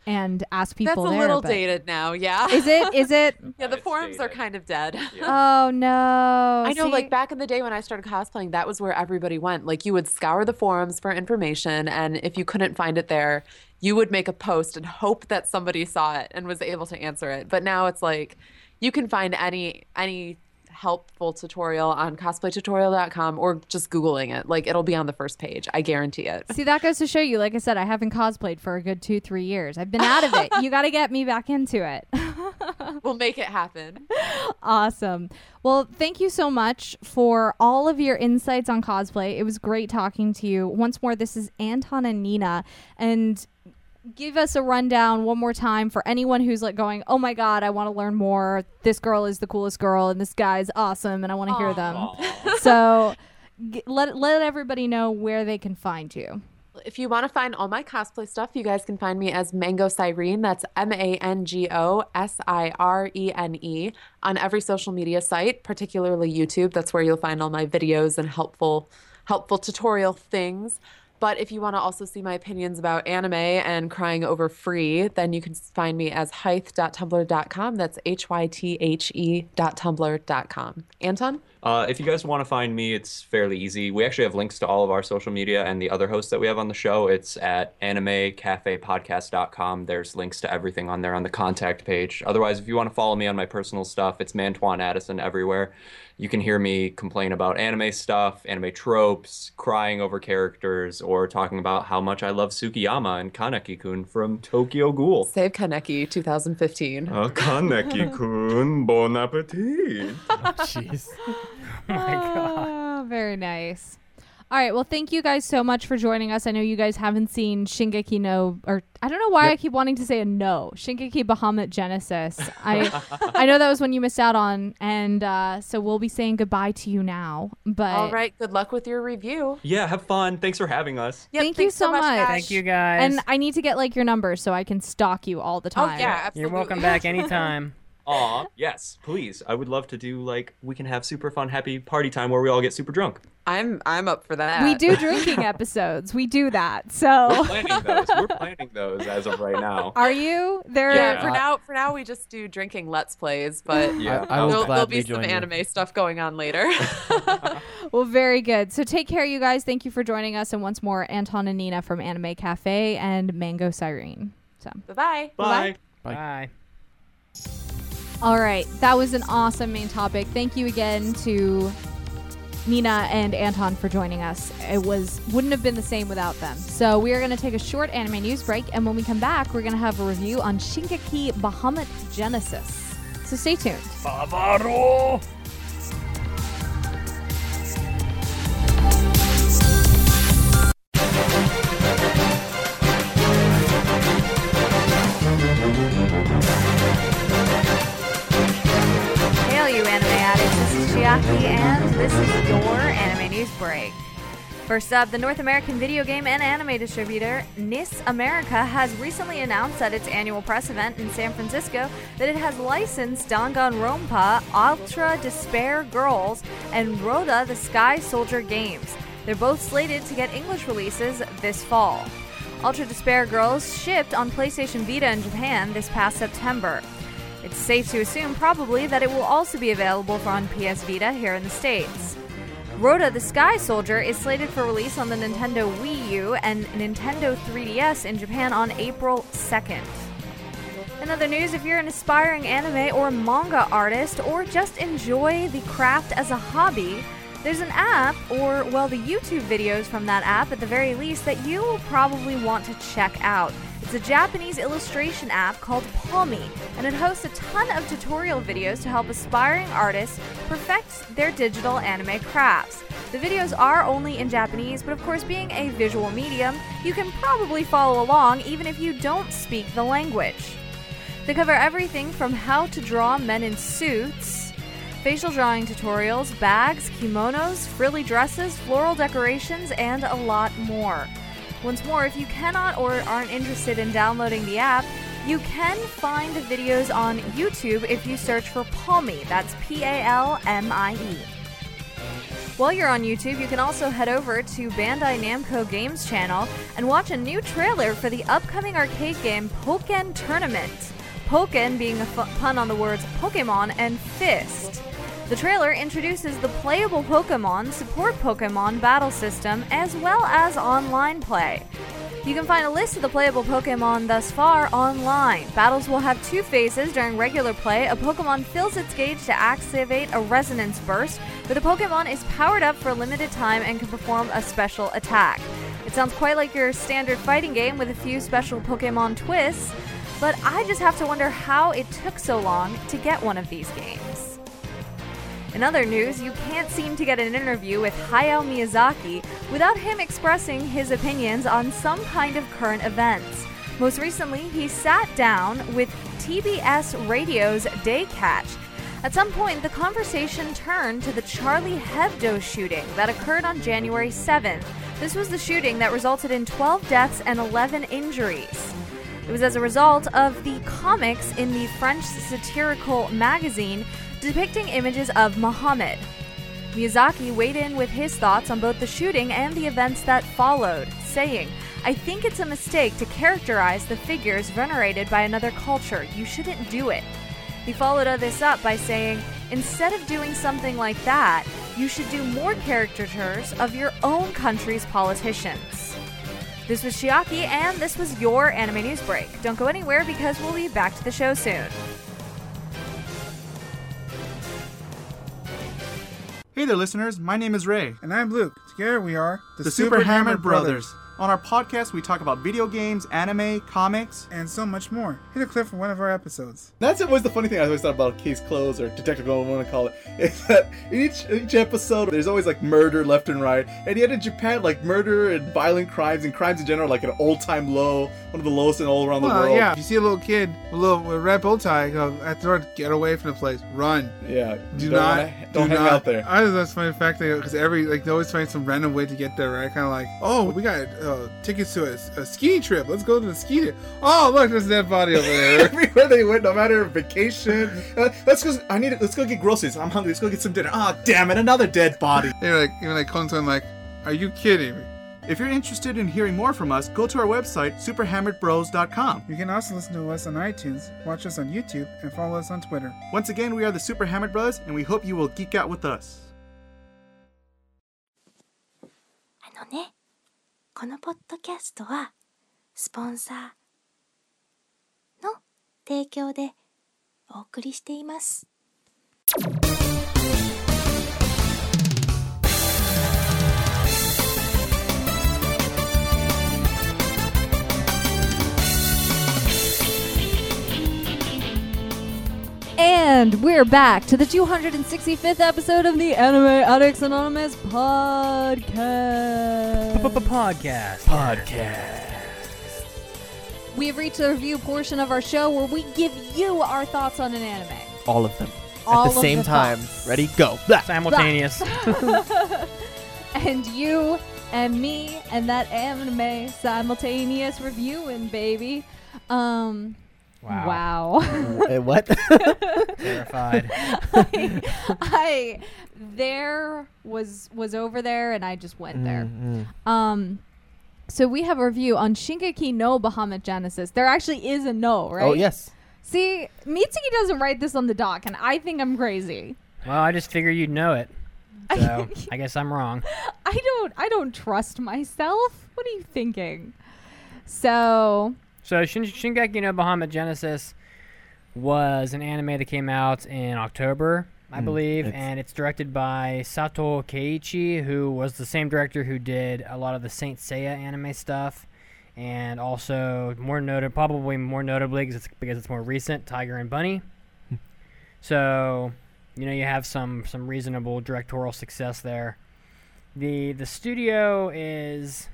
and ask people that's a there, little but- dated now yeah Is it? Is it? yeah the It's forums are kind of dead Oh no! I know, See? like back in the day when I started cosplaying, that was where everybody went. Like you would scour the forums for information, and if you couldn't find it there, you would make a post and hope that somebody saw it and was able to answer it. But now it's like you can find any any helpful tutorial on cosplaytutorial.com or just googling it. Like it'll be on the first page. I guarantee it. See, that goes to show you. Like I said, I haven't cosplayed for a good two, three years. I've been out of it. you got to get me back into it. We'll make it happen. awesome. Well, thank you so much for all of your insights on cosplay. It was great talking to you. Once more, this is Anton and Nina. And give us a rundown one more time for anyone who's like going, oh my God, I want to learn more. This girl is the coolest girl, and this guy's awesome, and I want to hear them. So g- let, let everybody know where they can find you. If you want to find all my cosplay stuff, you guys can find me as Mango Sirene. That's M A N G O S I R E N E on every social media site, particularly YouTube. That's where you'll find all my videos and helpful helpful tutorial things. But if you want to also see my opinions about anime and crying over free, then you can find me as hythe.tumblr.com. That's H Y T H E dot tumblr.com. Anton? Uh, if you guys want to find me, it's fairly easy. We actually have links to all of our social media and the other hosts that we have on the show. It's at animecafepodcast.com. There's links to everything on there on the contact page. Otherwise, if you want to follow me on my personal stuff, it's Mantuan Addison everywhere. You can hear me complain about anime stuff, anime tropes, crying over characters, or talking about how much I love Tsukiyama and Kaneki-kun from Tokyo Ghoul. Save Kaneki 2015. Uh, Kaneki-kun, bon appetit. Jeez. My God. Oh, very nice. All right. Well, thank you guys so much for joining us. I know you guys haven't seen Shingeki no, or I don't know why I keep wanting to say a no. Shingeki Bahamut Genesis. I I know that was one you missed out on, and uh, so we'll be saying goodbye to you now. But All right. Good luck with your review. Yeah, have fun. Thanks for having us. Yep, Thank you thanks so much. guys. Thank you guys. and I need to get like your number so I can stalk you all the time. Oh time. yeah, absolutely. You're welcome back anytime. Aw, yes, please. I would love to do like we can have super fun, happy party time where we all get super drunk. I'm I'm up for that. We do drinking episodes. We do that. So We're So planning those. We're planning those as of right now. are you there? Yeah, Yeah. for now for now we just do drinking let's plays, but Yeah, I- I will there'll, there'll be some join you. anime stuff going on later. Well, very good. So take care, you guys. Thank you for joining us. And once more, Anton and Nina from Anime Cafe and Mango Sirene. So, Bye-bye. Bye. Bye. Bye. All right, that was an awesome main topic. Thank you again to Nina and Anton for joining us. It was wouldn't have been the same without them. So we are going to take a short anime news break, and when we come back, we're going to have a review on Shingeki Bahamut Genesis. So stay tuned. Bavaro! You anime addicts. This is Chiaki, and this is your anime news break. First up, the North American video game and anime distributor NIS America has recently announced at its annual press event in San Francisco that it has licensed Danganronpa, Ultra Despair Girls, and Rodea the Sky Soldier games. They're both slated to get English releases this fall. Ultra Despair Girls shipped on PlayStation Vita in Japan this past September. It's safe to assume, probably, that it will also be available for on PS Vita here in the States. Rodea the Sky Soldier is slated for release on the Nintendo Wii U and Nintendo 3DS in Japan on April 2nd. In other news, if you're an aspiring anime or manga artist or just enjoy the craft as a hobby, There's an app, or, well, the YouTube videos from that app at the very least, that you will probably want to check out. It's a Japanese illustration app called Palmie, and it hosts a ton of tutorial videos to help aspiring artists perfect their digital anime crafts. The videos are only in Japanese, but of course, being a visual medium, you can probably follow along even if you don't speak the language. They cover everything from how to draw men in suits, facial drawing tutorials, bags, kimonos, frilly dresses, floral decorations, and a lot more. Once more, if you cannot or aren't interested in downloading the app, you can find the videos on YouTube if you search for Palmie. That's P A L M I E. While you're on YouTube, you can also head over to Bandai Namco Games channel and watch a new trailer for the upcoming arcade game Pokken Tournament. Pokken being a pun on the words Pokemon and Fist. The trailer introduces the playable Pokemon, support Pokemon battle system, as well as online play. You can find a list of the playable Pokemon thus far online. Battles will have two phases during regular play. A Pokemon fills its gauge to activate a resonance burst, where the Pokemon is powered up for a limited time and can perform a special attack. It sounds quite like your standard fighting game with a few special Pokemon twists, but I just have to wonder how it took so long to get one of these games. In other news, you can't seem to get an interview with Hayao Miyazaki without him expressing his opinions on some kind of current events. Most recently, he sat down with TBS Radio's Day Catch. At some point, the conversation turned to the Charlie Hebdo shooting that occurred on January 7th. This was the shooting that resulted in 12 deaths and 11 injuries. It was as a result of the comics in the French satirical magazine depicting images of Muhammad. Miyazaki weighed in with his thoughts on both the shooting and the events that followed, saying, I think it's a mistake to characterize the figures venerated by another culture. You shouldn't do it. He followed this up by saying, instead of doing something like that, you should do more caricatures of your own country's politicians. This was Chiaki, and this was your anime news break. Don't go anywhere because we'll be back to the show soon. Hey there, listeners. My name is Ray. And I'm Luke. Together we are the, Super, Hammered Brothers. On our podcast, we talk about video games, anime, comics, and so much more. Hit a clip from one of our episodes. That's always the funny thing I always thought about Case Closed or Detective Go, want to call it, is that in each each episode there's always like murder left and right, and yet in Japan like murder and violent crimes and crimes in general like an all time low, one of the lowest in all around well, the world. Yeah, if you see a little kid, a little with a red bow tie, go at the door, get away from the place, run. Yeah, do don't not, wanna- don't do hang not. out there. I was just funny the fact that because every like they always find some random way to get there, right? Kind of like, oh, we got uh, tickets to a, a ski trip. Let's go to the ski trip. Oh, look, there's a dead body over there. Everywhere they went, no matter vacation, uh, let's go. I need. Let's go get groceries. I'm hungry. Let's go get some dinner. Ah, damn it, another dead body. They're like, even like calling like, are you kidding me? If you're interested in hearing more from us, go to our website, superhammeredbros.com. You can also listen to us on iTunes, watch us on YouTube, and follow us on Twitter. Once again, we are the Super Hammered Brothers, and we hope you will geek out with us. このポッドキャストは、スポンサーの提供でお送りしています。And we're back to the 265th episode of the Anime Addicts Anonymous podcast. Podcast. Podcast. We have reached the review portion of our show where we give you our thoughts on an anime. All of them. All At the of same the time. thoughts. Ready? Go. Blah. Simultaneous. and you and me and that anime simultaneous reviewing, baby. Um, Wow. Uh, what? Terrified. I, I there was was over there and I just went there. Mm, Um, so we have a review on Shingeki no Bahamut Genesis. There actually is a no, right? Oh, yes. See, Mitsugi doesn't write this on the doc, and I think I'm crazy. Well, I just figure you'd know it. So I guess I'm wrong. I don't I don't trust myself. What are you thinking? So So Shin- Shingeki no Bahamut Genesis was an anime that came out in October I Mm, believe, it's- and it's directed by Sato Keiichi, who was the same director who did a lot of the Saint Seiya anime stuff, and also more noted, probably more notably because it's, because it's more recent, Tiger and Bunny. so, you know, you have some some reasonable directorial success there. the The studio is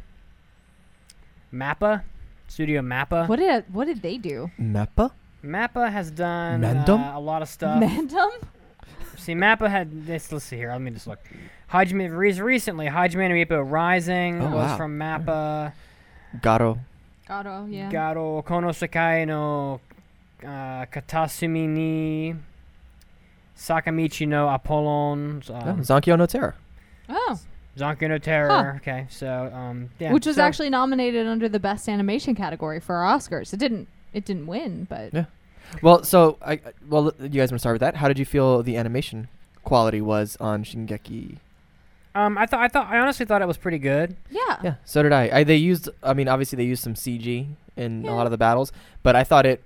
Mappa, Studio Mappa. What did what did they do? Mappa? Mappa has done Mandem? uh, a lot of stuff. Mandem? See, Mappa had this. Let's see here. Let me just look. Hajime recently, Hajime no Ippo Rising Oh, was wow. from Mappa. Garo. Gato, yeah. Garo Kono Sekai no uh, Katasumi ni Sakamichi no Apollon. Oh, Um, Zankyo no Terror. Oh. Zankyou no Terror. Huh. Okay, so um, yeah, Which was so- actually nominated under the best animation category for our Oscars. It didn't it didn't win, but Yeah. Well, so I I- well, you guys want to start with that? How did you feel the animation quality was on Shingeki? Um, I thought I thought I honestly thought it was pretty good. yeah. Yeah, so did I. I. They used, I mean, obviously they used some CG in a lot of the battles, but I thought it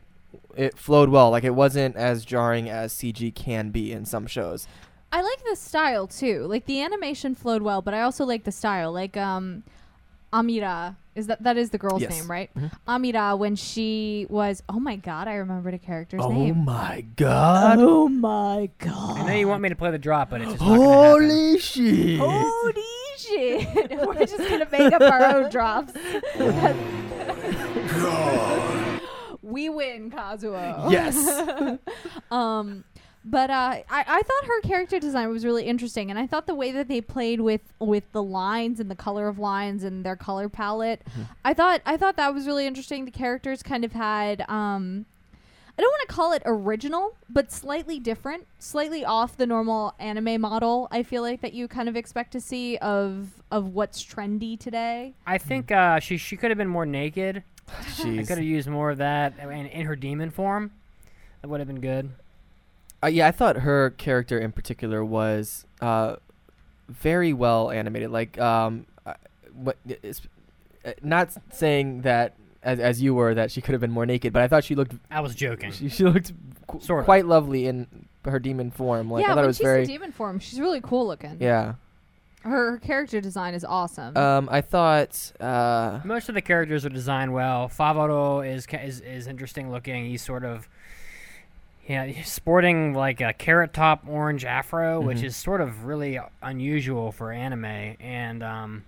it flowed well. Like it wasn't as jarring as CG can be in some shows. I like the style too. Like the animation flowed well, but I also like the style. Like um Amira is that that is the girl's Yes. name, right? Mhm. Amira when she was oh my god, I remembered a character's name. oh name. my god! Oh my god. I know you want me to play the drop, but it's just not gonna happen. Holy shit! Holy shit. We're just gonna make up our own drops. we win, Kazuo. Yes. um but uh, I, I thought her character design was really interesting, and I thought the way that they played with with the lines and the color of lines and their color palette, I thought I thought that was really interesting. The characters kind of had um, I don't want to call it original, but slightly different, slightly off the normal anime model. I feel like that you kind of expect to see of of what's trendy today. I think uh, she she could have been more naked. I could have used more of that in, in her demon form. That would have been good. Uh, yeah, I thought her character in particular was uh, very well animated. Like, um, uh, what? Uh, not saying that as, as you were that she could have been more naked, but I thought she looked I was joking. she, she looked qu- Sort of. quite lovely in her demon form. Like yeah, I thought when it was she's very in demon form, she's really cool looking. yeah. her, her character design is awesome. Um, I thought uh, Most of the characters are designed well. Favaro is is, is interesting looking. He's sort of yeah, sporting like a carrot top orange afro, which Mhm. is sort of really unusual for anime. And um,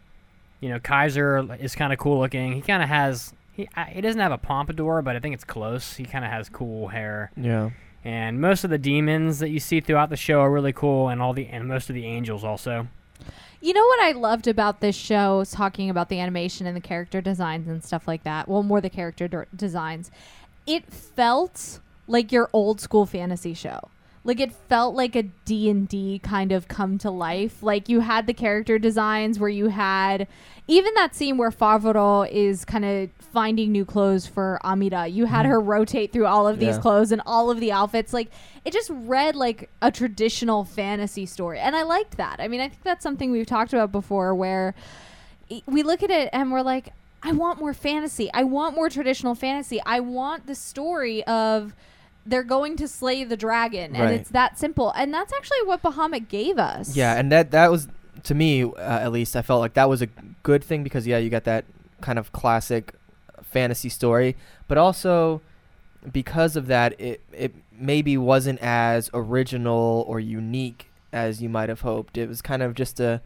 you know, Kaiser is kind of cool looking. He kind of has he I, he doesn't have a pompadour, but I think it's close. He kind of has cool hair. yeah. And most of the demons that you see throughout the show are really cool, and all the and most of the angels also. You know what I loved about this show, is talking about the animation and the character designs and stuff like that. Well, more the character der- designs. It felt like your old school fantasy show. Like it felt like a D&D kind of come to life. Like you had the character designs where you had even that scene where Favaro is kind of finding new clothes for Amira. You had mm-hmm. her rotate through all of these Yeah. clothes and all of the outfits. Like it just read like a traditional fantasy story. And I liked that. I mean, I think that's something we've talked about before where i- we look at it and we're like, I want more fantasy. I want more traditional fantasy. I want the story of they're going to slay the dragon and Right. it's that simple. And that's actually what Bahamut gave us. Yeah, and that that was to me uh, at least I felt like that was a good thing because yeah, you got that kind of classic fantasy story, but also because of that it it maybe wasn't as original or unique as you might have hoped. It was kind of just a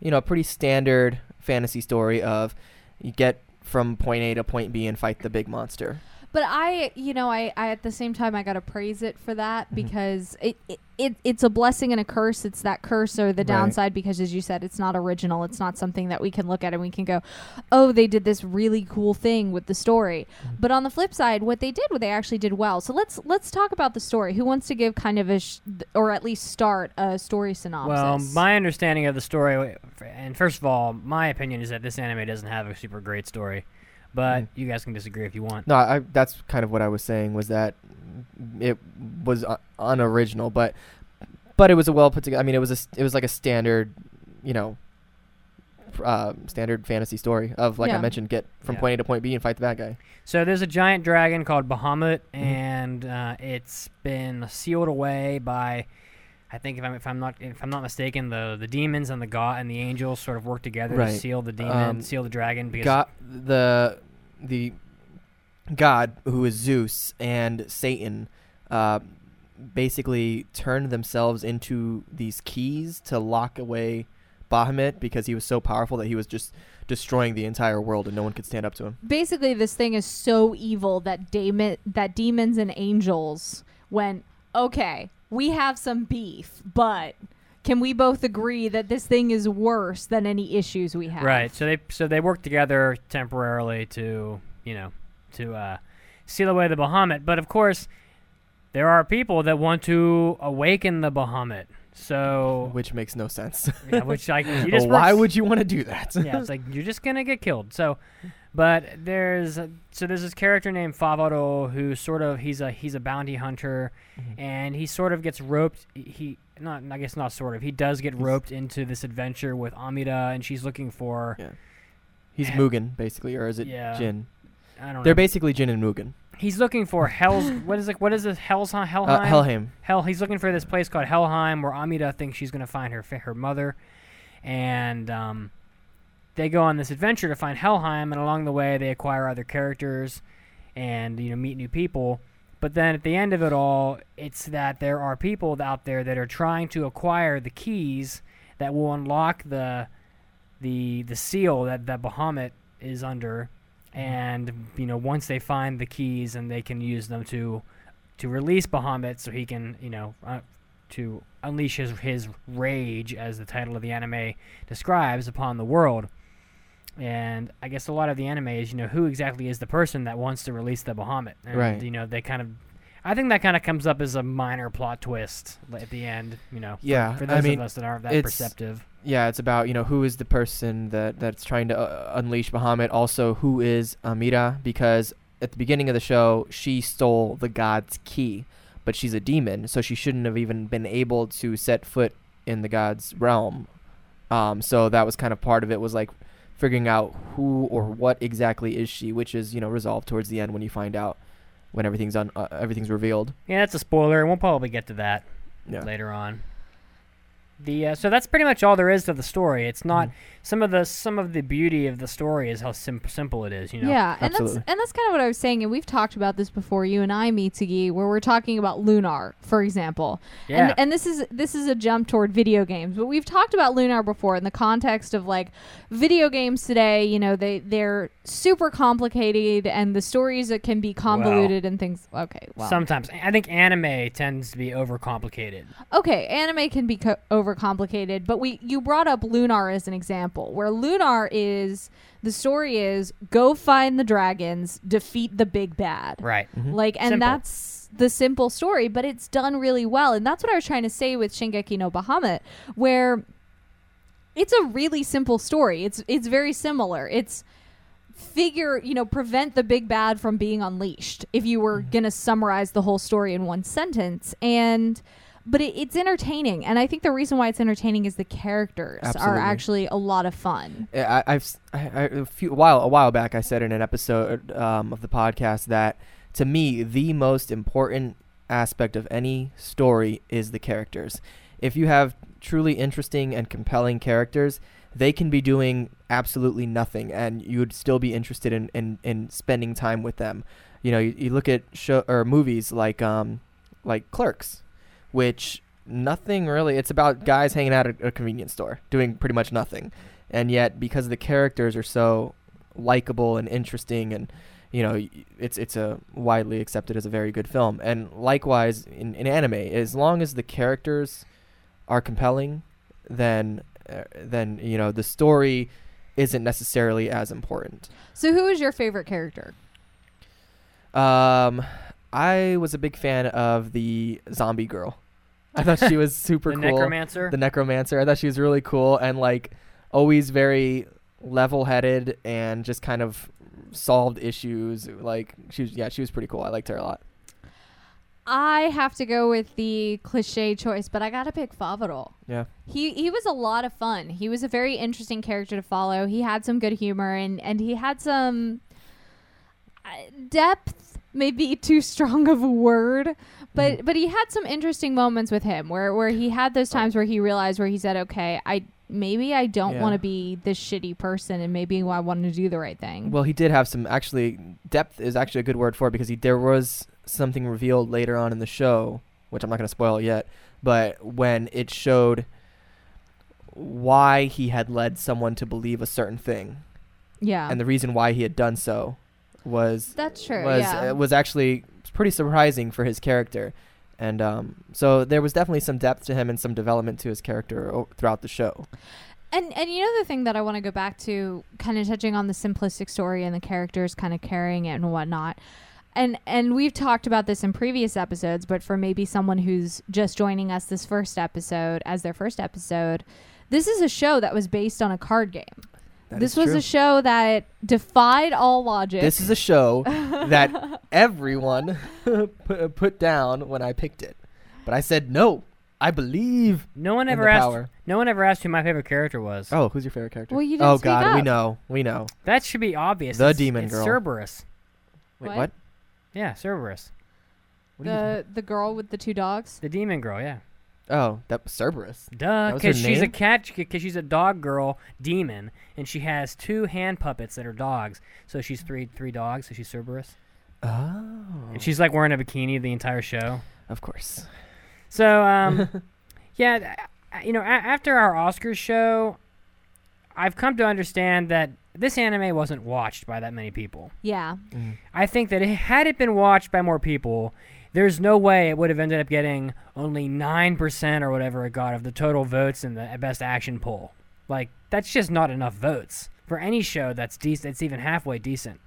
you know, a pretty standard fantasy story of you get from point A to point B and fight the big monster. But I, you know, I, I at the same time I gotta praise it for that Mm-hmm. because it, it, it it's a blessing and a curse. It's that curse or the Right. downside because as you said, it's not original. It's not something that we can look at and we can go, oh, they did this really cool thing with the story. Mm-hmm. But on the flip side, what they did, what they actually did well. So let's let's talk about the story. Who wants to give kind of a sh- or at least start a story synopsis? Well, my understanding of the story, and first of all, my opinion is that this anime doesn't have a super great story, but you guys can disagree if you want. No, I, that's kind of what I was saying was that it was uh, unoriginal, but but it was a well put together. I mean, it was a s- it was like a standard, you know, uh, standard fantasy story of like Yeah. I mentioned, get from Yeah. point A to point B and fight the bad guy. So there's a giant dragon called Bahamut, Mm-hmm. and uh, it's been sealed away by I think if I'm if I'm not if I'm not mistaken, the the demons and the god and the angels sort of work together Right. to seal the demon, Um, seal the dragon. Because God, the the god who is Zeus and Satan, uh, basically turned themselves into these keys to lock away Bahamut because he was so powerful that he was just destroying the entire world and no one could stand up to him. Basically, this thing is so evil that demon that demons and angels went okay. We have some beef, but can we both agree that this thing is worse than any issues we have? Right. So they so they work together temporarily to you know to uh, seal away the Bahamut. But of course, there are people that want to awaken the Bahamut. So which makes no sense. yeah, which like you just why work- would you want to do that? yeah, it's like you're just gonna get killed. So, but there's so there's this character named Favaro who sort of he's a he's a bounty hunter, Mm-hmm. and he sort of gets roped. He not I guess not sort of he does get roped into this adventure with Amira, and she's looking for. Yeah. He's Mugen basically, or is it Yeah. Jin? I don't know. They're know. basically Jin and Mugen. He's looking for Hell's. what is it? What is it? Hell's Helheim. Uh, Helheim. Hell. He's looking for this place called Helheim, where Amira thinks she's gonna find her her mother, and um, they go on this adventure to find Helheim, and along the way they acquire other characters, and you know meet new people. But then at the end of it all, it's that there are people out there that are trying to acquire the keys that will unlock the the the seal that that Bahamut is under, and you know once they find the keys and they can use them to to release Bahamut, so he can you know uh, to unleash his his rage, as the title of the anime describes, upon the world. And I guess a lot of the anime is, you know, who exactly is the person that wants to release the Bahamut, and Right. you know, they kind of. I think that kind of comes up as a minor plot twist at the end, you know. for- Yeah, For, I those mean, of us that aren't that perceptive. Yeah, it's about you know who is the person that that's trying to uh, unleash Bahamut. Also, who is Amira? Because at the beginning of the show, she stole the god's key, but she's a demon, so she shouldn't have even been able to set foot in the god's realm. Um, so that was kind of part of it was like figuring out who or what exactly is she, which is you know resolved towards the end when you find out when everything's on uh, everything's revealed. Yeah, that's a spoiler, and we'll probably get to that Yeah. later on. The uh, so that's pretty much all there is to the story. It's not Mm-hmm. Some of the some of the beauty of the story is how sim- simple it is. You know. Yeah, and that's and that's kind of what I was saying, and we've talked about this before, you and I, Mitsugi, where we're talking about Lunar, for example. Yeah. And and this is this is a jump toward video games, but we've talked about Lunar before in the context of like video games today. You know, they they're super complicated, and the stories that can be convoluted and things. Okay, well, Sometimes I think anime tends to be overcomplicated. Okay, anime can be co- overcomplicated, but we you brought up Lunar as an example, where Lunar is the story is go find the dragons, defeat the big bad. Right. Mhm. Like and Simple. that's the simple story, but it's done really well. And that's what I was trying to say with Shingeki no Bahamut, where it's a really simple story. It's it's very similar. It's figure, you know, prevent the big bad from being unleashed if you were Mm-hmm. going to summarize the whole story in one sentence. And but it, it's entertaining, and I think the reason why it's entertaining is the characters Absolutely. are actually a lot of fun. I, I've s- I, I- a few a while a while back I said in an episode um, of the podcast that to me the most important aspect of any story is the characters. If you have truly interesting and compelling characters, they can be doing absolutely nothing, and you would still be interested in, in, in spending time with them. You know, you, you look at show or movies like um like Clerks, which nothing really. It's about guys hanging out at a convenience store doing pretty much nothing, and yet because the characters are so likable and interesting, and you know, it's it's a widely accepted as a very good film. And likewise in, in anime, as long as the characters are compelling, then uh, then you know the story isn't necessarily as important. So, who is your favorite character? Um, I was a big fan of the zombie girl. I thought she was super cool. The cool. necromancer? The necromancer. I thought she was really cool and like always very level-headed and just kind of solved issues. Like she was, yeah, she was pretty cool. I liked her a lot. I have to go with the cliche choice, but I gotta pick Favaro. Yeah. He he was a lot of fun. He was a very interesting character to follow. He had some good humor and and he had some uh, depth maybe too strong of a word, but Mm-hmm. but he had some interesting moments with him where where he had those times where he realized where he said, "Okay, I maybe I don't Yeah. want to be this shitty person, and maybe I want to do the right thing." Well, he did have some actually depth is actually a good word for it because he there was something revealed later on in the show, which I'm not going to spoil yet, but when it showed why he had led someone to believe a certain thing yeah, and the reason why he had done so was that's true. was yeah. uh, was actually pretty surprising for his character. And um, so there was definitely some depth to him and some development to his character o- throughout the show. And and you know the thing that I want to go back to, kind of touching on the simplistic story and the characters kind of carrying it and whatnot. And and we've talked about this in previous episodes, but for maybe someone who's just joining us this first episode as their first episode, this is a show that was based on a card game. That this was true. a show that defied all logic. This is a show that everyone pu- put down when I picked it, but I said no. I believe. No one in ever the asked. power. No one ever asked who my favorite character was. Oh, who's your favorite character? Well, you didn't oh speak God, we know, we know. That should be obvious. The It's- demon it's girl. Cerberus. Wait, What? what? Yeah, Cerberus. What the the girl with the two dogs. The demon girl. Yeah. Oh, that was Cerberus. Duh, That was her because she's a cat. Because she's a dog girl demon, and she has two hand puppets that are dogs. So she's three three dogs. So she's Cerberus. Oh, And she's like wearing a bikini the entire show. of course. So, um, yeah, uh, you know, a- after our Oscars show, I've come to understand that this anime wasn't watched by that many people. Yeah. I think that it, had it been watched by more people, there's no way it would have ended up getting only 9% or whatever it got of the total votes in the best action poll. Like, that's just not enough votes for any show that's decent, that's even halfway decent.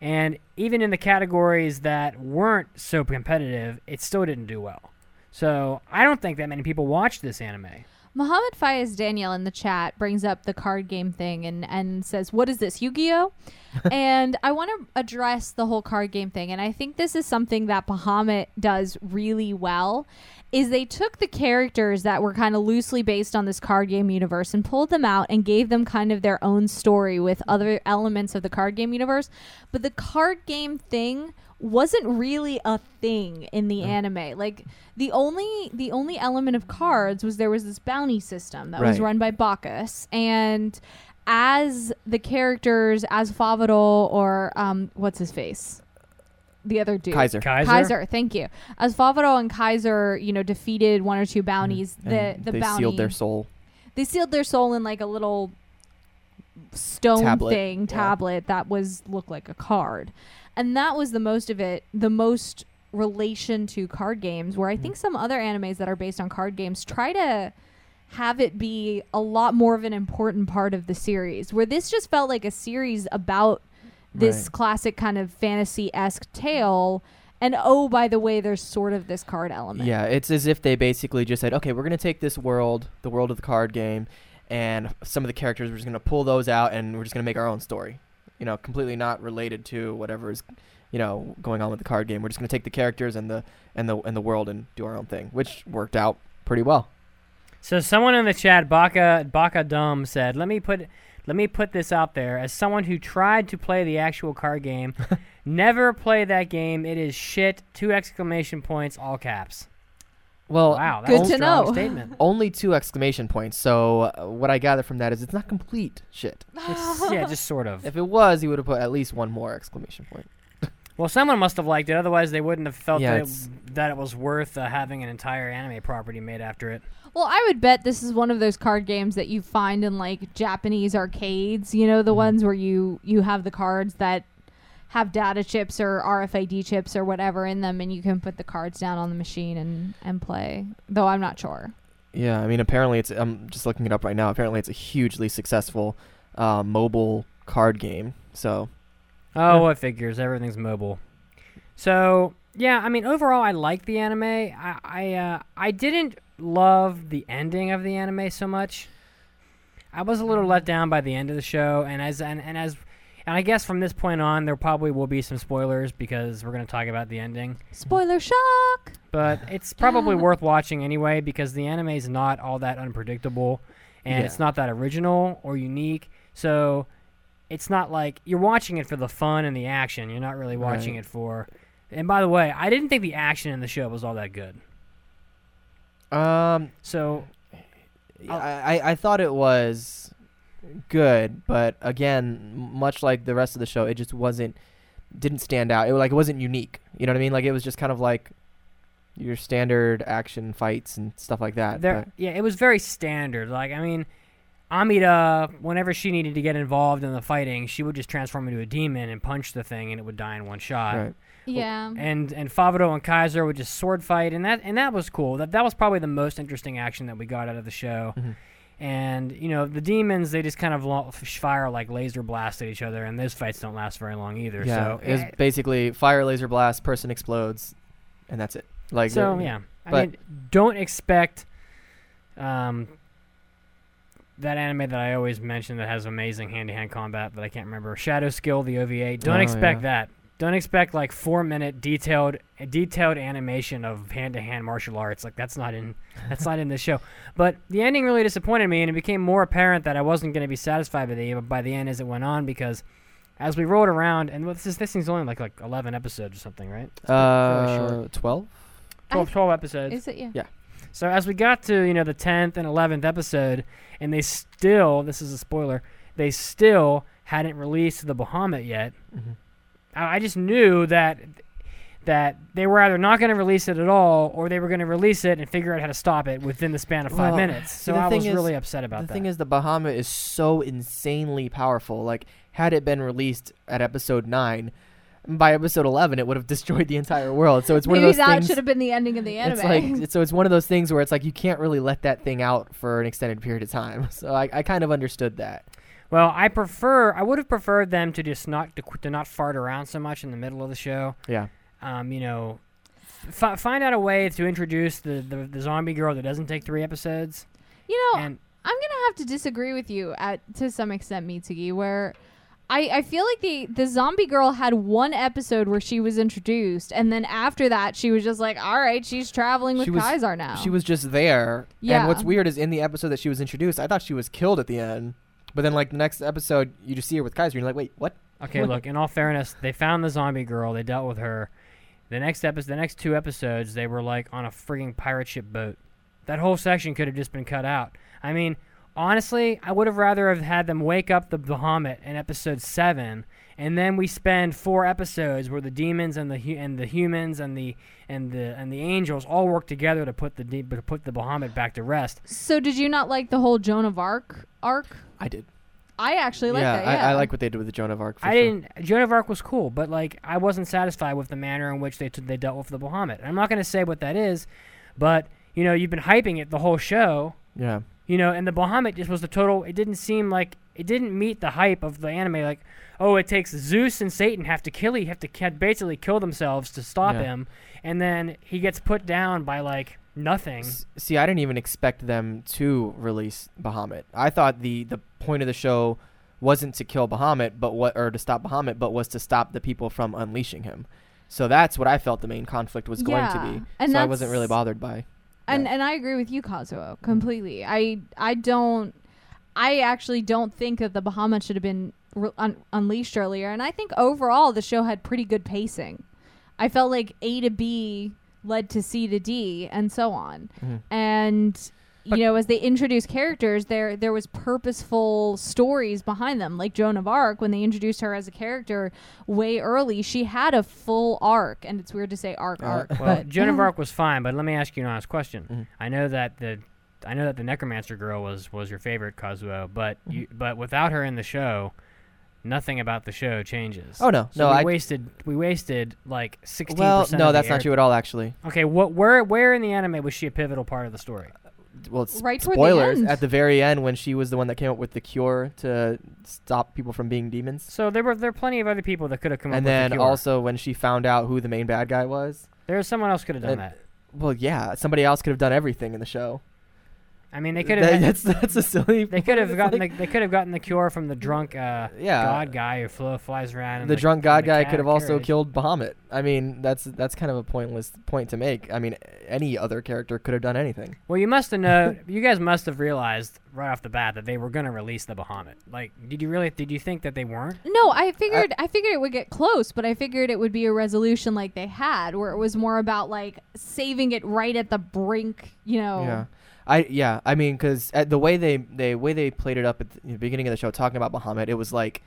And even in the categories that weren't so competitive, it still didn't do well. So I don't think that many people watched this anime. Muhammad Faiz Daniel in the chat brings up the card game thing and, and says, What is this, Yu Gi Oh? and I want to address the whole card game thing. And I think this is something that Bahamut does really well. Is they took the characters that were kind of loosely based on this card game universe and pulled them out and gave them kind of their own story with other elements of the card game universe. But the card game thing wasn't really a thing in the anime. Like the only the only element of cards was there was this bounty system that was run by Bacchus and as the characters as Favaro or um what's his face? The other dude. Kaiser. Kaiser? Kaiser, thank you. As Favaro and Kaiser, you know, defeated one or two bounties, the Mm-hmm. And the they bounty sealed their soul. they sealed their soul in like a little stone Tablet. thing Yeah. tablet that was looked like a card and that was the most of it the most relation to card games where i Mm-hmm. think some other animes that are based on card games try to have it be a lot more of an important part of the series where this just felt like a series about this Right. classic kind of fantasy-esque tale and oh by the way there's sort of this card element Yeah, it's as if they basically just said, okay, we're going to take this world, the world of the card game, and some of the characters, we're just going to pull those out and we're just going to make our own story. You know, completely not related to whatever is, you know, going on with the card game. We're just going to take the characters and the and the and the world and do our own thing, which worked out pretty well. So someone in the chat, Baka Baka Dumb, said, "Let me put let me put this out there as someone who tried to play the actual card game. never play that game. It is shit. Two exclamation points, all caps. Well, Wow, that's Good a to know. statement. only two exclamation points. So uh, what I gather from that is it's not complete shit. It's, yeah, just sort of. If it was, he would have put at least one more exclamation point. Well, someone must have liked it. Otherwise, they wouldn't have felt Yeah, that, it, that it was worth uh, having an entire anime property made after it. Well, I would bet this is one of those card games that you find in like Japanese arcades. You know, the ones where you you have the cards that have data chips or RFID chips or whatever in them, and you can put the cards down on the machine and and play. Though I'm not sure. Yeah, I mean, apparently it's. I'm just looking it up right now. Apparently, it's a hugely successful uh, mobile card game. So Oh, it figures. Everything's mobile. So yeah, I mean, overall, I like the anime. I I, uh, I didn't love the ending of the anime so much. I was a little let down by the end of the show, and as and, and as and I guess from this point on, there probably will be some spoilers because we're going to talk about the ending. Spoiler shock. But it's probably worth watching anyway because the anime is not all that unpredictable, and Yeah. it's not that original or unique. So it's not like you're watching it for the fun and the action. You're not really watching Right. it for. And by the way, I didn't think the action in the show was all that good. Um, So I, I I thought it was good, but again, much like the rest of the show, it just wasn't didn't stand out. It like it wasn't unique. You know what I mean? Like it was just kind of like your standard action fights and stuff like that. there, but- yeah, it was very standard. Like I mean, Amira, whenever she needed to get involved in the fighting, she would just transform into a demon and punch the thing, and it would die in one shot. Right. Yeah. And and Favaro and Kaiser would just sword fight, and that and that was cool. That that was probably the most interesting action that we got out of the show. Mm-hmm. And you know the demons, they just kind of lo- fire like laser blast at each other, and those fights don't last very long either. yeah, so it was eh, basically fire, laser blast, person explodes, and that's it. Like so yeah, I but mean, don't expect um, that anime that I always mention that has amazing hand-to-hand combat that I can't remember. Shadow Skill, the OVA. Don't Oh, expect yeah. that. Don't expect like four-minute detailed detailed animation of hand-to-hand martial arts. Like that's not in that's not in this show. But the ending really disappointed me, and it became more apparent that I wasn't going to be satisfied with it by the end as it went on because. As we rolled around, and this is, this thing's only like like eleven episodes or something, right? It's uh, twelve. 12, 12 episodes. Is it? Yeah. Yeah. So as we got to you know the tenth and eleventh episode, and they still this is a spoiler, they still hadn't released the Bahamut yet. Mhm. I, I just knew that that they were either not going to release it at all, or they were going to release it and figure out how to stop it within the span of five Well, minutes. So the I thing was is- really upset about the that. The thing is, the Bahamut is so insanely powerful. Like, had it been released at episode nine, by episode eleven, it would have destroyed the entire world. So it's one Maybe of those that things. should have been the ending of the anime. It's like so it's one of those things where it's like you can't really let that thing out for an extended period of time. So I, I kind of understood that. Well, I prefer. I would have preferred them to just not to, to not fart around so much in the middle of the show. Yeah. Um, you know, f- find out a way to introduce the, the the zombie girl that doesn't take three episodes. You know, And I'm gonna have to disagree with you at to some extent, Mitsugi, where I, I feel like the the zombie girl had one episode where she was introduced, and then after that she was just like, all right, she's traveling with she was Kaisar now. She was just there. Yeah. And what's weird is in the episode that she was introduced, I thought she was killed at the end. But then like the next episode, you just see her with Kaiser. And you're like, wait, what? okay, look. In all fairness, they found the zombie girl. They dealt with her. The next episode, the next two episodes, they were like on a frigging pirate ship boat. That whole section could have just been cut out. I mean, honestly, I would have rather have had them wake up the Bahamut in episode seven, and then we spend four episodes where the demons and the hu- and the humans and the and the and the angels all work together to put the de- to put the Bahamut back to rest. so did you not like the whole Joan of Arc arc? I did. I actually like yeah, that. Yeah, I, I like what they did with the Joan of Arc. For I sure. didn't. Joan of Arc was cool, but like I wasn't satisfied with the manner in which they t- they dealt with the Bahamut. And I'm not going to say what that is, but you know you've been hyping it the whole show. Yeah. You know, and the Bahamut just was the total. It didn't seem like it didn't meet the hype of the anime. Like, oh, it takes Zeus and Satan have to kill. Have to basically kill themselves to stop Yeah. him, and then he gets put down by like nothing. S- See, I didn't even expect them to release Bahamut. I thought the the point of the show wasn't to kill Bahamut, but what or to stop Bahamut, but was to stop the people from unleashing him. So that's what I felt the main conflict was going Yeah, to be. and so I wasn't really bothered by. and and I agree with you, Kazuo, completely. I I don't. I actually don't think that the Bahamut should have been re- un- unleashed earlier, and I think overall the show had pretty good pacing. I felt like A to B led to C to D, and so on. Mhm. And you know, as they introduced characters, there there was purposeful stories behind them. Like Joan of Arc, when they introduced her as a character way early, she had a full arc, and it's weird to say arc arc. Well, but Joan of Arc was fine, but let me ask you an honest question. Mm-hmm. I know that the I know that the Necromancer girl was was your favorite Kazuo, but Mm-hmm. you, but without her in the show, nothing about the show changes. Oh, no. So No, we I- wasted we wasted like sixteen. Well, no, that's not true at all. Actually, Okay, what where where in the anime was she a pivotal part of the story? well, it's Right toward the end. at the very end when she was the one that came up with the cure to stop people from being demons. So there were there are plenty of other people that could have come and up with the cure. And then also when she found out who the main bad guy was. There's someone else could have done and- that. Well, yeah, somebody else could have done everything in the show. I mean, they could have. That- that's that's a silly. They could have gotten. like- the, they could have gotten the cure from the drunk uh, Yeah. god guy who flo- flies around. in the drunk god the guy could have also carriage. killed Bahamut. I mean, that's that's kind of a pointless point to make. I mean, any other character could have done anything. Well, you must have known. you guys must have realized right off the bat that they were going to release the Bahamut. Like, did you really? Did you think that they weren't? No, I figured I figured it would get close, but I figured it would be a resolution like they had, where it was more about like saving it right at the brink. You know. Yeah. I yeah, I mean, because uh, the way they they way they played it up at the beginning of the show, talking about Bahamut, it was like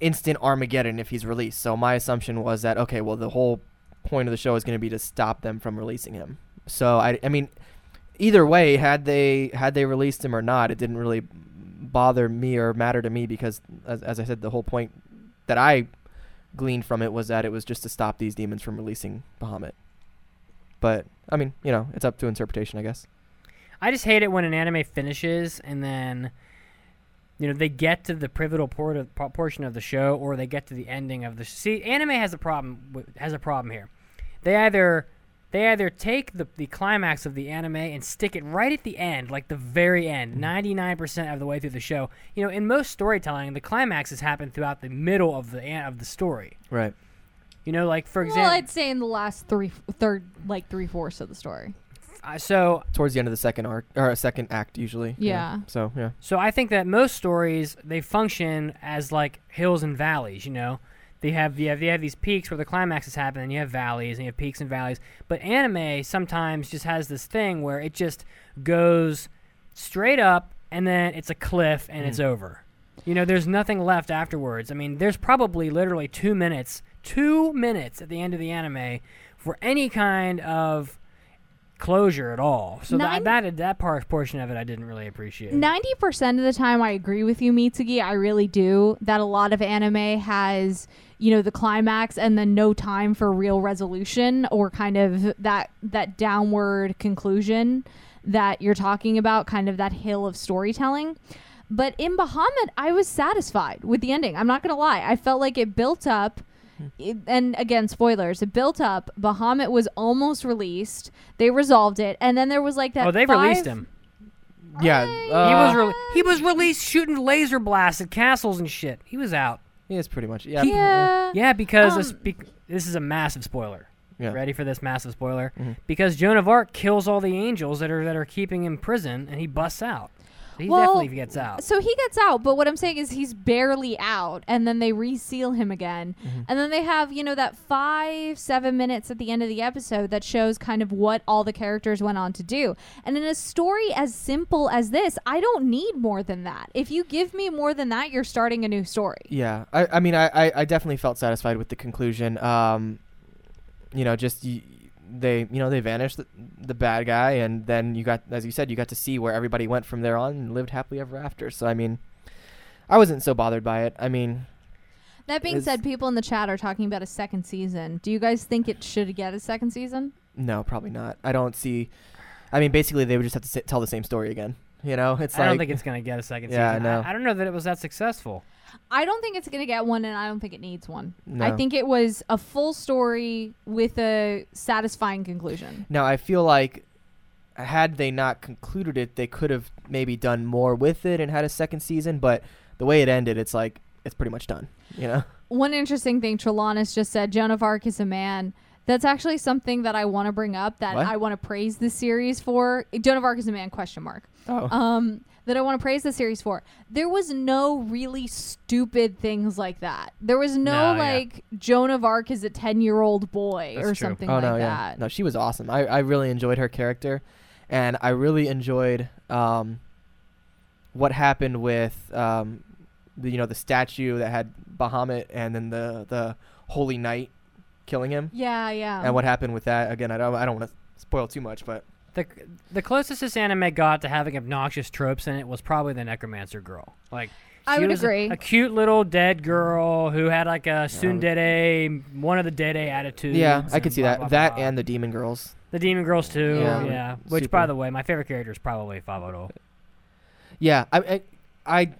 instant Armageddon if he's released. So my assumption was that okay, well, the whole point of the show is going to be to stop them from releasing him. So I I mean, either way, had they had they released him or not, it didn't really bother me or matter to me because as, as I said, the whole point that I gleaned from it was that it was just to stop these demons from releasing Bahamut. But I mean, you know, it's up to interpretation, I guess. I just hate it when an anime finishes and then, you know, they get to the pivotal port of, po- portion of the show or they get to the ending of the. See, anime has a problem. With, has a problem here. They either they either take the, the climax of the anime and stick it right at the end, like the very end, mm-hmm. ninety nine percent of the way through the show. You know, in most storytelling, the climaxes happen throughout the middle of the of the story. Right. You know, like for Well, example, I'd say in the last three, third, like three fourths of the story. Uh, so towards the end of the second arc or second act usually. Yeah. So yeah. So I think that most stories they function as like hills and valleys. You know, they have you have you have these peaks where the climaxes happen, and you have valleys, and you have peaks and valleys. But anime sometimes just has this thing where it just goes straight up, and then it's a cliff, and it's over. You know, there's nothing left afterwards. I mean, there's probably literally two minutes, two minutes at the end of the anime for any kind of closure at all. So Nine- that that that part portion of it I didn't really appreciate. Ninety percent of the time, I agree with you, Mitsugi. I really do. That a lot of anime has, you know, the climax and then no time for real resolution or kind of that that downward conclusion that you're talking about, kind of that hill of storytelling. But in Bahamut, I was satisfied with the ending. I'm not gonna lie. I felt like it built up. It, and again, spoilers. It built up. Bahamut was almost released. They resolved it, and then there was like that. Oh, they released him. Yeah. he uh, was re- he was released shooting laser blasts at castles and shit. He was out. He is pretty much. Yeah. Yeah. yeah, because this Um, bec- this is a massive spoiler. Yeah. Ready for this massive spoiler? Mhm. Because Joan of Arc kills all the angels that are that are keeping him in prison, and he busts out. He Well, definitely gets out. So he gets out, but what I'm saying is he's barely out, and then they reseal him again, Mm-hmm. and then they have you know that five seven minutes at the end of the episode that shows kind of what all the characters went on to do. And in a story as simple as this, I don't need more than that. If you give me more than that, you're starting a new story. Yeah. I, I mean, I, I, I definitely felt satisfied with the conclusion. Um, you know, just y- they, you know, they vanished the, the bad guy, and then you got, as you said, you got to see where everybody went from there on and lived happily ever after. So I mean, I wasn't so bothered by it. I mean, That being said, people in the chat are talking about a second season. Do you guys think it should get a second season? no, probably not. I don't see. I mean, basically, they would just have to sit, tell the same story again. You know, it's like I like don't think it's gonna get a second Yeah, season. no. I, I don't know that it was that successful. I don't think it's going to get one, and I don't think it needs one. I think it was a full story with a satisfying conclusion. Now I feel like had they not concluded it, they could have maybe done more with it and had a second season. But the way it ended, it's like it's pretty much done. You know? One interesting thing Trelawnus just said Joan of Arc is a man. That's actually something that I want to bring up that What? I want to praise this series for. Joan of Arc is a man question mark. Oh. Um that I want to praise the series for. There was no really stupid things like that. There was no, No, yeah. like Joan of Arc is a 10-year-old boy or something oh like no, that. yeah, no, she was awesome. I, I really enjoyed her character, and I really enjoyed um, what happened with um, the you know the statue that had Bahamut and then the the Holy Knight killing him. Yeah, yeah. And what happened with that? Again, I don't I don't want to spoil too much, but The the closest this anime got to having obnoxious tropes in it was probably the Necromancer girl. Like I she would was a- agree. A, cute little dead girl who had like a soon tsundere, one of the dede attitudes. yeah, I and could see blah, that. blah, that blah. and the Demon Girls. the demon girls too. Yeah. Yeah, which Super. by the way, my favorite character is probably Favaro. Yeah, I, I, I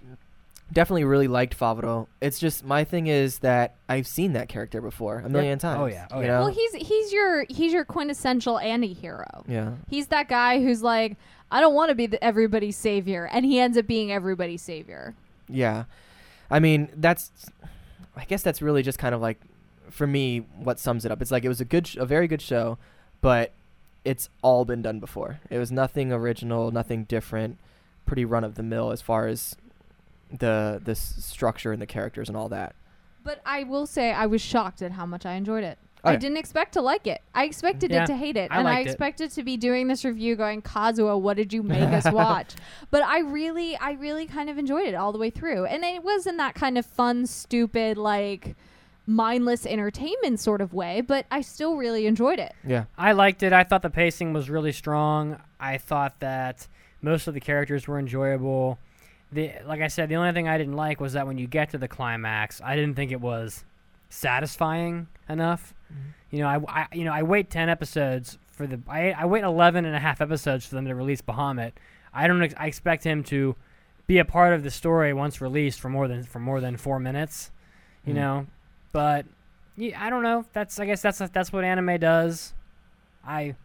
definitely really liked Favaro. It's just my thing is that I've seen that character before a million oh, times. Oh, yeah. Oh, you yeah. know? Well, he's he's your he's your quintessential anti-hero. yeah. He's that guy who's like, I don't want to be the, everybody's savior, and he ends up being everybody's savior. Yeah. I mean, that's I guess that's really just kind of like for me what sums it up. It's like it was a good sh- a very good show, but it's all been done before. It was nothing original, nothing different, pretty run of the mill as far as the the s- structure and the characters and all that. But I will say I was shocked at how much I enjoyed it. Oh, I yeah. didn't expect to like it. I expected Yeah, it to hate it, I and I liked it. expected to be doing this review going, "Kazuo, what did you make us watch?" But I really, I really kind of enjoyed it all the way through, and it was in that kind of fun, stupid, like mindless entertainment sort of way. But I still really enjoyed it. Yeah. I liked it. I thought the pacing was really strong. I thought that most of the characters were enjoyable. The like I said, the only thing I didn't like was that when you get to the climax, I didn't think it was satisfying enough. You know, I, I you know I wait ten episodes for the I I wait 11 and a half episodes for them to release Bahamut. I don't ex- I expect him to be a part of the story once released for more than for more than four minutes. You Mhm. know, but yeah, I don't know. That's I guess that's that's what anime does. I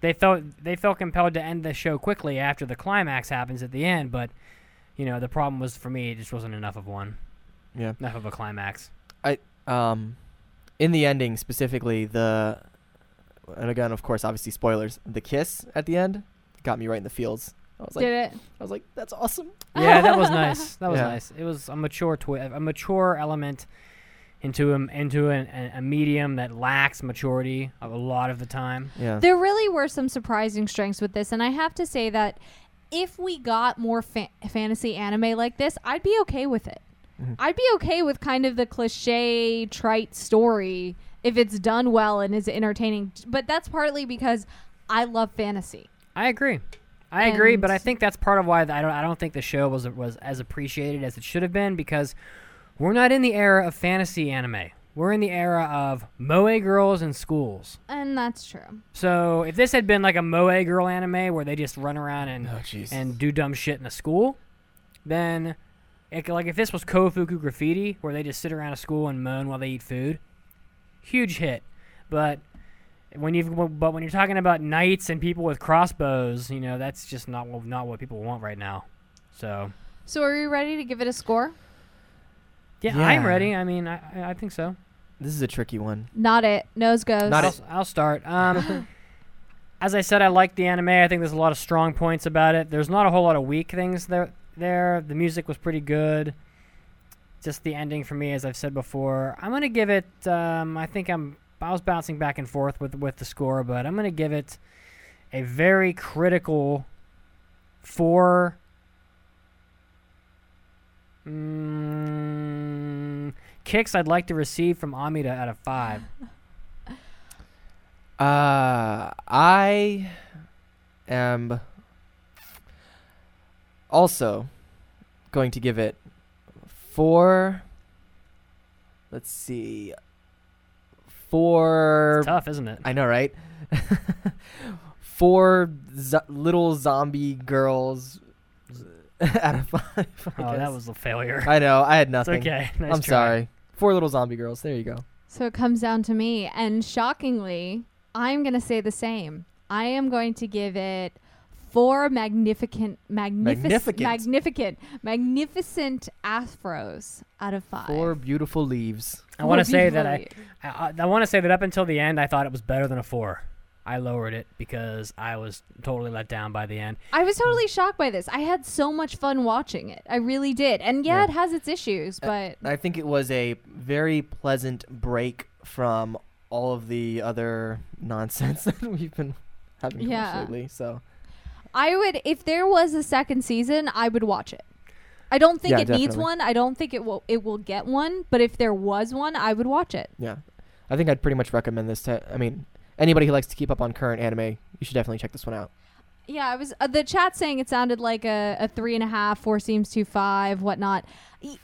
they felt they felt compelled to end the show quickly after the climax happens at the end, but you know the problem was for me it just wasn't enough of one, Yeah. enough of a climax. I um in the ending specifically the and again of course obviously spoilers the kiss at the end got me right in the feels i was like Did it? i was like that's awesome Yeah, that was nice. That was Yeah. nice. It was a mature twi- a mature element into a, into an, a, a medium that lacks maturity a lot of the time. yeah There really were some surprising strengths with this, and I have to say that if we got more fa- fantasy anime like this, I'd be okay with it. Mhm. I'd be okay with kind of the cliche, trite story if it's done well and is entertaining. But that's partly because I love fantasy. I agree. I agree, but I think that's part of why I don't I don't think the show was was as appreciated as it should have been because we're not in the era of fantasy anime. We're in the era of moe girls in schools. And that's true. So if this had been like a moe girl anime where they just run around and oh jeez and do dumb shit in a school, then it, like if this was Kofuku Graffiti where they just sit around a school and moan while they eat food, huge hit. But when you but when you're talking about knights and people with crossbows, you know that's just not what not what people want right now. So So are you ready to give it a score? yeah, I'm Yeah. ready. I mean, I I- I think so. This is a tricky one Not it. Nose goes. Not I'll, it. I'll start. Um, as I said, I like the anime. I think there's a lot of strong points about it. There's not a whole lot of weak things there. There, the music was pretty good. Just the ending for me, as I've said before, I'm gonna give it. Um, I think I'm. I was bouncing back and forth with with the score, but I'm gonna give it a very critical four. Mm, kicks I'd like to receive from Amira out of five. Uh, I am also going to give it four. Let's see. Four. It's tough, isn't it? I know, right? four zo- little zombie girls out of five. Oh, that was a failure. I know. I had It's nothing. okay. Nice I'm try. sorry. Four little zombie girls. There you go. So it comes down to me. And shockingly, I'm going to say the same. I am going to give it four magnificent, magnificent, Magnificent. magnificent, magnificent afros out of five. Four beautiful leaves. I want to say that I, I- I want to say that up until the end, I thought it was better than a four. I lowered it because I was totally let down by the end. I was um, totally shocked by this. I had so much fun watching it. I really did. And yeah, Yeah. it has its issues, uh, but I think it was a very pleasant break from all of the other nonsense that we've been having to watch Yeah. lately. So I would if there was a second season, I would watch it. I don't think Yeah, it needs one. I don't think it will it will get one, but if there was one, I would watch it. yeah, I think I'd pretty much recommend this to. I mean, anybody who likes to keep up on current anime, you should definitely check this one out. Yeah, I was uh, the chat saying it sounded like a, a three and a half, four seems too five, whatnot.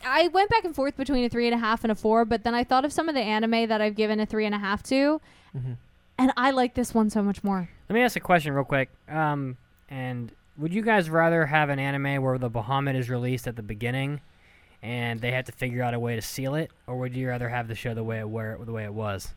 I went back and forth between a three and a half and a four, but then I thought of some of the anime that I've given a three and a half to, Mhm. and I like this one so much more. Let me ask a question real quick. Um, and would you guys rather have an anime where the Bahamut is released at the beginning and they have to figure out a way to seal it, or would you rather have the show the way it were the way it was?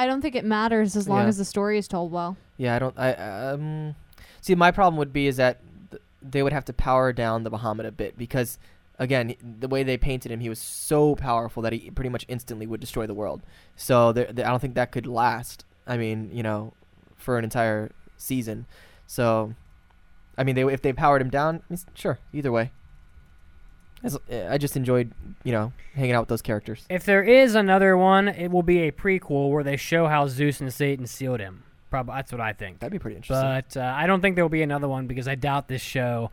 I don't think it matters as long Yeah. as the story is told well. Yeah, I don't. I um. See, my problem would be is that th- they would have to power down the Bahamut a bit because, again, the way they painted him, he was so powerful that he pretty much instantly would destroy the world. So there, there- I don't think that could last. I mean, you know, for an entire season. So, I mean, they if they powered him down, I mean, sure, either way. As, I just enjoyed, you know, hanging out with those characters. If there is another one, it will be a prequel where they show how Zeus and Satan sealed him. Probably that's what I think. That'd be pretty interesting. But uh, I don't think there will be another one because I doubt this show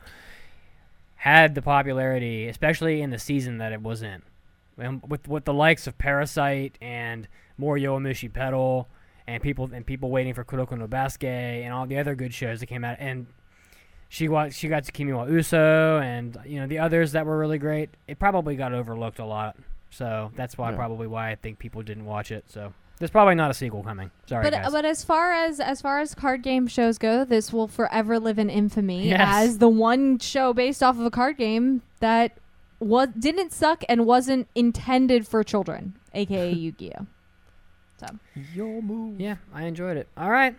had the popularity, especially in the season that it was in. And with with the likes of Parasyte and more Yowamushi Pedal and people and people waiting for Kuroko no Basuke and all the other good shows that came out and she got she got Tsukimi wa Uso and you know the others that were really great. It probably got overlooked a lot, so that's why Yeah. probably why I think people didn't watch it. So there's probably not a sequel coming. Sorry, but guys. but as far as as far as card game shows go, this will forever live in infamy Yes. as the one show based off of a card game that was didn't suck and wasn't intended for children, aka Yu-Gi-Oh. So Your move. yeah, I enjoyed it. All right.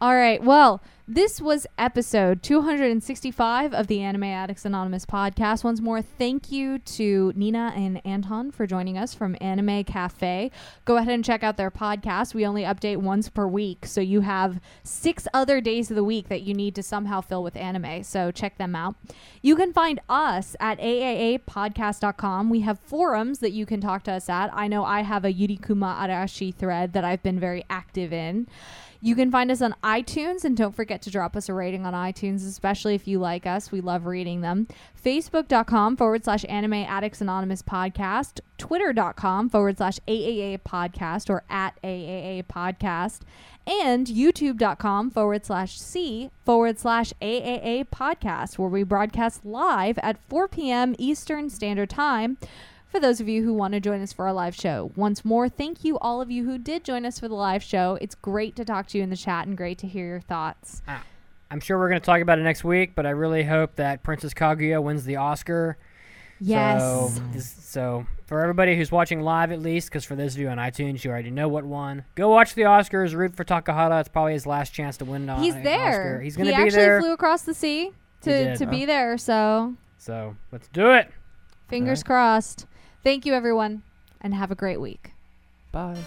All right. Well, this was episode 265 of the Anime Addicts Anonymous podcast. Once more, thank you to Nina and Anton for joining us from Anime Cafe. Go ahead and check out their podcast. We only update once per week, so you have six other days of the week that you need to somehow fill with anime. So check them out. You can find us at aaapodcast.com. We have forums that you can talk to us at. I know I have a Yurikuma Arashi thread that I've been very active in. You can find us on iTunes and don't forget to drop us a rating on iTunes, especially if you like us. We love reading them. Facebook.com forward slash Anime Addicts Anonymous Podcast. Twitter.com forward slash AAA Podcast or at AAA Podcast. And YouTube.com forward slash C forward slash AAA Podcast, where we broadcast live at 4 p.m. Eastern Standard Time for those of you who want to join us for our live show. Once more, thank you all of you who did join us for the live show. It's great to talk to you in the chat and great to hear your thoughts. Ah, I'm sure we're going to talk about it next week, but I really hope that Princess Kaguya wins the Oscar. Yes. So, so for everybody who's watching live, at least, because for those of you on iTunes, you already know what won. Go watch the Oscars. Root for Takahata. It's probably his last chance to win. an Oscar. He's an there. Oscar. He's going he to be there. actually flew across the sea to, did. to be there, so So let's do it. fingers crossed. Thank you, everyone, and have a great week. Bye.